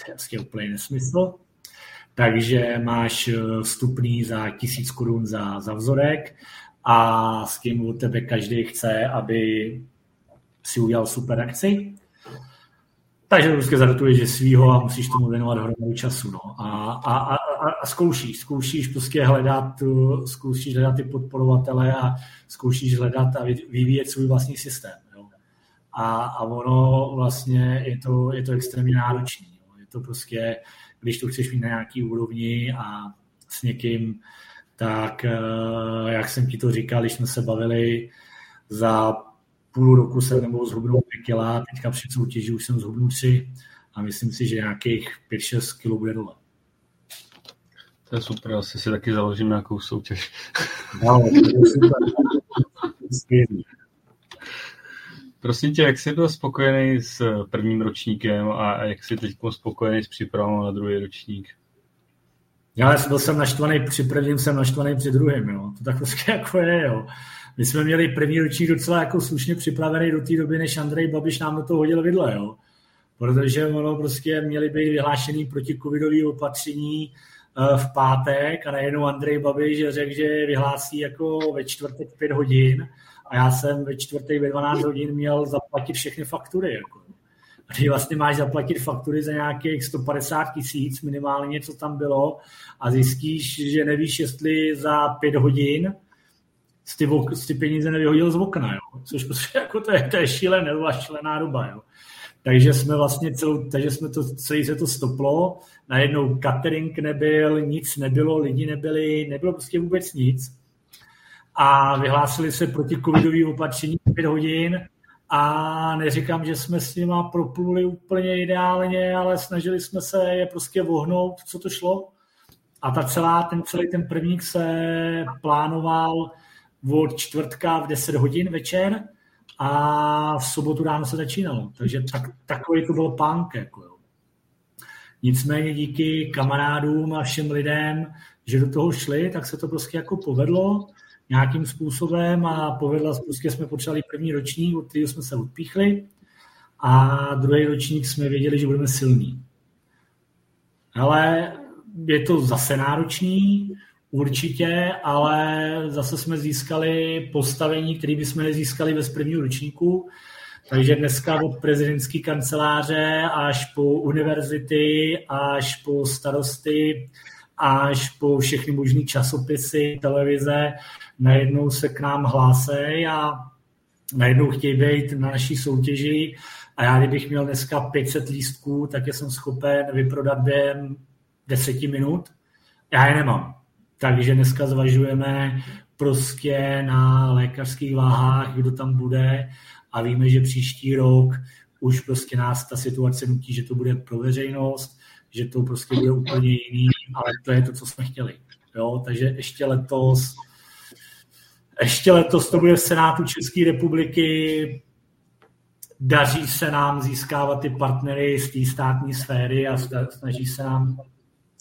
To je prostě úplně nesmysl takže máš eh, vstupný za tisíc korun za, za vzorek a s tím od tebe každý chce, aby si udělal super akci. Takže prostě zadatuješ že svýho a musíš tomu věnovat hromadu času. No. A, a, a, a, zkoušíš, zkoušíš prostě hledat, zkoušíš hledat ty podporovatele a zkoušíš hledat a vyvíjet svůj vlastní systém. Jo. A, a ono vlastně je to, je to extrémně náročné. Je to prostě když to chceš mít na nějaký úrovni a s někým, tak eh, jak jsem ti to říkal, když jsme se bavili, za půl roku jsem nebo zhubnul 5 kila, teďka při soutěži už jsem zhubnul 3 a myslím si, že nějakých 5-6 kg bude dole. To je super, asi si taky založím nějakou soutěž. No, to je super. Prosím tě, jak jsi byl spokojený s prvním ročníkem a jak jsi teď spokojený s přípravou na druhý ročník? Já byl jsem naštvaný při prvním, jsem naštvaný při druhém, jo. To tak prostě jako je, jo. My jsme měli první ročník docela jako slušně připravený do té doby, než Andrej Babiš nám do toho hodil vidle, jo. Protože ono prostě měli být vyhlášený protikovidový opatření eh, v pátek a najednou Andrej Babiš řekl, že vyhlásí jako ve čtvrtek pět hodin a já jsem ve čtvrtek ve 12 hodin měl zaplatit všechny faktury. Jako. Ty vlastně máš zaplatit faktury za nějakých 150 tisíc minimálně, co tam bylo a zjistíš, že nevíš, jestli za pět hodin ty, ty peníze nevyhodil z okna, jo. což prostě jako to je, to je šílené, šílená doba. Jo. Takže jsme vlastně celou, takže jsme to, celý se to stoplo, najednou catering nebyl, nic nebylo, lidi nebyli, nebylo prostě vůbec nic a vyhlásili se proti covidový opatření 5 hodin a neříkám, že jsme s nima propluli úplně ideálně, ale snažili jsme se je prostě vohnout, co to šlo. A ta celá, ten celý ten prvník se plánoval od čtvrtka v 10 hodin večer a v sobotu ráno se začínalo. Takže tak, takový to byl punk. Jako jo. Nicméně díky kamarádům a všem lidem, že do toho šli, tak se to prostě jako povedlo nějakým způsobem a povedla, prostě jsme potřebovali první ročník, od kterého jsme se odpíchli a druhý ročník jsme věděli, že budeme silní. Ale je to zase náročný, určitě, ale zase jsme získali postavení, které bychom nezískali bez prvního ročníku. Takže dneska od prezidentské kanceláře až po univerzity, až po starosty, až po všechny možné časopisy, televize, najednou se k nám hlásí a najednou chtějí být na naší soutěži a já kdybych měl dneska 500 lístků, tak jsem schopen vyprodat během 10 minut. Já je nemám. Takže dneska zvažujeme prostě na lékařských váhách, kdo tam bude a víme, že příští rok už prostě nás ta situace nutí, že to bude pro veřejnost, že to prostě bude úplně jiný, ale to je to, co jsme chtěli. Jo? Takže ještě letos ještě letos to bude v Senátu České republiky. Daří se nám získávat ty partnery z té státní sféry a snaží se nám,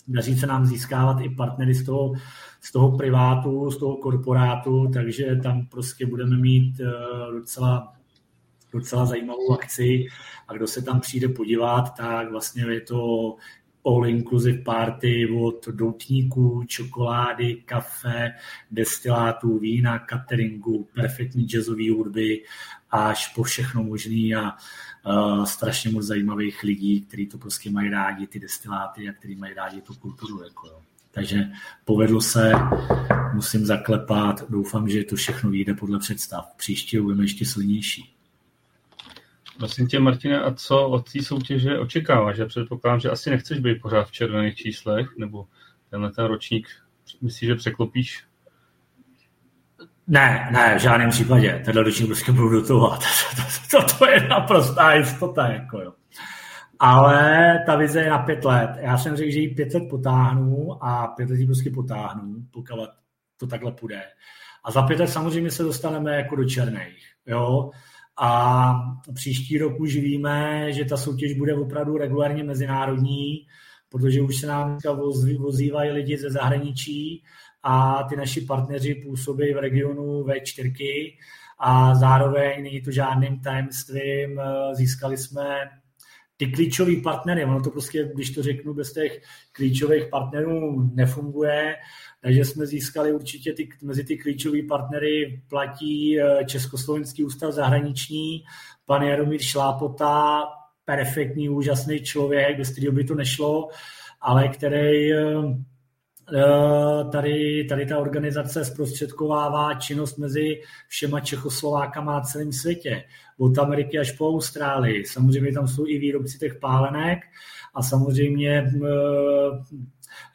daří se nám získávat i partnery z toho, z toho privátu, z toho korporátu, takže tam prostě budeme mít eh, docela, docela zajímavou akci. A kdo se tam přijde podívat, tak vlastně je to all inclusive party od doutníků, čokolády, kafe, destilátů, vína, cateringu, perfektní jazzové hudby až po všechno možný. A uh, strašně moc zajímavých lidí, kteří to prostě mají rádi, ty destiláty a kteří mají rádi tu kulturu. Jako, jo. Takže povedlo se, musím zaklepat, doufám, že to všechno vyjde podle představ. Příště budeme ještě silnější. Prosím tě, Martine, a co od té soutěže očekáváš? Já předpokládám, že asi nechceš být pořád v červených číslech, nebo tenhle ten ročník, myslíš, že překlopíš? Ne, ne, v žádném případě. Tenhle ročník prostě budu dotovat. To, to, to, to je naprostá jistota. Jako jo. Ale ta vize je na pět let. Já jsem řekl, že ji pět let potáhnu a pět let ji prostě potáhnu, pokud to takhle půjde. A za pět let samozřejmě se dostaneme jako do černých. Jo? A příští rok už víme, že ta soutěž bude opravdu regulárně mezinárodní, protože už se nám vozívají lidi ze zahraničí a ty naši partneři působí v regionu V4 a zároveň není to žádným tajemstvím. Získali jsme ty klíčový partnery, ono to prostě, když to řeknu, bez těch klíčových partnerů nefunguje, takže jsme získali určitě ty, mezi ty klíčové partnery platí eh, Československý ústav zahraniční, pan Jaromír Šlápota, perfektní, úžasný člověk, bez kterého by to nešlo, ale který eh, eh, tady, tady ta organizace zprostředkovává činnost mezi všema Čechoslovákama a celém světě. Od Ameriky až po Austrálii. Samozřejmě tam jsou i výrobci těch pálenek a samozřejmě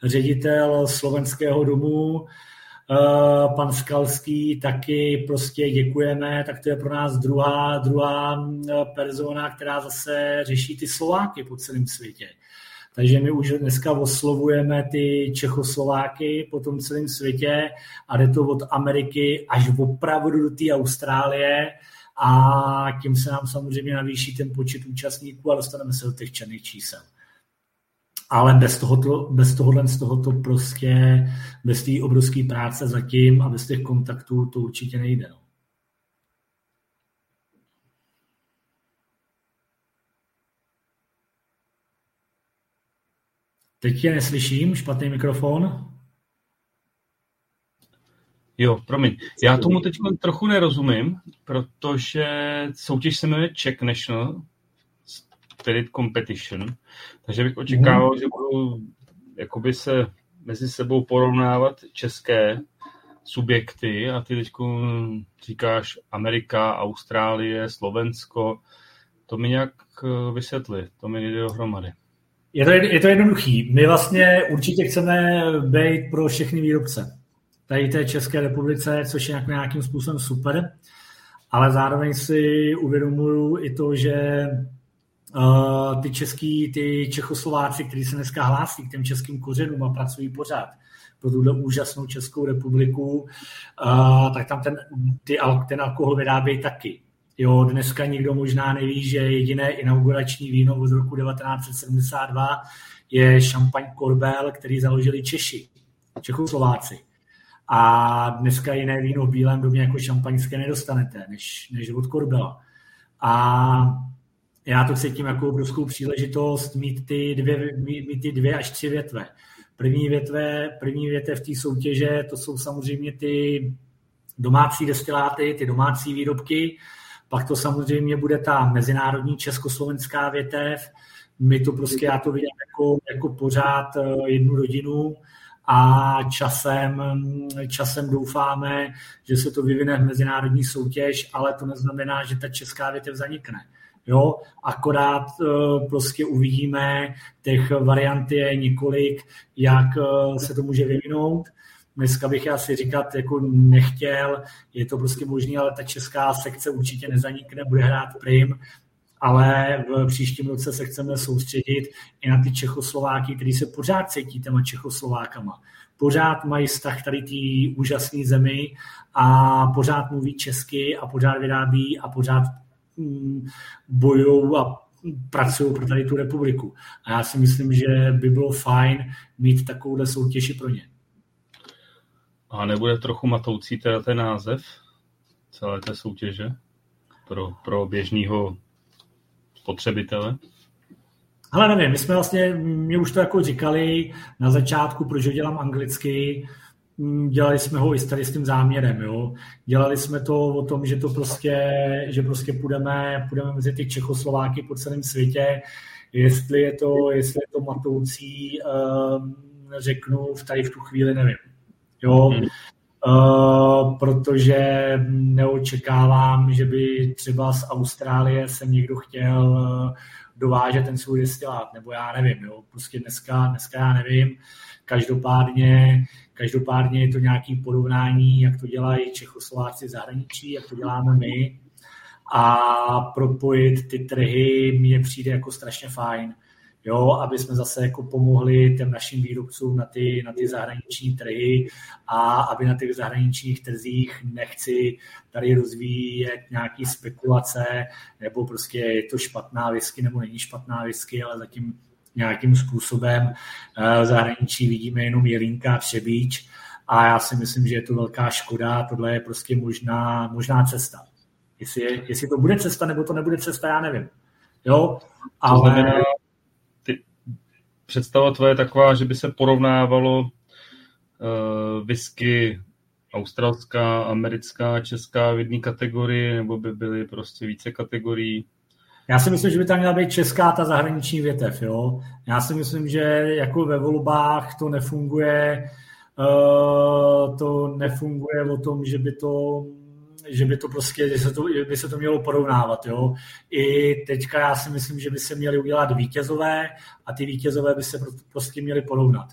ředitel slovenského domu, eh, pan Skalský, taky prostě děkujeme, tak to je pro nás druhá, druhá eh, persona, která zase řeší ty Slováky po celém světě. Takže my už dneska oslovujeme ty Čechoslováky po tom celém světě a jde to od Ameriky až opravdu do té Austrálie a tím se nám samozřejmě navýší ten počet účastníků a dostaneme se do těch černých čísel ale bez tohoto, bez tohohle, z tohoto prostě, bez té obrovské práce zatím a bez těch kontaktů to určitě nejde. No. Teď tě neslyším, špatný mikrofon. Jo, promiň. Já tomu teď trochu nerozumím, protože soutěž se jmenuje Czech National Spirit Competition, takže bych očekával, mm. že budou jakoby se mezi sebou porovnávat české subjekty a ty teď říkáš Amerika, Austrálie, Slovensko. To mi nějak eh, vysvětli, to mi jde dohromady. Je to, je to jednoduchý. My vlastně určitě chceme být pro všechny výrobce. Tady té České republice, což je nějakým způsobem super, ale zároveň si uvědomuju i to, že uh, ty český, ty Čechoslováci, kteří se dneska hlásí k těm českým kořenům a pracují pořád pro tuhle úžasnou Českou republiku, uh, tak tam ten, ty, ten alkohol vyrábějí taky. Jo, dneska nikdo možná neví, že jediné inaugurační víno od roku 1972 je šampaň Korbel, který založili Češi, Čechoslováci. A dneska jiné víno v bílém domě jako šampaňské nedostanete, než, než od Korbela. A já to cítím jako obrovskou příležitost mít ty dvě, mít, mít ty dvě až tři větve. První větve, první větve v té soutěže, to jsou samozřejmě ty domácí destiláty, ty domácí výrobky, pak to samozřejmě bude ta mezinárodní československá větev, my to prostě, já to vidím jako, jako pořád eh, jednu rodinu a časem, časem doufáme, že se to vyvine v mezinárodní soutěž, ale to neznamená, že ta česká větev zanikne. Jo, akorát uh, prostě uvidíme, těch variant je několik, jak uh, se to může vyvinout. Dneska bych asi říkat jako nechtěl, je to prostě možné, ale ta česká sekce určitě nezanikne, bude hrát prim, ale v příštím roce se chceme soustředit i na ty Čechoslováky, kteří se pořád cítí těma Čechoslovákama. Pořád mají vztah tady té úžasné zemi a pořád mluví česky a pořád vyrábí a pořád Mm, bojují a pracují pro tady tu republiku. A já si myslím, že by bylo fajn mít takovouhle soutěži pro ně. A nebude trochu matoucí teda ten název celé té soutěže pro, pro běžného spotřebitele? Ale nevím, my jsme vlastně, mě už to jako říkali na začátku, proč ho dělám anglicky, mm, dělali jsme ho i s tady s tím záměrem, jo. Dělali jsme to o tom, že to prostě, že prostě půjdeme, půjdeme mezi ty Čechoslováky po celém světě, jestli je to, jestli je to matoucí, um, řeknu v tady v tu chvíli nevím. Jo, mm. Uh, protože neočekávám, že by třeba z Austrálie se někdo chtěl uh, dovážet ten svůj destilát, nebo já nevím, jo, prostě dneska, dneska já nevím. Každopádně, každopádně je to nějaké porovnání, jak to dělají Čechoslováci v zahraničí, jak to děláme my a propojit ty trhy mně přijde jako strašně fajn jo, aby jsme zase jako pomohli těm našim výrobcům na ty, na ty zahraniční trhy a aby na těch zahraničních trzích nechci tady rozvíjet nějaký spekulace, nebo prostě je to špatná whisky, nebo není špatná whisky, ale zatím nějakým způsobem eh, v zahraničí vidíme jenom jelínka a třebíč a já si myslím, že je to velká škoda, tohle je prostě možná, možná cesta. Jestli, je, jestli to bude cesta, nebo to nebude cesta, já nevím. Jo, ale... To znamená, představa tvoje je taková, že by se porovnávalo uh, whisky australská, americká, česká v jedné kategorii, nebo by byly prostě více kategorií? Já si myslím, že by tam měla být česká ta zahraniční větev. Jo? Já si myslím, že jako ve volbách to nefunguje, uh, to nefunguje o tom, že by to že by to prostě, že se to, by se to mělo porovnávat. Jo. I teďka já si myslím, že by se měly udělat vítězové a ty vítězové by se prostě měly porovnat.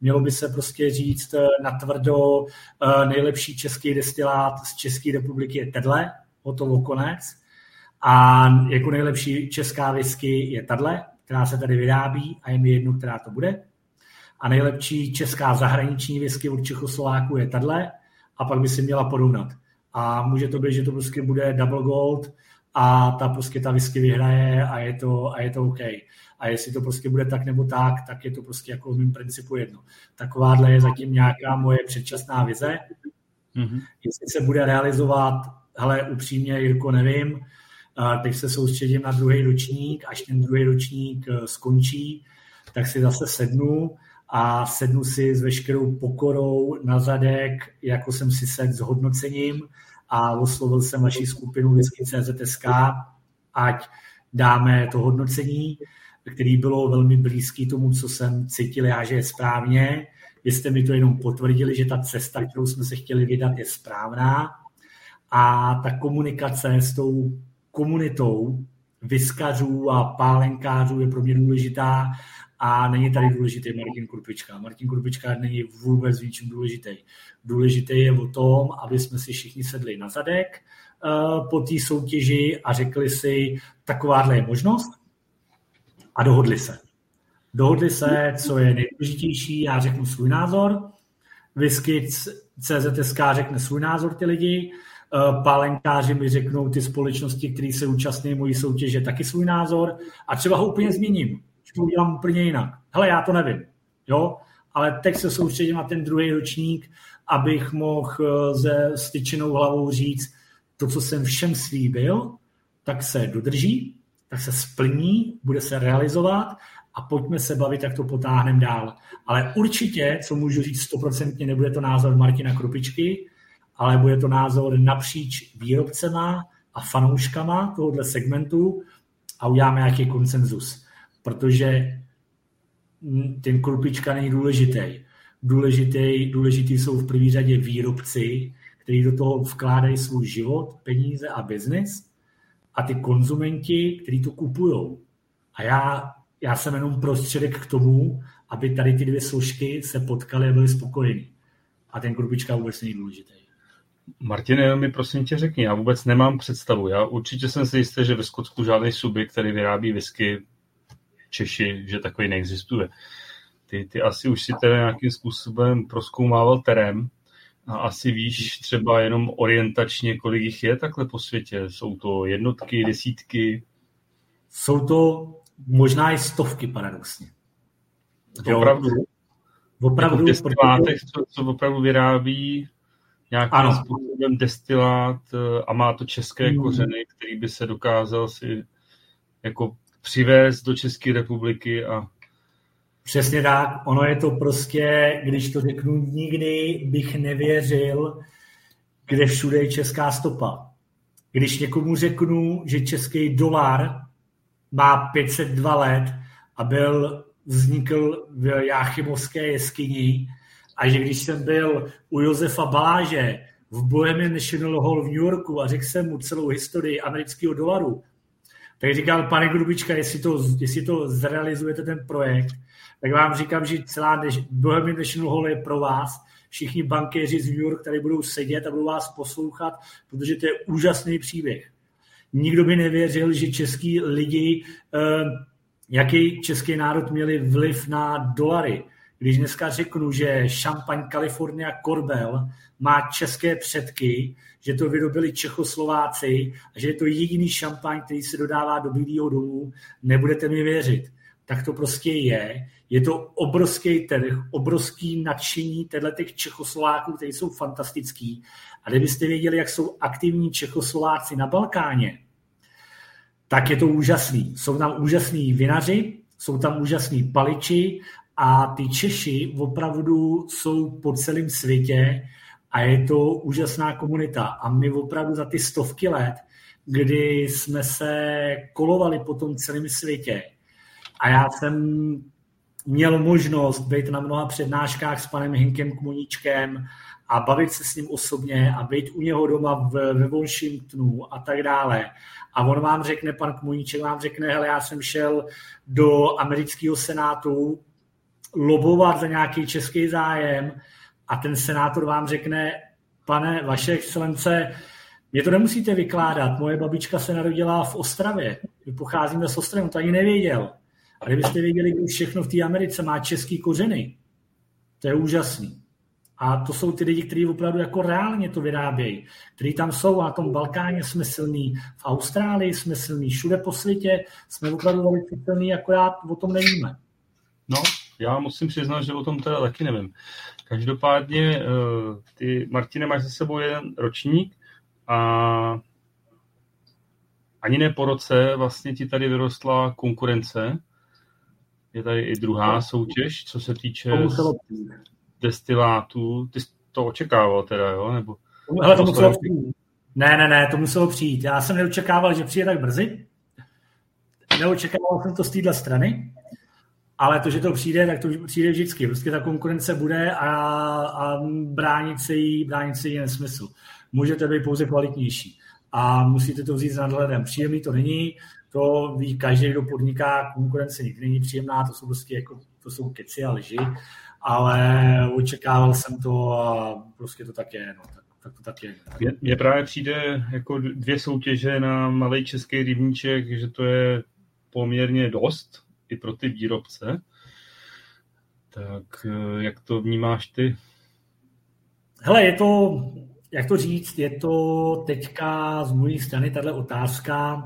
Mělo by se prostě říct eh, na tvrdo eh, nejlepší český destilát z České republiky je tedle, o to konec. A jako nejlepší česká whisky je tadle, která se tady vyrábí a je mi jedno, která to bude. A nejlepší česká zahraniční whisky od Čechoslováku je tadle a pak by si měla porovnat a může to být, že to prostě bude double gold a ta prostě ta whisky vyhraje a je to, a je to OK. A jestli to prostě bude tak nebo tak, tak je to prostě jako v mém principu jedno. Takováhle je zatím nějaká moje předčasná vize. Mm-hmm. Jestli se bude realizovat, hele, upřímně, Jirko, nevím, teď se soustředím na druhý ročník, až ten druhý ročník eh, skončí, tak si zase sednu a sednu si s veškerou pokorou na zadek, jako jsem si sedl s hodnocením a oslovil jsem vaši skupinu Whisky CZSK, ať dáme to hodnocení, který bylo velmi blízký tomu, co jsem cítil já, že je správně. Vy jste mi to jenom potvrdili, že ta cesta, kterou jsme se chtěli vydat, je správná. A ta komunikace s tou komunitou vyskařů a pálenkářů je pro mě důležitá a není tady důležitý Martin Kurpička. Martin Kurpička není vůbec ničím důležitý. Důležitý je o tom, aby jsme si všichni sedli na zadek uh, po té soutěži a řekli si, takováhle je možnost a dohodli se. Dohodli se, co je nejdůležitější, já řeknu svůj názor, Whisky CZSK řekne svůj názor ty lidi, uh, pálenkáři mi řeknou ty společnosti, které se účastní mojí soutěže, taky svůj názor a třeba ho úplně změním to udělám úplně jinak. Hele, já to nevím, jo, ale teď se soustředím na ten druhý ročník, abych mohl eh, se styčenou hlavou říct, to, co jsem všem slíbil, tak se dodrží, tak se splní, bude se realizovat a pojďme se bavit, jak to potáhneme dál. Ale určitě, co můžu říct stoprocentně, nebude to názor Martina Krupičky, ale bude to názor napříč výrobcema a fanouškama tohohle segmentu a uděláme nějaký konsenzus protože ten krupička není důležitý. Důležitý, důležitý jsou v první řadě výrobci, kteří do toho vkládají svůj život, peníze a biznis a ty konzumenti, kteří to kupují. A já, já jsem jenom prostředek k tomu, aby tady ty dvě složky se potkaly a byly spokojení. A ten krupička vůbec není důležitý. Martine, mi prosím tě řekni, já vůbec nemám představu. Já určitě jsem si jistý, že ve Skotsku žádný subjekt, který vyrábí whisky, Češi, že takový neexistuje. Ty, ty asi už si teda nějakým způsobem proskoumával terén a asi víš třeba jenom orientačně, kolik jich je takhle po světě. Jsou to jednotky, desítky? Jsou to možná i stovky paradoxně. Jo. Opravdu? Opravdu. Jako protože... co, co opravdu vyrábí nějakým ano. způsobem destilát a má to české hmm. kořeny, který by se dokázal si jako přivést do České republiky a Přesně tak, ono je to prostě, když to řeknu, nikdy bych nevěřil, kde všude je česká stopa. Když někomu řeknu, že český dolar má 502 let a byl, vznikl v Jáchymovské jeskyni a že když jsem byl u Josefa Baláže v Bohemian National Hall v New Yorku a řekl jsem mu celou historii amerického dolaru, tak říkal, pane Grubička, jestli to, jestli to zrealizujete ten projekt, tak vám říkám, že celá Bohemian National Hall je pro vás. Všichni bankéři z New York tady budou sedět a budou vás poslouchat, protože to je úžasný příběh. Nikdo by nevěřil, že český lidi, eh, jaký český národ měli vliv na dolary. Když dneska řeknu, že šampaň California Corbel má české předky, že to vyrobili Čechoslováci a že je to jediný šampaň, který se dodává do Bílého domu, nebudete mi věřit. Tak to prostě je. Je to obrovský trh, obrovský nadšení těch Čechoslováků, kteří jsou fantastický. A kdybyste věděli, jak jsou aktivní Čechoslováci na Balkáně, tak je to úžasný. Jsou tam úžasní vinaři, jsou tam úžasní paliči a ty Češi opravdu jsou po celém světě a je to úžasná komunita. A my opravdu za ty stovky let, kdy jsme se kolovali po tom celém světě, a já jsem měl možnost být na mnoha přednáškách s panem Hinkem Kmoníčkem a bavit se s ním osobně a být u něho doma v, ve Washingtonu a tak dále. A on vám řekne, pan Kmoníček vám řekne, hele, já jsem šel do amerického senátu lobovat za nějaký český zájem a ten senátor vám řekne, pane, vaše excelence, mě to nemusíte vykládat, moje babička se narodila v Ostravě, my pocházíme z Ostravy, on to ani nevěděl. A kdybyste věděli, že všechno v té Americe má český kořeny, to je úžasný. A to jsou ty lidi, kteří opravdu jako reálně to vyrábějí, kteří tam jsou a na tom Balkáně jsme silní, v Austrálii jsme silní, všude po světě jsme opravdu velice silní, akorát o tom nevíme. No, já musím přiznat, že o tom teda taky nevím. Každopádně, eh, ty, Martine, máš za sebou jeden ročník a ani ne po roce vlastně ti tady vyrostla konkurence. Je tady i druhá soutěž, co se týče destilátů. Ty jsi to očekával teda, jo? Nebo, Hele, to muselo přijít. Ne, ne, ne, to muselo přijít. Já jsem neočekával, že přijde tak brzy. Neočekával jsem to z téhle strany. Ale to, že to přijde, tak to přijde vždycky. Prostě ta konkurence bude a, a bránit se jí, bránit se jí je nesmysl. Můžete být pouze kvalitnější a musíte to vzít s nadhledem. Příjemný to není, to ví každý, kdo podniká, konkurence nikdy není příjemná, to jsou prostě jako, to jsou keci a lži, ale očekával jsem to a prostě to tak je. No, tak, tak to tak je. Mně právě přijde jako dvě soutěže na malý český rybníček, že to je poměrně dost, i pro ty výrobce. Tak eh, jak to vnímáš ty? Hele, je to, jak to říct, je to teďka z mojí strany tahle otázka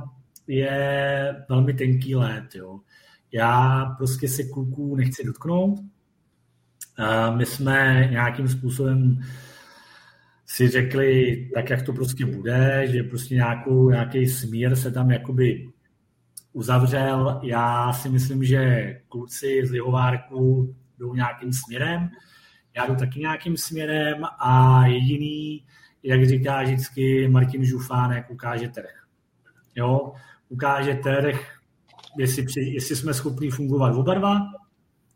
je velmi tenký let. Jo. Já prostě se kluků nechci dotknout. My jsme nějakým způsobem si řekli, tak jak to prostě bude, že prostě nějakou, nějaký smír se tam jakoby uzavřel. Já si myslím, že kluci z Lihovárku jdou nějakým směrem, já jdu taky nějakým směrem a jediný, jak říká vždycky Martin Žufánek, ukáže trh. Jo? Ukáže trh, jestli, při, jestli jsme schopni fungovat oba dva,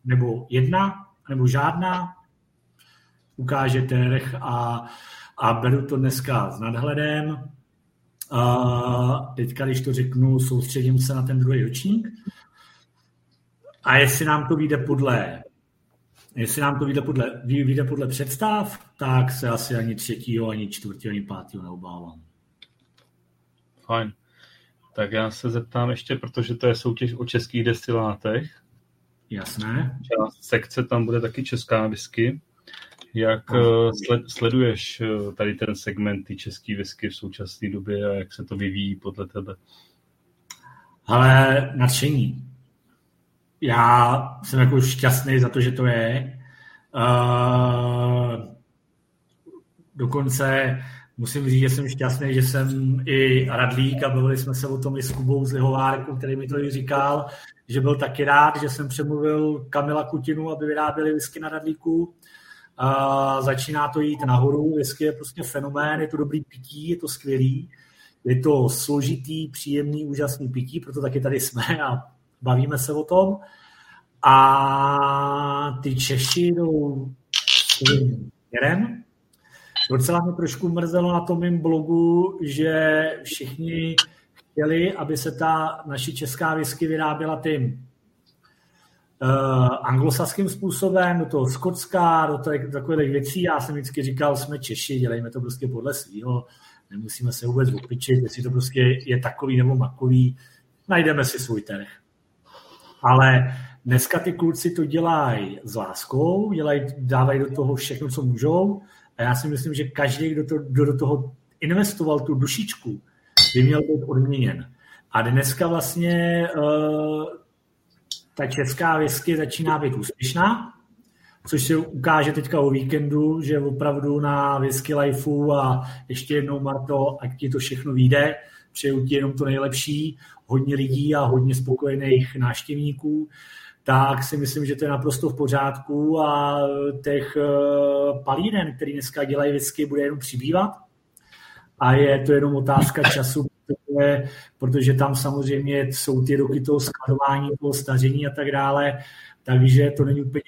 nebo jedna, nebo žádná. Ukáže trh a, a beru to dneska s nadhledem. A teďka, když to řeknu, soustředím se na ten druhý ročník. A jestli nám to vyjde podle Jestli nám to vyjde podle, vyjde podle představ, tak se asi ani třetího, ani čtvrtého, ani pátého neobávám. Fajn. Tak já se zeptám ještě, protože to je soutěž o českých destilátech. Jasné. Část sekce tam bude taky česká whisky. Jak no. sleduješ eh, tady ten segment, ty český whisky v současné době a jak se to vyvíjí podle tebe? Ale nadšení. Já jsem jako šťastný za to, že to je. Uh, dokonce musím říct, že jsem šťastný, že jsem i Radlík a bavili jsme se o tom i s Kubou z Lihovárku, který mi to i říkal, že byl taky rád, že jsem přemluvil Kamila Kutinu, aby vyráběli whisky na Radlíku. A začíná to jít nahoru, whisky je prostě fenomén, je to dobrý pití, je to skvělý, je to složitý, příjemný, úžasný pití, proto taky tady jsme a bavíme se o tom. A ty Češi jdou směrem. Docela mě trošku mrzelo na tom mým blogu, že všichni chtěli, aby se ta naše česká whisky vyráběla tím uh, anglosaským způsobem, do toho Skotska, do takových věcí. Já jsem vždycky říkal, jsme Češi, dělejme to prostě podle svého, nemusíme se vůbec opičit, jestli to prostě je takový nebo makový, najdeme si svůj trh. Ale dneska ty kluci to dělají s láskou, dělají, dávají do toho všechno, co můžou a já si myslím, že každý, kdo, to, kdo do toho investoval tu dušičku, by měl být odměněn. A dneska vlastně uh, ta česká whisky začíná být úspěšná, což se ukáže teďka o víkendu, že opravdu na Whisky Lifeu a ještě jednou, Marto, ať ti to všechno vyjde, přeju ti jenom to nejlepší, hodně lidí a hodně spokojených návštěvníků, tak si myslím, že to je naprosto v pořádku a těch uh, palíren, který dneska dělají whisky, bude jenom přibývat. A je to jenom otázka času, protože, protože tam samozřejmě jsou ty roky toho skladování, toho staření a tak dále, takže to není úplně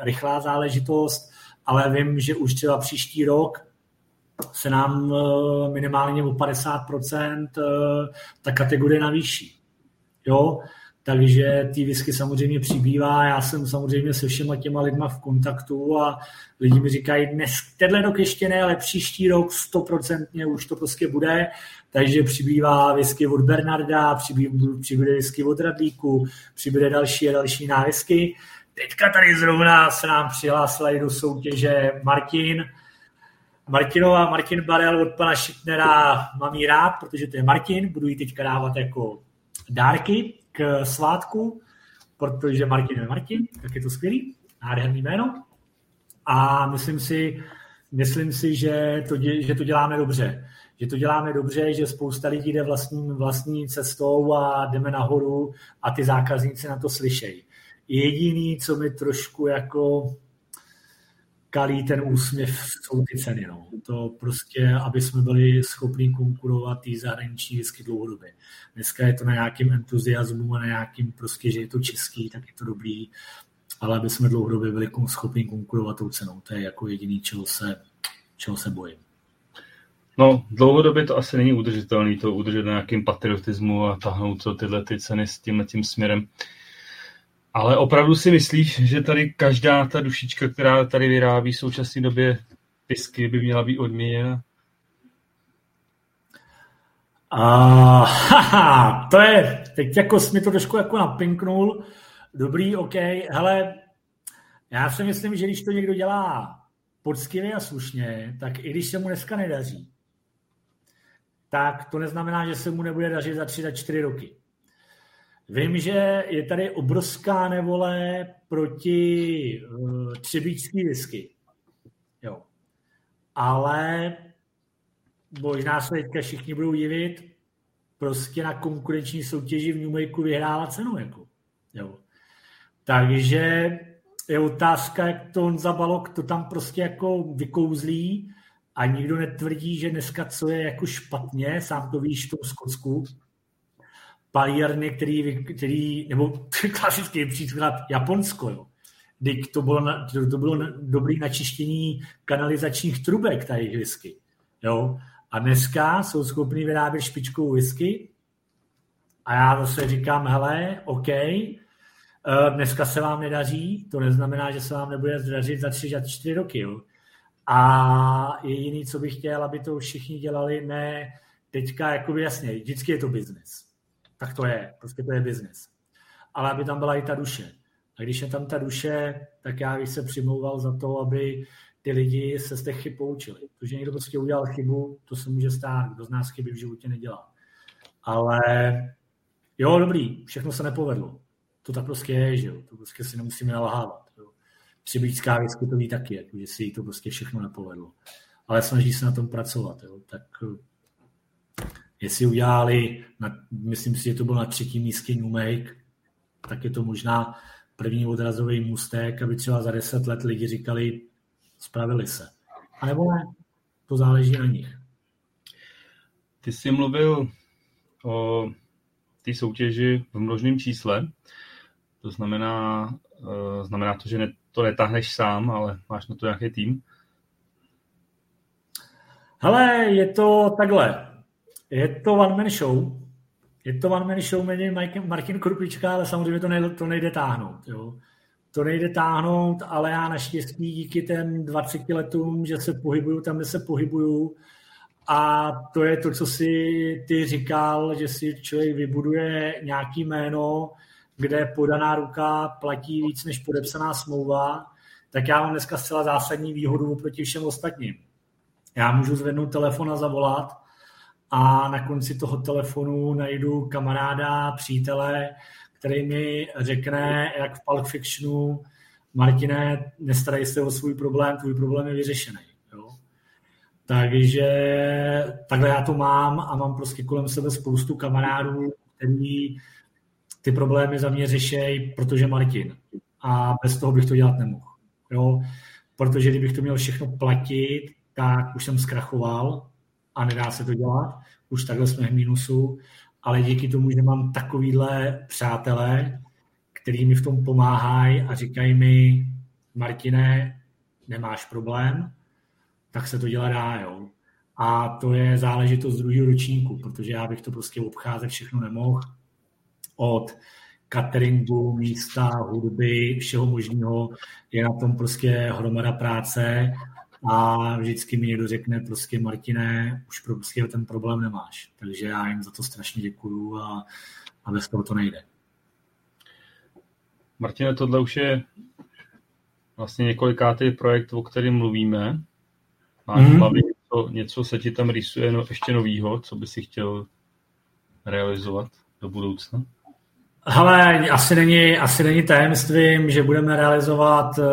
rychlá záležitost, ale vím, že už třeba příští rok se nám eh, minimálně o 50% eh, ta kategorie navýší. Jo? takže ty whisky samozřejmě přibývá. Já jsem samozřejmě se všema těma lidma v kontaktu a lidi mi říkají, dnes, tenhle rok ještě ne, ale příští rok stoprocentně už to prostě bude, takže přibývá whisky od Bernarda, přibude whisky od Radlíku, přibude další a další návisky. Teďka tady zrovna se nám přihlásila i do soutěže Martin, Martinova, Martin Barel od pana Šitnera mám jí rád, protože to je Martin, budu ji teďka dávat jako dárky k svátku, protože Martin je Martin, tak je to skvělý, nádherný jméno. A myslím si, myslím si že, to, že to děláme dobře. Že to děláme dobře, že spousta lidí jde vlastní, vlastní cestou a jdeme nahoru a ty zákazníci na to slyšejí. Jediný, co mi trošku jako kalí ten úsměv, jsou ty ceny. No. To prostě, aby jsme byli schopni konkurovat té zahraniční whisky dlouhodobě. Dneska je to na nějakým entuziasmu a na nějakým prostě, že je to český, tak je to dobrý, ale aby jsme dlouhodobě byli schopni konkurovat tou cenou. To je jako jediný, čeho se, čeho se bojím. No, dlouhodobě to asi není udržitelný, to udržet na nějakým patriotismu a tahnout to tyhle ty ceny s tímhle tím směrem. Ale opravdu si myslíš, že tady každá ta dušička, která tady vyrábí v současné době pisky, by měla být odměněna? A, haha, to je, teď jako jsi mi to trošku jako napinknul. Dobrý, OK. Hele, já si myslím, že když to někdo dělá poctivě a slušně, tak i když se mu dneska nedaří, tak to neznamená, že se mu nebude dařit za tři, za čtyři roky. Vím, že je tady obrovská nevole proti uh, třebíčský whisky. Jo. Ale možná se teďka všichni budou divit, prostě na konkurenční soutěži v New vyhrála cenu. Jako. Jo. Takže je otázka, jak to on zabalok to tam prostě jako vykouzlí a nikdo netvrdí, že dneska co je jako špatně, sám to víš v tom Skotsku, palírny, který, který nebo klasický příklad Japonsko, jo. Teď to bylo, to, to bylo dobrý načištění kanalizačních trubek tady whisky. Jo. A dneska jsou schopni vyrábět špičkovou whisky a já zase říkám, hele, OK, eh, dneska se vám nedaří, to neznamená, že se vám nebude zdařit za tři, za čtyři roky. Jo. A jediný, co bych chtěl, aby to všichni dělali, ne teďka, jako jasně, vždycky je to biznes tak to je, prostě to je biznis. Ale aby tam byla i ta duše. A když je tam ta duše, tak já bych se přimlouval za to, aby ty lidi se z těch chyb poučili. To, že někdo prostě udělal chybu, to se může stát. Kdo z nás chyby v životě nedělá. Ale jo, dobrý, všechno se nepovedlo. To tak prostě je, že jo. To prostě si nemusíme nalhávat. Jo. Třibíčská věc to ví taky, jako, že si to prostě všechno nepovedlo. ale snaží se na tom pracovat. Jo. Tak jestli udělali, na, myslím si, že to byl na třetím místě New Make, tak je to možná první odrazový můstek, aby třeba za deset let lidi říkali, spravili se. A nebo ne, to záleží na nich. Ty jsi mluvil o té soutěži v množném čísle. To znamená, uh, znamená to, že ne, to netáhneš sám, ale máš na to nějaký tým? Hele, je to takhle. Je to one-man show. Je to one-man show jmenuje Martin Krupička, ale samozřejmě to nejde, to nejde táhnout. Jo. To nejde táhnout, ale já naštěstí díky těm 20 letům, že se pohybuju tam, kde se pohybuju, a to je to, co si ty říkal, že si člověk vybuduje nějaký jméno, kde podaná ruka platí víc než podepsaná smlouva, tak já mám dneska zcela zásadní výhodu oproti všem ostatním. Já můžu zvednout telefon a zavolat a na konci toho telefonu najdu kamaráda, přítele, který mi řekne, jak v Pulp Fictionu, Martine, nestarej se o svůj problém, tvůj problém je vyřešený. Jo? Takže takhle já to mám a mám prostě kolem sebe spoustu kamarádů, který ty problémy za mě řešejí, protože Martin. A bez toho bych to dělat nemohl. Jo? Protože kdybych to měl všechno platit, tak už jsem zkrachoval a nedá se to dělat. Už takhle jsme v mínusu, ale díky tomu, že mám takovýhle přátelé, který mi v tom pomáhají a říkají mi, Martine, nemáš problém, tak se to dělá dá, jo. A to je záležitost druhého ročníku, protože já bych to prostě obcházet všechno nemohl. Od cateringu, místa, hudby, všeho možného je na tom prostě hromada práce a vždycky mi někdo řekne prostě Martine, už prostě ten problém nemáš. Takže já jim za to strašně děkuju a, a bez toho to nejde. Martine, tohle už je vlastně několikátý projekt, o kterém mluvíme. Máš mm-hmm. hlavě něco, něco se ti tam rýsuje no, ještě novýho, co by si chtěl realizovat do budoucna? Ale asi není, asi není tajemstvím, že budeme realizovat uh,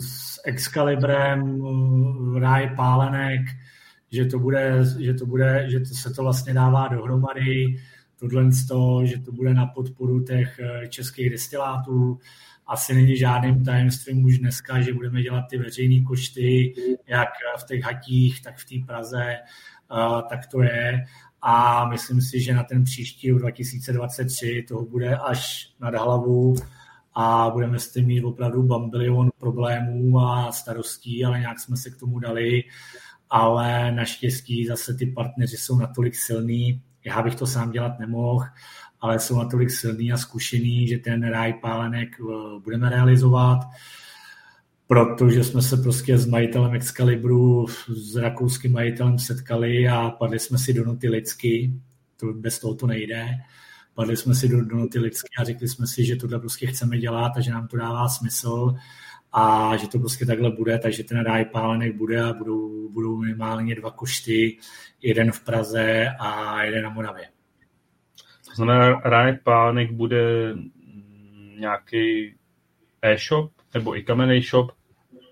s Excalibrem uh, ráj pálenek, že to bude, že to bude, že to se to vlastně dává dohromady, tohle to, že to bude na podporu těch eh, českých destilátů, asi není žádným tajemstvím už dneska, že budeme dělat ty veřejné košty, jak v těch hatích, tak v té Praze, tak to je. A myslím si, že na ten příští rok 2023 toho bude až nad hlavu a budeme s tím mít opravdu bambilion problémů a starostí, ale nějak jsme se k tomu dali. Ale naštěstí zase ty partneři jsou natolik silní, já bych to sám dělat nemohl ale jsou natolik silný a zkušený, že ten ráj pálenek eh, budeme realizovat, protože jsme se prostě s majitelem Excalibru, s rakouským majitelem setkali a padli jsme si do noty lidsky, to bez toho to nejde. Padli jsme si do, do noty lidsky a řekli jsme si, že tohle prostě chceme dělat a že nám to dává smysl a že to prostě takhle bude, takže ten ráj pálenek bude a budou, budou minimálně dva košty, jeden v Praze a jeden na Moravě. To znamená, Ráj Pánek bude nějaký e-shop nebo i kamenný shop?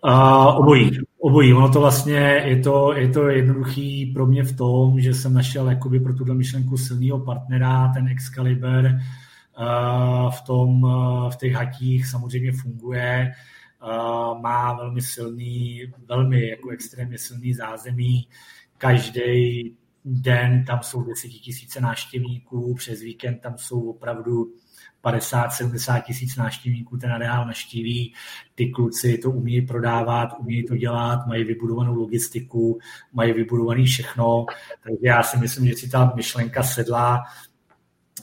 Uh, obojí, obojí. Ono to vlastně, je to, je to jednoduchý pro mě v tom, že jsem našel jakoby pro tuhle myšlenku silného partnera, ten Excalibur uh, v, tom, uh, v těch hatích samozřejmě funguje, uh, má velmi silný, velmi jako extrémně silný zázemí, každý den tam jsou tisíce návštěvníků, přes víkend tam jsou opravdu 50-70 tisíc návštěvníků ten areál naštíví. Ty kluci to umí prodávat, umí to dělat, mají vybudovanou logistiku, mají vybudovaný všechno. Takže já si myslím, že si ta myšlenka sedla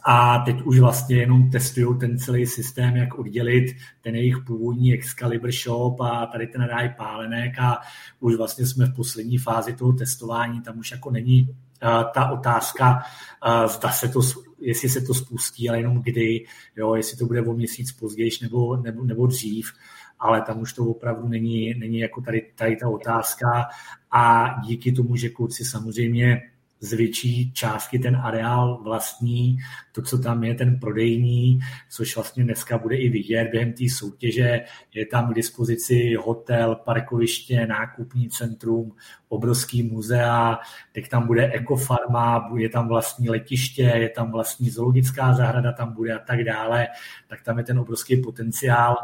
a teď už vlastně jenom testují ten celý systém, jak oddělit ten jejich původní Excalibur Shop a tady ten ráj pálenek a už vlastně jsme v poslední fázi toho testování, tam už jako není ta otázka, zda se to, jestli se to spustí, ale jenom kdy, jo, jestli to bude o měsíc později nebo, nebo, nebo dřív, ale tam už to opravdu není, není jako tady, tady ta otázka. A díky tomu, že kluci samozřejmě z větší částky ten areál vlastní, to, co tam je, ten prodejní, což vlastně dneska bude i vidět během té soutěže. Je tam k dispozici hotel, parkoviště, nákupní centrum, obrovský muzea, teď tam bude ekofarma, je tam vlastní letiště, je tam vlastní zoologická zahrada, tam bude a tak dále, tak tam je ten obrovský potenciál.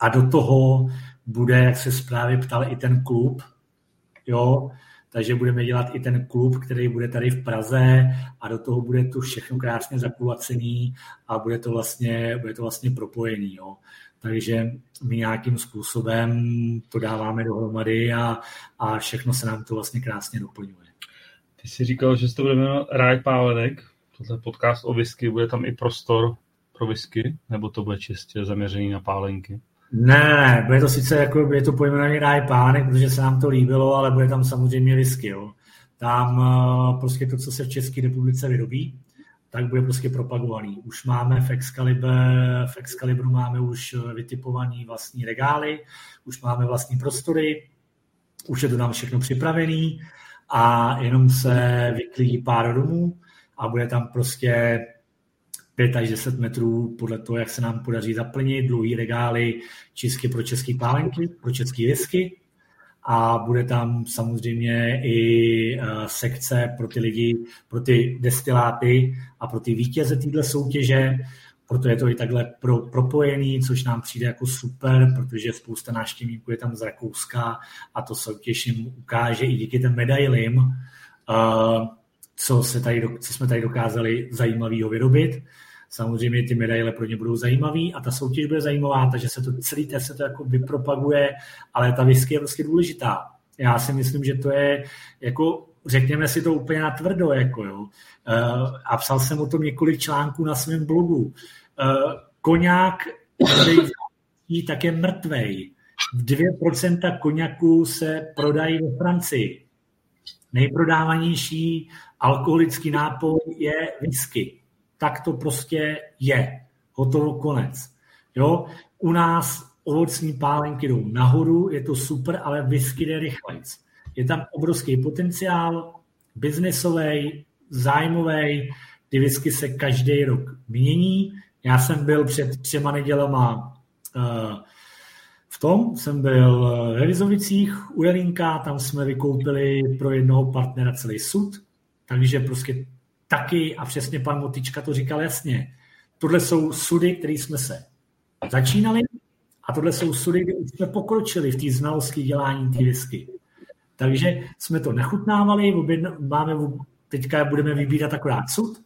A do toho bude, jak se zprávě ptal, i ten klub, jo, takže budeme dělat i ten klub, který bude tady v Praze a do toho bude to všechno krásně zakulacený a bude to vlastně, bude to vlastně propojený. Jo. Takže my nějakým způsobem to dáváme dohromady a, a všechno se nám to vlastně krásně doplňuje. Ty jsi říkal, že to bude jmenovat Ráj Pálenek, tohle podcast o whisky, bude tam i prostor pro whisky, nebo to bude čistě zaměřený na pálenky? Ne, bude to sice jako, bude to pojmenovaný ráj pánek, protože se nám to líbilo, ale bude tam samozřejmě whisky, jo. Tam uh, prostě to, co se v České republice vyrobí, tak bude prostě propagovaný. Už máme v Excalibur, v Excalibru máme už vytipovaný vlastní regály, už máme vlastní prostory, už je to tam všechno připravený a jenom se vyklidí pár domů a bude tam prostě 5 až 10 metrů podle toho, jak se nám podaří zaplnit, dlouhý regály čistky pro české pálenky, pro české whisky. A bude tam samozřejmě i uh, sekce pro ty lidi, pro ty destiláty a pro ty vítěze této soutěže, proto je to i takhle pro, propojený, což nám přijde jako super, protože spousta návštěvníků je tam z Rakouska a to soutěž jim ukáže i díky těm medailím, uh, co, se tady, co jsme tady dokázali zajímavého vyrobit. Samozřejmě ty medaile pro ně budou zajímavé a ta soutěž bude zajímavá, takže se to celý test se to jako vypropaguje, ale ta whisky je prostě důležitá. Já si myslím, že to je jako řekněme si to úplně na tvrdo, jako jo. Uh, a psal jsem o tom několik článků na svém blogu. Uh, koňák, který tak je mrtvej. V 2% koněku se prodají ve Francii. Nejprodávanější alkoholický nápoj je whisky tak to prostě je. Hotovo, konec. Jo? U nás ovocní pálenky jdou nahoru, je to super, ale whisky jde rychlejc. Je tam obrovský potenciál, biznesový, zájmový, ty whisky se každý rok mění. Já jsem byl před třema nedělama uh, v tom, jsem byl ve Vizovicích u Jelinka, tam jsme vykoupili pro jednoho partnera celý sud, takže prostě taky, a přesně pan Motička to říkal jasně, tohle jsou sudy, které jsme se začínali a tohle jsou sudy, kde už jsme pokročili v té znalosti dělání té whisky. Takže jsme to nechutnávali, máme, teďka budeme vybírat akorát sud,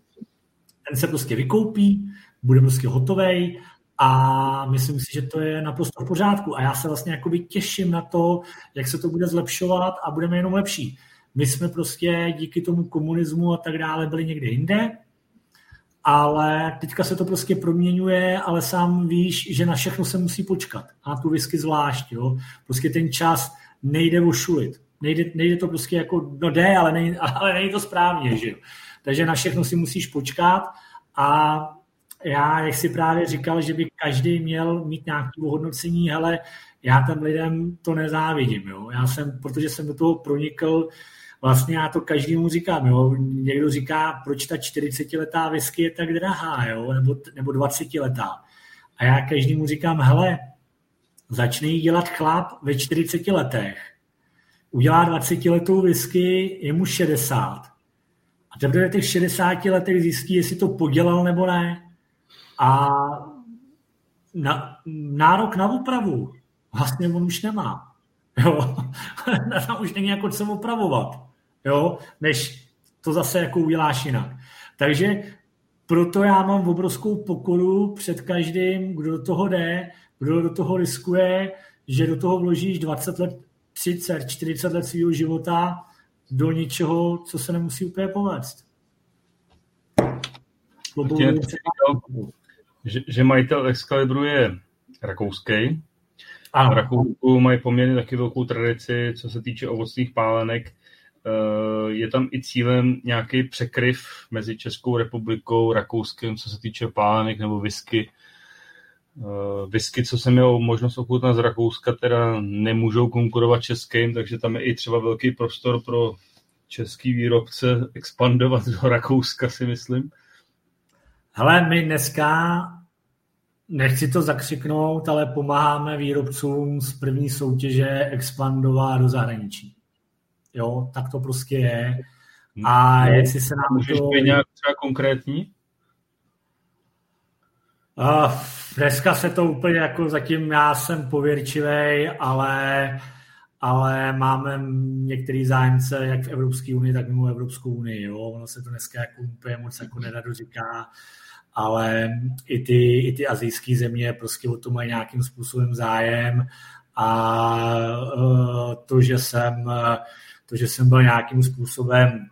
ten se prostě vykoupí, bude prostě hotový a myslím si, že to je naprosto v pořádku. A já se vlastně jakoby těším na to, jak se to bude zlepšovat a budeme jenom lepší. My jsme prostě díky tomu komunismu a tak dále byli někde jinde, ale teďka se to prostě proměňuje, ale sám víš, že na všechno se musí počkat. A tu whisky zvlášť, jo. Prostě ten čas nejde ošulit. Nejde, nejde to prostě jako, no jde, ale nejde, ale nejde to správně, že jo. Takže na všechno si musíš počkat a já, jak si právě říkal, že by každý měl mít nějaké ohodnocení, ale já těm lidem to nezávidím, jo. Já jsem, protože jsem do toho pronikl, vlastně já to každému říkám, jo. Někdo říká, proč ta 40-letá whisky je tak drahá, jo, nebo, nebo 20-letá. A já každému říkám, hele, začne jí dělat chlap ve 40 letech, udělá 20 letou whisky, je mu 60. A teprve v těch 60 letech zjistí, jestli to podělal nebo ne. A na, nárok na úpravu vlastně on už nemá. Jo? Tam už není jako co opravovat jo, než to zase jako uděláš jinak. Takže proto já mám obrovskou pokoru před každým, kdo do toho jde, kdo do toho riskuje, že do toho vložíš 20 let, 30, 40 let svého života do něčeho, co se nemusí úplně povést. Že, že majitel Excalibru je rakouský. A v Rakousku mají poměrně taky velkou tradici, co se týče ovocných pálenek. Eh, je tam i cílem nějaký překryv mezi Českou republikou, Rakouskem, co se týče pálenek nebo whisky. Eh, whisky, co jsem měl možnost ochutnat z Rakouska, teda nemůžou konkurovat českým, takže tam je i třeba velký prostor pro český výrobce expandovat do Rakouska, si myslím? Hele, my dneska, nechci to zakřiknout, ale pomáháme výrobcům z první soutěže expandovat do zahraničí. Jo, tak to prostě je. A no, jestli se nám Můžeš to... nějak třeba konkrétní? Uh, dneska se to úplně jako zatím já jsem pověrčivý, ale, ale máme některý zájemce jak v Evropské unii, tak mimo Evropskou unii. Jo? Ono se to dneska jako úplně moc jako nerado říká, ale i ty, i ty azijské země prostě o to mají nějakým způsobem zájem a uh, to, že jsem, to, že jsem byl nějakým způsobem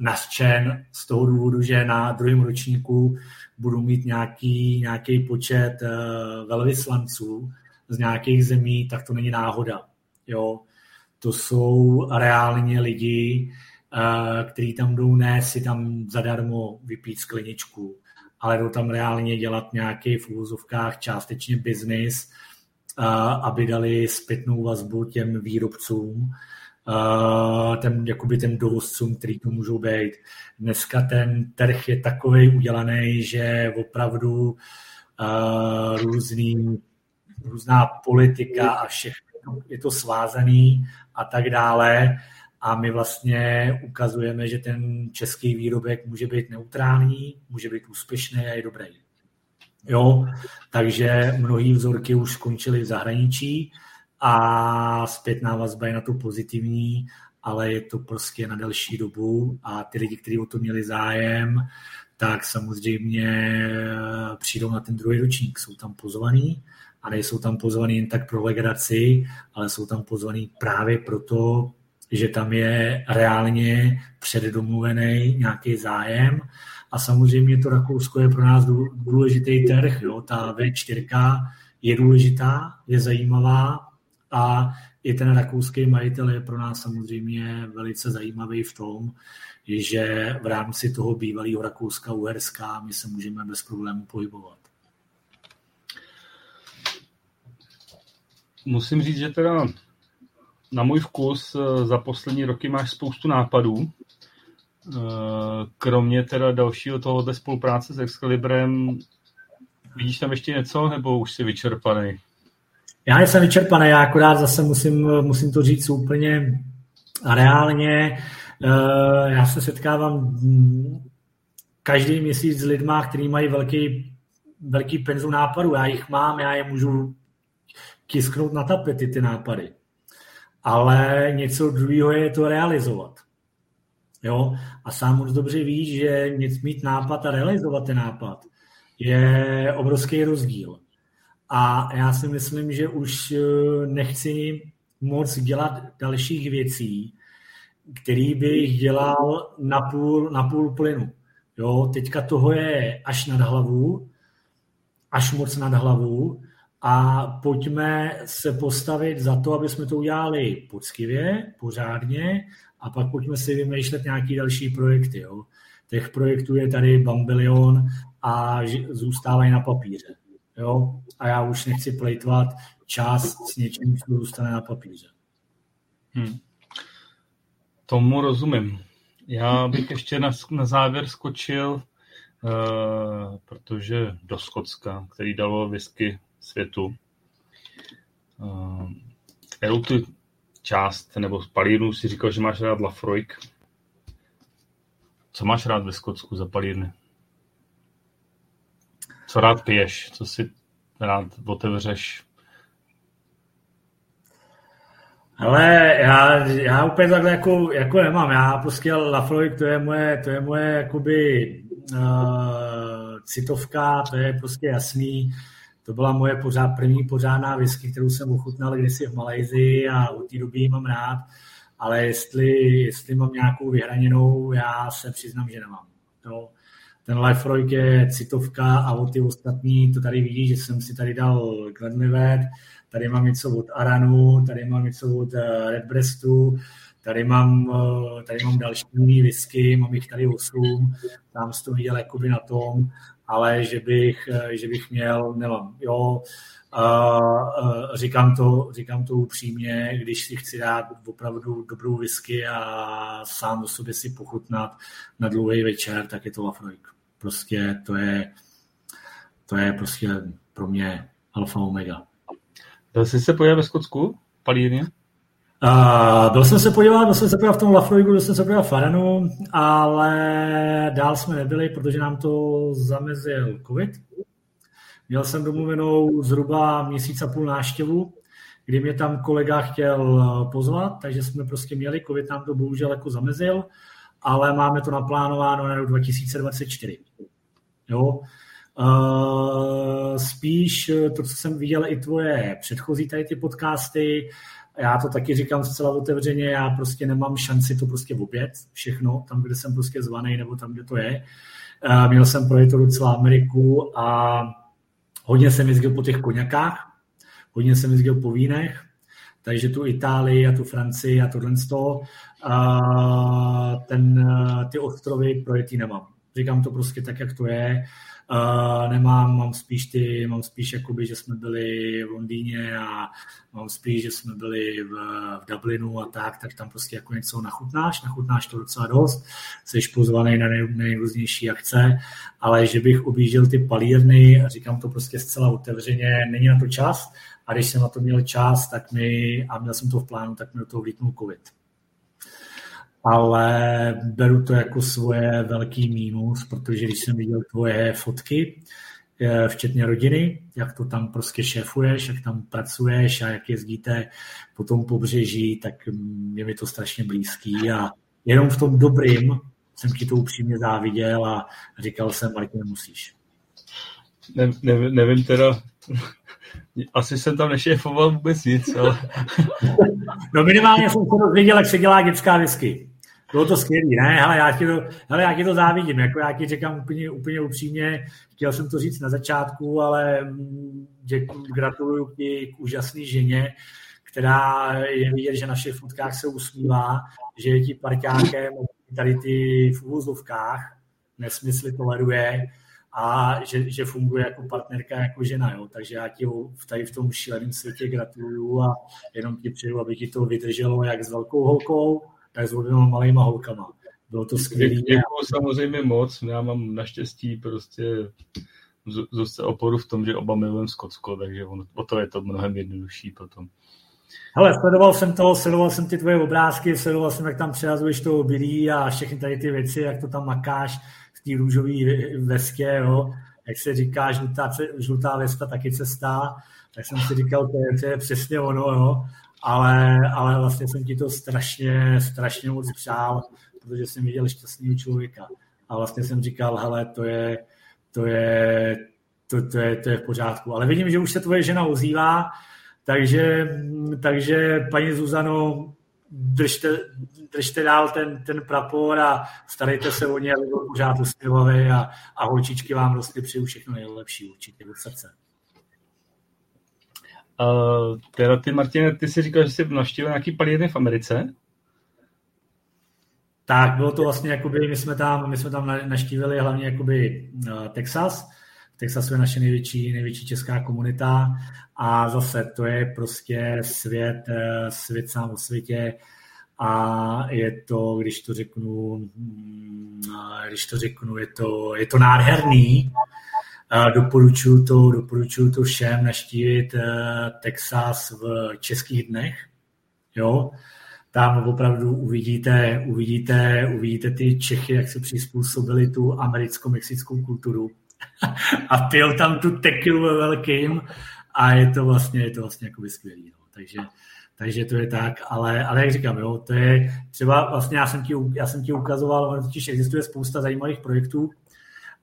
nařčen z toho důvodu, že na druhém ročníku budu mít nějaký, nějaký počet uh, velvyslanců z nějakých zemí, tak to není náhoda. Jo? To jsou reálně lidi, uh, kteří tam jdou ne si tam zadarmo vypít skleničku, ale jdou tam reálně dělat nějaký v úvozovkách částečně biznis, uh, aby dali zpětnou vazbu těm výrobcům, ten, jakoby ten dovozcům, který to můžou být. Dneska ten trh je takový udělaný, že opravdu uh, různý, různá politika a všechno je to svázaný a tak dále. A my vlastně ukazujeme, že ten český výrobek může být neutrální, může být úspěšný a je dobrý. Jo, takže mnohé vzorky už skončily v zahraničí a zpětná vazba je na to pozitivní, ale je to prostě na delší dobu a ty lidi, kteří o to měli zájem, tak samozřejmě přijdou na ten druhý ročník. Jsou tam pozvaný a nejsou tam pozvaný jen tak pro legraci, ale jsou tam pozvaný právě proto, že tam je reálně předdomluvený nějaký zájem a samozřejmě to Rakousko je pro nás důležitý trh. Jo? Ta V4 je důležitá, je zajímavá a i ten rakouský majitel je pro nás samozřejmě velice zajímavý v tom, že v rámci toho bývalého Rakouska-Uherska my se můžeme bez problémů pohybovat. Musím říct, že teda na můj vkus eh, za poslední roky máš spoustu nápadů. Eh, kromě teda dalšího tohohle spolupráce s Excalibrem, vidíš tam ještě něco, nebo už jsi vyčerpaný? Já jsem vyčerpaný, já akorát zase musím, musím to říct úplně reálně. Eh, já se setkávám každý měsíc s lidma, kteří mají velký, velký penzu nápadů. Já jich mám, já je můžu tisknout na tapety, ty nápady. Ale něco druhého je to realizovat. Jo? A sám moc dobře víš, že mít nápad a realizovat ten nápad je obrovský rozdíl. A já si myslím, že už eh, nechci moc dělat dalších věcí, který bych dělal na půl, na půl plynu. Jo, teďka toho je až nad hlavu, až moc nad hlavu a pojďme se postavit za to, aby jsme to udělali poctivě, pořádně a pak pojďme si vymýšlet nějaký další projekty. Jo. Těch projektů je tady bambilion a zůstávají na papíře. Jo? A já už nechci plejtvat čas s něčím, co zůstane na papíře. Hmm. Tomu rozumím. Já bych ještě na, na závěr skočil, uh, protože do Skotska, který dalo whisky světu, uh, kterou tu část nebo palírnu si říkal, že máš rád Lafroik. Co máš rád ve Skotsku za palírny? Co rád piješ? Co si rád otevřeš? Ale já, já úplně takhle jako, jako nemám. Já prostě Lafroig, to je moje, to je moje jakoby uh, citovka, to je prostě jasný. To byla moje pořád, první pořádná whisky, kterou jsem ochutnal kdysi v Malajzii a od té doby ji mám rád. Ale jestli, jestli mám nějakou vyhraněnou, já se přiznám, že nemám. No, ten Life je citovka a o ty ostatní, to tady vidíš, že jsem si tady dal Glenlivet, tady mám něco od Aranu, tady mám něco od eh, Redbreastu, tady mám, eh, tady mám další whisky, mám jich tady 8, tam jsem to viděl jakoby na tom, ale že bych, eh, že bych měl, nemám, jo, Uh, říkám, to, říkám to upřímně, když si chci dát opravdu dobrou whisky a sám o sobě si pochutnat na dlouhý večer, tak je to Lafroig. Prostě to je, to je prostě pro mě alfa omega. Byl jsi se podívat ve Skotsku? Palírně? Uh, byl jsem se podívat, byl jsem se podívat v tom Lafroigu, byl jsem se podívat v Faranu, ale dál jsme nebyli, protože nám to zamezil covid. Měl jsem domluvenou zhruba měsíc a půl náštěvu, kdy mě tam kolega chtěl pozvat, takže jsme prostě měli, covid nám to bohužel jako zamezil, ale máme to naplánováno na rok 2024. Jo? Uh, spíš to, co jsem viděl i tvoje předchozí tady ty podcasty, já to taky říkám zcela otevřeně, já prostě nemám šanci to prostě obět, všechno, tam, kde jsem prostě zvaný, nebo tam, kde to je. Uh, měl jsem projet to docela Ameriku a hodně jsem jezdil po těch koněkách, hodně jsem jezdil po vínech, takže tu Itálii a tu Francii a tohle z toho, ten, ty ostrovy projetý nemám. Říkám to prostě tak, jak to je. Uh, nemám, mám spíš ty, mám spíš jakoby, že jsme byli v Londýně a mám spíš, že jsme byli v, v Dublinu a tak, tak tam prostě jako něco nachutnáš, nachutnáš to docela dost, jsi pozvaný na nej, nejrůznější akce, ale že bych objížděl ty palírny, a říkám to prostě zcela otevřeně, není na to čas když jsem na to měl čas, tak mi, a měl jsem to v plánu, tak mi do toho vlítnul covid ale beru to jako svoje velký mínus, protože když jsem viděl tvoje fotky, eh, včetně rodiny, jak to tam prostě šéfuješ, jak tam pracuješ a jak jezdíte po tom pobřeží, tak je mi to strašně blízký a jenom v tom dobrým jsem ti to upřímně záviděl a říkal jsem, Martin, nemusíš. Ne, ne, nevím teda, asi jsem tam nešéfoval vůbec nic, ale... No minimálně jsem se dozvěděl, jak se dělá dětská whisky. Bylo to skvělé, ne? Hele, já ti to, hele, já ti to závidím, jako já ti říkám úplně, úplně upřímně, chtěl jsem to říct na začátku, ale mm, děkuji, gratuluju ti k úžasné ženě, která je vidět, že na všech fotkách se usmívá, že je ti parťákem tady ty v úvozovkách nesmysly toleruje a že, že funguje jako partnerka, jako žena. Jo. Takže já ti tady v tom šíleném světě gratuluju a jenom ti přeju, aby ti to vydrželo jak s velkou holkou, tak s oběma malýma holkama. Bylo to skvělé. Děkuji samozřejmě moc. Já mám naštěstí prostě zase oporu v tom, že oba milujeme Skotsko, takže on, o to je to mnohem jednodušší potom. Hele, sledoval jsem to, sledoval jsem ty tvoje obrázky, sledoval jsem, jak tam přerazuješ to obilí a všechny tady ty věci, jak to tam makáš té růžové veskě, jo. jak se říká, žlutá, žlutá veska taky cesta, tak jsem si říkal, to je, to je přesně ono, jo ale, ale vlastně jsem ti to strašně, strašně moc přál, protože jsem viděl šťastného člověka. A vlastně jsem říkal, hele, to je, to je, to, to, je, to je v pořádku. Ale vidím, že už se tvoje žena ozývá, takže, takže paní Zuzano, držte, držte dál ten, ten prapor a starejte se o ně, aby byl pořád usměvavý a, a holčičky vám prostě přeju všechno nejlepší určitě do srdce. Uh, teda ty, Martine, ty jsi říkal, že jsi navštívil nějaký palírny v Americe? Tak, bylo to vlastně, jakoby, my jsme tam, my jsme tam naštívili hlavně jakoby uh, Texas. Texas je naše největší, největší česká komunita a zase to je prostě svět, uh, svět sám o světě a je to, když to řeknu, mm, když to řeknu, je to, je to nádherný, Doporučuji to, doporučuji to všem naštívit eh, Texas v českých dnech. Jo? Tam opravdu uvidíte, uvidíte, uvidíte ty Čechy, jak se přizpůsobili tu americko-mexickou kulturu. A pil tam tu tekilu ve velkým a je to vlastně, je to vlastně jako skvělý. Jo. Takže, takže to je tak, ale, ale jak říkám, jo, to je třeba vlastně já jsem ti, já jsem ti ukazoval, totiž existuje spousta zajímavých projektů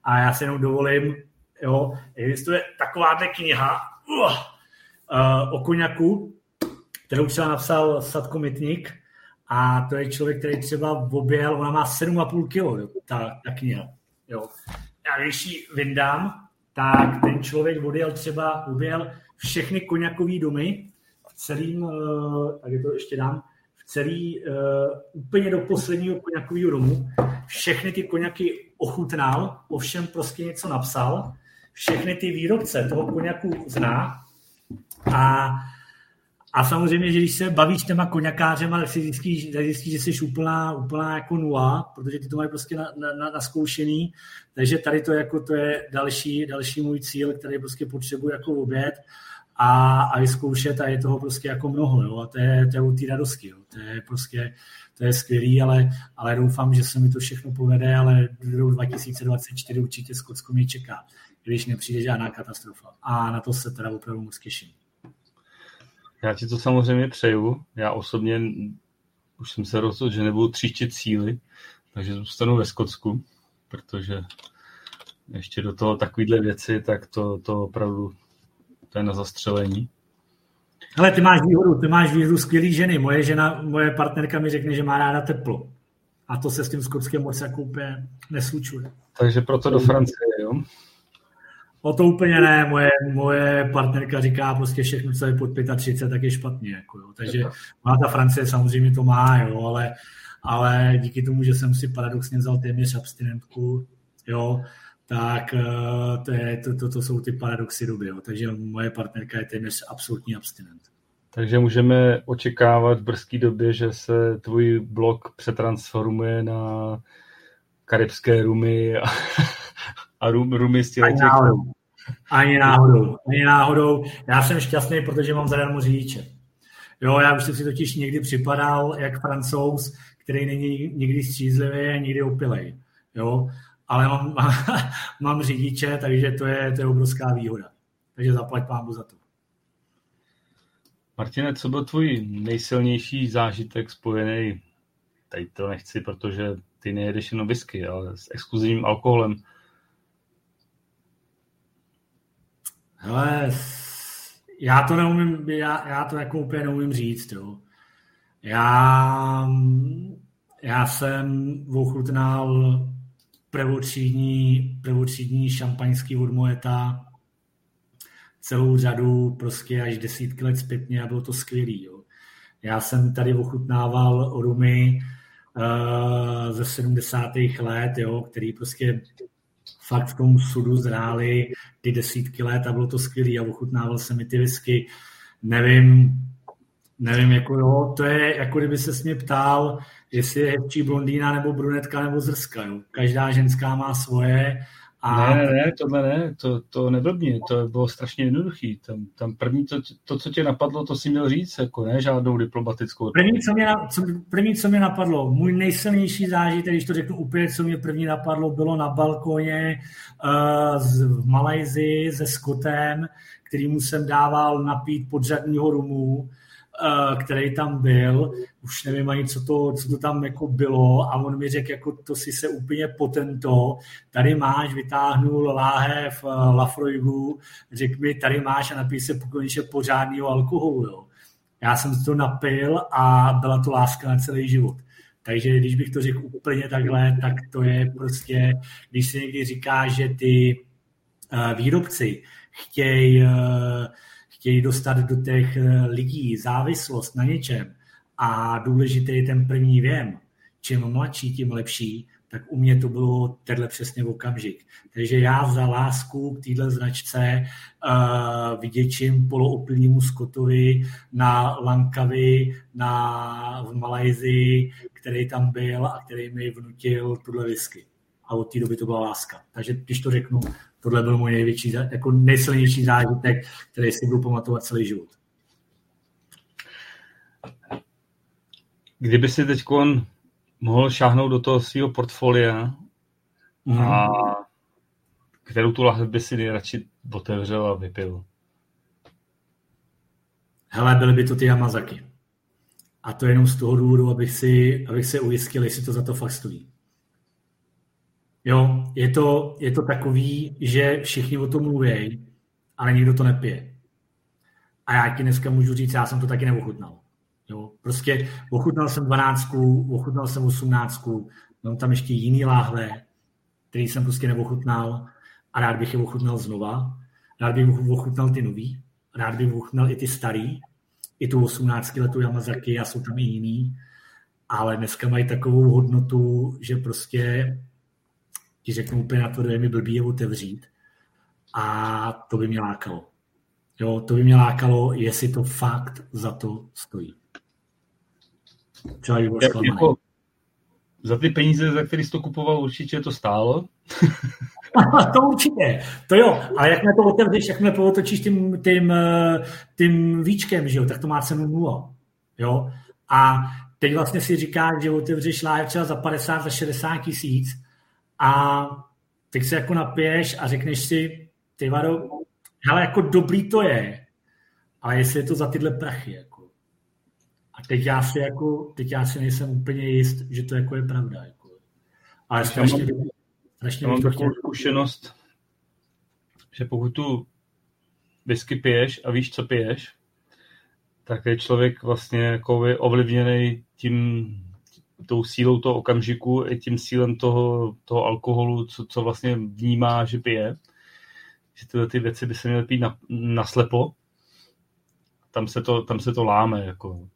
a já si jenom dovolím Jo, existuje takováhle kniha uh, uh, o koněku, kterou třeba napsal Sadko Mitník a to je člověk, který třeba objel, ona má 7,5 kg, ta, ta kniha. Jo. Já když ji vyndám, tak ten člověk odjel třeba, objel všechny koněkové domy v celým, uh, tak to ještě dám, v celý, uh, úplně do posledního koněkového domu. Všechny ty koněky ochutnal, ovšem prostě něco napsal všechny ty výrobce toho koněku zná A, a samozřejmě, že když se bavíš těma koněkářema, tak si zjistíš, tak zjistíš že jsi úplná, úplná jako nula, protože ty to mají prostě na, na, na. Takže tady to, jako, to je další, další můj cíl, který prostě potřebuji jako oběd a, a vyzkoušet a je toho prostě jako mnoho. Jo? A to je, to je u té radosti. Jo? To je prostě to je skvělý, ale, ale doufám, že se mi to všechno povede, ale do 2024 určitě Skotsko mě čeká, když nepřijde žádná katastrofa. A na to se teda opravdu moc těším. Já ti to samozřejmě přeju. Já osobně už jsem se rozhodl, že nebudu tříštit cíly, takže zůstanu ve Skotsku, protože ještě do toho takovýhle věci, tak to, to opravdu to je na zastřelení. Ale ty máš výhodu, ty máš výhodu skvělý ženy. Moje žena, moje partnerka mi řekne, že má ráda teplo. A to se s tím skotským moc jako úplně neslučuje. Takže proto do Francie, jo? O to úplně ne. Moje, moje partnerka říká prostě všechno, co je pod 35, tak je špatně. Jako, jo. Takže má ta Francie samozřejmě to má, jo, ale, ale díky tomu, že jsem si paradoxně vzal téměř abstinentku, jo, tak eh, to, je, to, to, to jsou ty paradoxy doby. Jo. Takže moje partnerka je téměř absolutní abstinent. Takže můžeme očekávat v brzké době, že se tvůj blog přetransformuje na karibské rumy a, a rum, rumy z těch... Ani náhodou. Ani náhodou. Ani náhodou. Já jsem šťastný, protože mám zadarmo řidiče. Jo, já už jsem si totiž někdy připadal jak francouz, který není nikdy střízlivý a nikdy opilej. Jo, ale mám, mám řidiče, takže to je, to je obrovská výhoda. Takže zaplať pámu za to. Martine, co byl tvůj nejsilnější zážitek spojený, tady to nechci, protože ty nejedeš jenom whisky, ale s exkluzivním alkoholem? Hele, já to neumím, já, já to jako úplně neumím říct, jo. Já, já jsem ochutnal prvotřídní, prvotřídní šampaňský od Moeta, celou řadu, prostě až desítky let zpětně a bylo to skvělý. Jo. Já jsem tady ochutnával rumy uh, ze 70. let, jo, který prostě fakt v tom sudu zráli ty desítky let a bylo to skvělý a ochutnával jsem mi ty whisky. Nevím, nevím, jako jo, to je, jako kdyby se mě ptal, jestli je hezčí blondýna nebo brunetka nebo zrska. Jo. Každá ženská má svoje. A... Ne, ne, tohle ne, to, to neblbně, to bylo strašně jednoduchý. Tam, tam první, to, to, co tě napadlo, to si měl říct, jako ne, žádnou diplomatickou. První co, mě, co, první, co mě napadlo, můj nejsilnější zážitek, když to řeknu úplně, co mě první napadlo, bylo na balkoně uh, z, v Malajzi se Skotem, kterýmu jsem dával napít podřadního rumu Eh, který tam byl, už nevím ani, co to, co to tam jako bylo a on mi řekl, jako to si se úplně potento, tady máš, vytáhnul láhev uh, Lafroigu, řekl mi, tady máš a napij se konečně pořádného alkoholu, jo. Já jsem to napil a byla to láska na celý život. Takže když bych to řekl úplně takhle, tak to je prostě, když se někdy říká, že ty uh, výrobci chtějí uh, chtějí dostat do těch eh, lidí závislost na něčem a důležitý je ten první věm, čím mladší, tím lepší, tak u mě to bylo tenhle přesně v okamžik. Takže já za lásku k téhle značce uh, vyděčím poloopilýmu Skotovi na Lankavi na, v Malajzii, který tam byl a který mi vnutil tuhle whisky. A od té doby to byla láska. Takže když to řeknu, tohle byl můj největší, jako nejsilnější zážitek, který si budu pamatovat celý život. Kdyby si teď mohl šáhnout do toho svého portfolia mm. a kterou tu lahev by si nejradši otevřel a vypil? Hele, byly by to ty Yamazaki. A to jenom z toho důvodu, abych, si, abych se ujistil, jestli to za to fakt stojí. Jo, je to, je to takový, že všichni o tom mluví, ale nikdo to nepije. A já ti dneska můžu říct, já jsem to taky neochutnal. Jo, prostě ochutnal jsem 12, ochutnal jsem 18, mám tam ještě jiný láhve, který jsem prostě neochutnal a rád bych je ochutnal znova. Rád bych ochutnal ty nový, rád bych ochutnal i ty starý, i tu 18 letou Yamazaki a jsou tam i jiný, ale dneska mají takovou hodnotu, že prostě ti řeknu úplně na to, je mi blbý je otevřít. A to by mě lákalo. Jo, to by mě lákalo, jestli to fakt za to stojí. Třeba jako, za ty peníze, za které jsi to kupoval, určitě to stálo. to určitě, to jo, ale jak to otevřeš, jak to otočíš tím, tím, tím víčkem, že jo, tak to má cenu nula. Jo? A teď vlastně si říkáš, že otevřeš live třeba za 50, za 60 tisíc a teď se jako napiješ a řekneš si, ty vado, ale jako dobrý to je, ale jestli je to za tyhle prachy, jako. A teď já si jako, teď já si nejsem úplně jist, že to jako je pravda, jako. Ale strašně, já mám, strašně já mám takovou zkušenost, že pokud tu whisky piješ a víš, co piješ, tak je člověk vlastně jako ovlivněný tím, tou sílou toho okamžiku i tím sílem toho, toho alkoholu, co, co vlastně vnímá, že pije. Že tyhle ty věci by se měly pít na, naslepo. Tam se to, tam se to láme. Jako.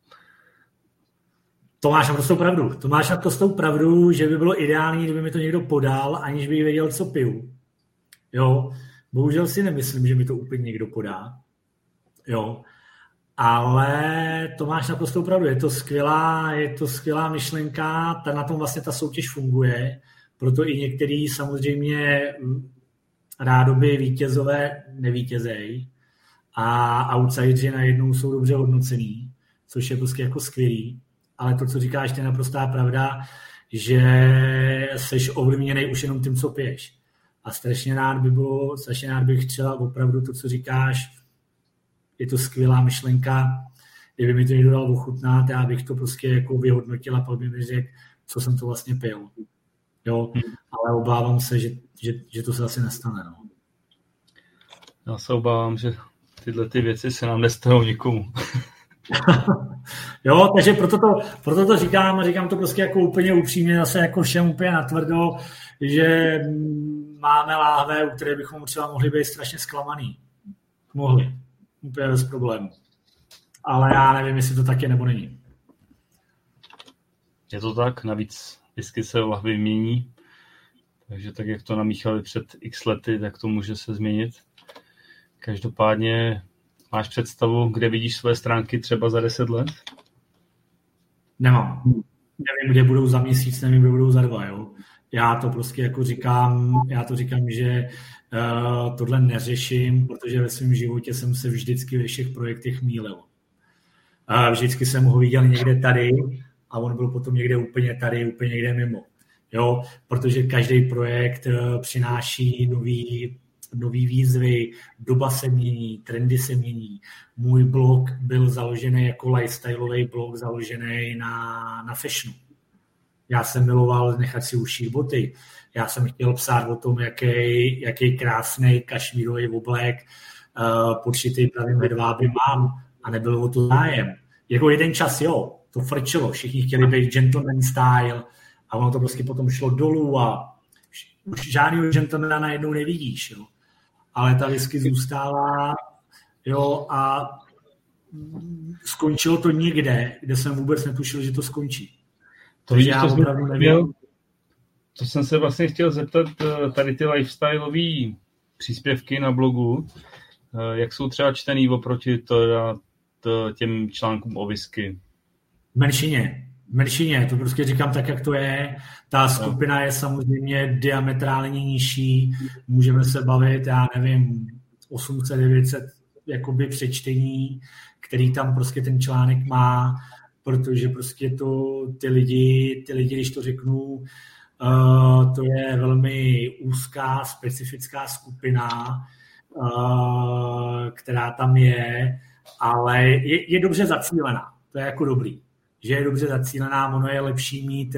To máš naprosto pravdu. To máš naprosto pravdu, že by bylo ideální, kdyby mi to někdo podal, aniž by věděl, co piju. Jo, bohužel si nemyslím, že mi to úplně někdo podá. Jo, ale to máš naprosto pravdu. Je to skvělá, je to skvělá myšlenka, ta, na tom vlastně ta soutěž funguje, proto i některý samozřejmě rádoby vítězové nevítězej a outsideri najednou jsou dobře hodnocený, což je prostě jako skvělý. Ale to, co říkáš, je naprostá pravda, že seš ovlivněný už jenom tím, co piješ. A strašně rád by bylo, strašně rád bych třeba opravdu to, co říkáš, je to skvělá myšlenka, kdyby mi to někdo dal ochutnat, já bych to prostě jako vyhodnotil a pak by mi řekl, co jsem to vlastně pil. Jo, hmm. ale obávám se, že, že, že to se asi nestane. No. Já se obávám, že tyhle ty věci se nám nestanou nikomu. jo, takže proto to, proto to říkám a říkám to prostě jako úplně upřímně, zase jako všem úplně natvrdo, že máme láhve, u které bychom třeba mohli být strašně zklamaný. Mohli úplně bez problémů. Ale já nevím, jestli to tak je nebo není. Je to tak, navíc whisky se lahvy mění, takže tak, jak to namíchali před x lety, tak to může se změnit. Každopádně máš představu, kde vidíš své stránky třeba za 10 let? Nemám. Nevím, kde budou za měsíc, nevím, kde budou za dva. Jo? Já to prostě jako říkám, já to říkám, že uh, tohle neřeším, protože ve svém životě jsem se vždycky ve všech projektech mílil. Uh, vždycky jsem ho viděl někde tady a on byl potom někde úplně tady, úplně někde mimo. Jo, protože každý projekt uh, přináší nový, nový výzvy, doba se mění, trendy se mění. Můj blog byl založený jako lifestyleový blog, založený na, na fashionu. Já jsem miloval nechat si ušít boty. Já jsem chtěl psát o tom, jaký, jaký krásný kašmírový oblek uh, podšitý pravým hedváby mám a nebyl o to zájem. Jako jeden čas, jo, to frčelo, všichni chtěli být gentleman style a ono to prostě potom šlo dolů a už žádného gentlemana najednou nevidíš, jo. Ale ta whisky zůstává, jo, a skončilo to někde, kde jsem vůbec netušil, že to skončí. To, víš, já to, opravdu nevím. to jsem se vlastně chtěl zeptat, eh, tady ty lifestyleové příspěvky na blogu, eh, jak jsou třeba čtený oproti to, to, těm článkům o whisky? V menšině. Menšině, to prostě říkám tak, jak to je. Ta skupina je samozřejmě diametrálně nižší. Můžeme se bavit, já nevím, 800, 900 jakoby přečtení, který tam prostě ten článek má protože prostě to ty lidi, ty lidi, když to řeknu, uh, to je velmi úzká, specifická skupina, uh, která tam je, ale je, je dobře zacílená. To je jako dobrý. Že je dobře zacílená, ono je lepší mít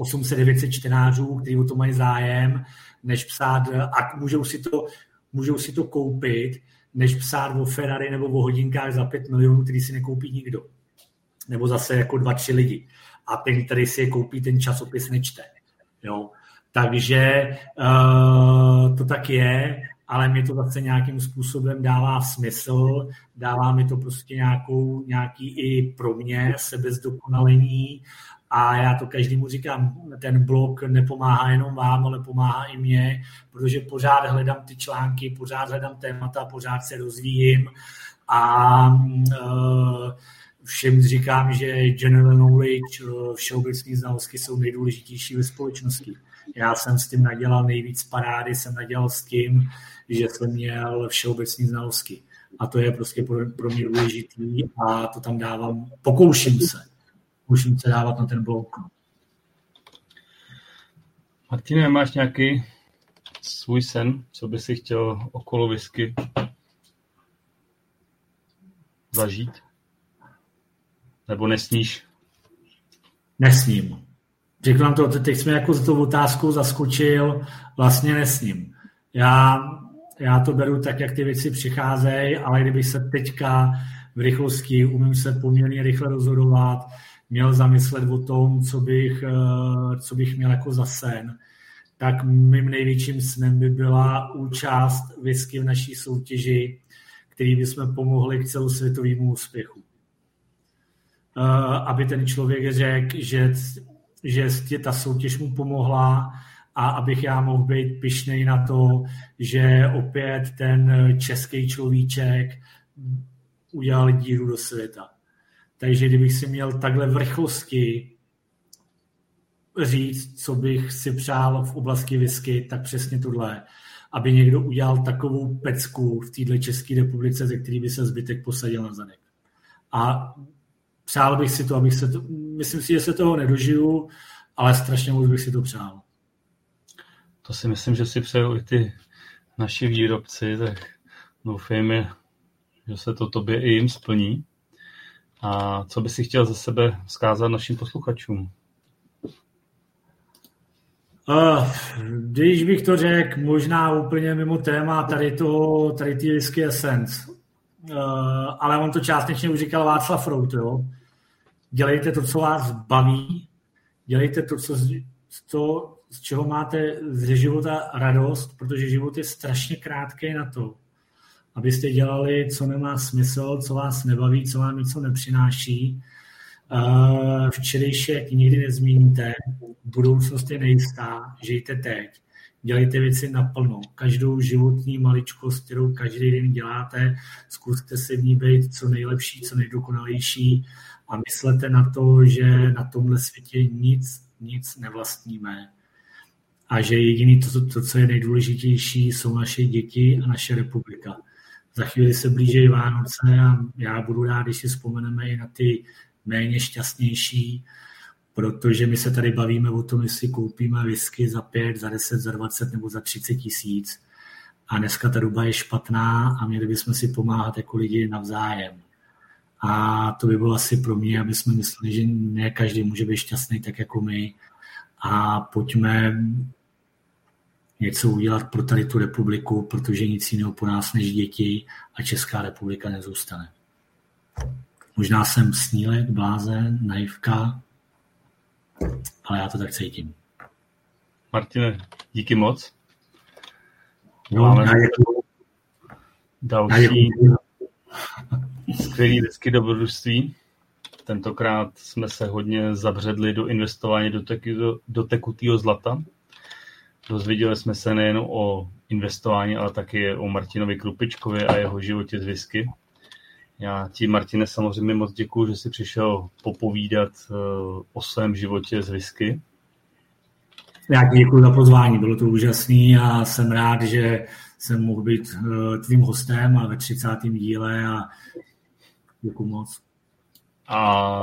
800-900 eh, čtenářů, kteří o to mají zájem, než psát, a můžou si to, můžou si to koupit, než psát o Ferrari nebo o hodinkách za 5 milionů, který si nekoupí nikdo nebo zase jako dva, tři lidi. A ten, který si je koupí, ten časopis nečte. Jo? Takže uh, to tak je, ale mi to zase nějakým způsobem dává smysl, dává mi to prostě nějakou, nějaký i pro mě sebezdokonalení a já to každému říkám, ten blog nepomáhá jenom vám, ale pomáhá i mně, protože pořád hledám ty články, pořád hledám témata, pořád se rozvíjím a uh, všem říkám, že general knowledge, všeobecné znalosti jsou nejdůležitější ve společnosti. Já jsem s tím nadělal nejvíc parády, jsem nadělal s tím, že jsem měl všeobecné znalosti. A to je prostě pro, pro mě důležitý a to tam dávám, pokouším se. Pokouším se dávat na ten blok. Martine, máš nějaký svůj sen, co by si chtěl okolo whisky zažít? Nebo nesníš? Nesním. Řeknu vám to, teď jsme jako za tou otázkou zaskočil, vlastně nesním. Já, já to beru tak, jak ty věci přicházejí, ale kdybych se teďka v rychlosti, umím se poměrně rychle rozhodovat, měl zamyslet o tom, co bych, eh, co bych měl jako za sen, tak mým největším snem by byla účast whisky v naší soutěži, který bychom pomohli k celosvětovému úspěchu. Eh, aby ten člověk řekl, že, že ta soutěž mu pomohla a abych já mohl být pišnej na to, že opět ten český človíček udělal díru do světa. Takže kdybych si měl takhle v rychlosti říct, co bych si přál v oblasti whisky, tak přesně tohle. Aby někdo udělal takovou pecku v této České republice, ze který by se zbytek posadil na zadek. A přál bych si to, abych se to, myslím si, že se toho nedožiju, ale strašně moc bych si to přál. To si myslím, že si přejou i ty naši výrobci, tak doufejme, že se to tobě i jim splní. A co by si chtěl za sebe vzkázat našim posluchačům? Uh, když bych to řekl, možná úplně mimo téma tady to, tady ty whisky essence. Uh, ale on to částečně už říkal Václav Rout, jo. Dělejte to, co vás baví, dělejte to, co, to, z čeho máte ze života radost, protože život je strašně krátký na to, abyste dělali, co nemá smysl, co vás nebaví, co vám něco nepřináší. Včerejšek nikdy nezmíníte, budoucnost je nejistá, žijte teď, dělejte věci naplno. Každou životní maličkost, kterou každý den děláte, zkuste si v ní být co nejlepší, co nejdokonalejší a myslete na to, že na tomhle světě nic, nic nevlastníme a že jediný to, to, co je nejdůležitější, jsou naše děti a naše republika. Za chvíli se blíží Vánoce a já budu rád, když si vzpomeneme i na ty méně šťastnější, protože my se tady bavíme o tom, jestli koupíme whisky za 5, za 10, za 20 nebo za 30 tisíc. A dneska ta doba je špatná a měli bychom si pomáhat jako lidi navzájem. A to by bylo asi pro mě, aby jsme mysleli, že ne každý může být šťastný tak jako my. A pojďme něco udělat pro tady tu republiku, protože nic jiného po nás než děti a Česká republika nezůstane. Možná jsem snílek, blázen, naivka, ale já to tak cítím. Martine, díky moc. No, Máme další skvělý vždycky dobrodružství. Tentokrát jsme se hodně zabředli do investování do, teku, do, do tekutého zlata. Dozvěděli jsme se nejen o investování, ale taky o Martinovi Krupičkovi a jeho životě z whisky. Já ti, Martine, samozřejmě moc děkuji, že jsi přišel popovídat eh, o svém životě z whisky. Já ti děkuji za pozvání, bylo to úžasný a jsem rád, že jsem mohl být eh, tvým hostem a ve 30. díle a děkuji moc. A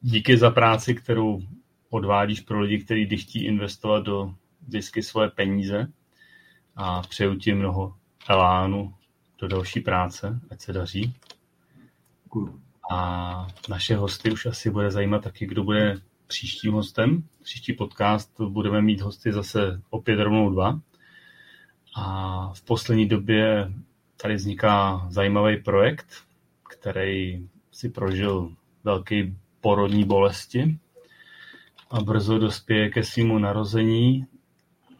díky za práci, kterou odvádíš pro lidi, kteří když chtí investovat do whisky svoje peníze a přeju ti mnoho elánu do další práce, ať se daří. A naše hosty už asi bude zajímat taky, kdo bude příštím hostem. Příští podcast budeme mít hosty zase opět rovnou dva. A v poslední době tady vzniká zajímavý projekt, který si prožil velký porodní bolesti a brzo dospěje ke svému narození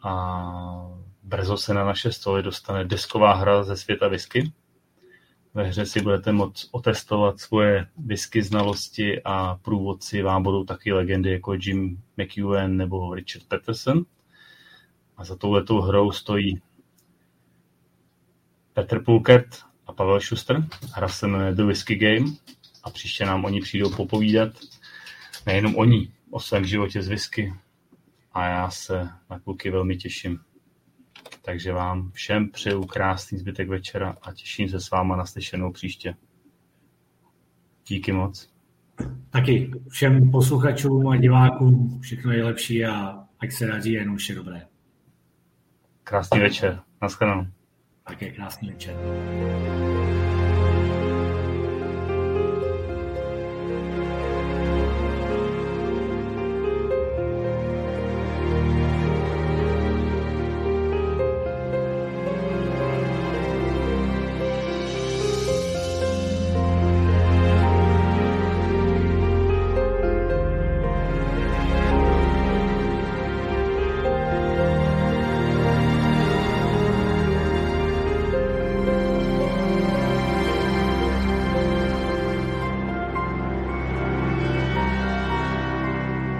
a brzo se na naše stoly dostane desková hra ze světa whisky ve hře si budete moct otestovat svoje whisky znalosti a průvodci vám budou taky legendy jako Jim McEwen nebo Richard Peterson. A za touhletou hrou stojí Petr Pulkert a Pavel Schuster. Hra se jmenuje The Whisky Game a příště nám oni přijdou popovídat. Nejenom oni, o svém životě z whisky. A já se na kluky velmi těším. Takže vám všem přeju krásný zbytek večera a těším se s váma na slyšenou příště. Díky moc. Taky všem posluchačům a divákům všechno nejlepší a ať se radí jenom vše dobré. Krásný večer. Naschledanou. Také krásný večer.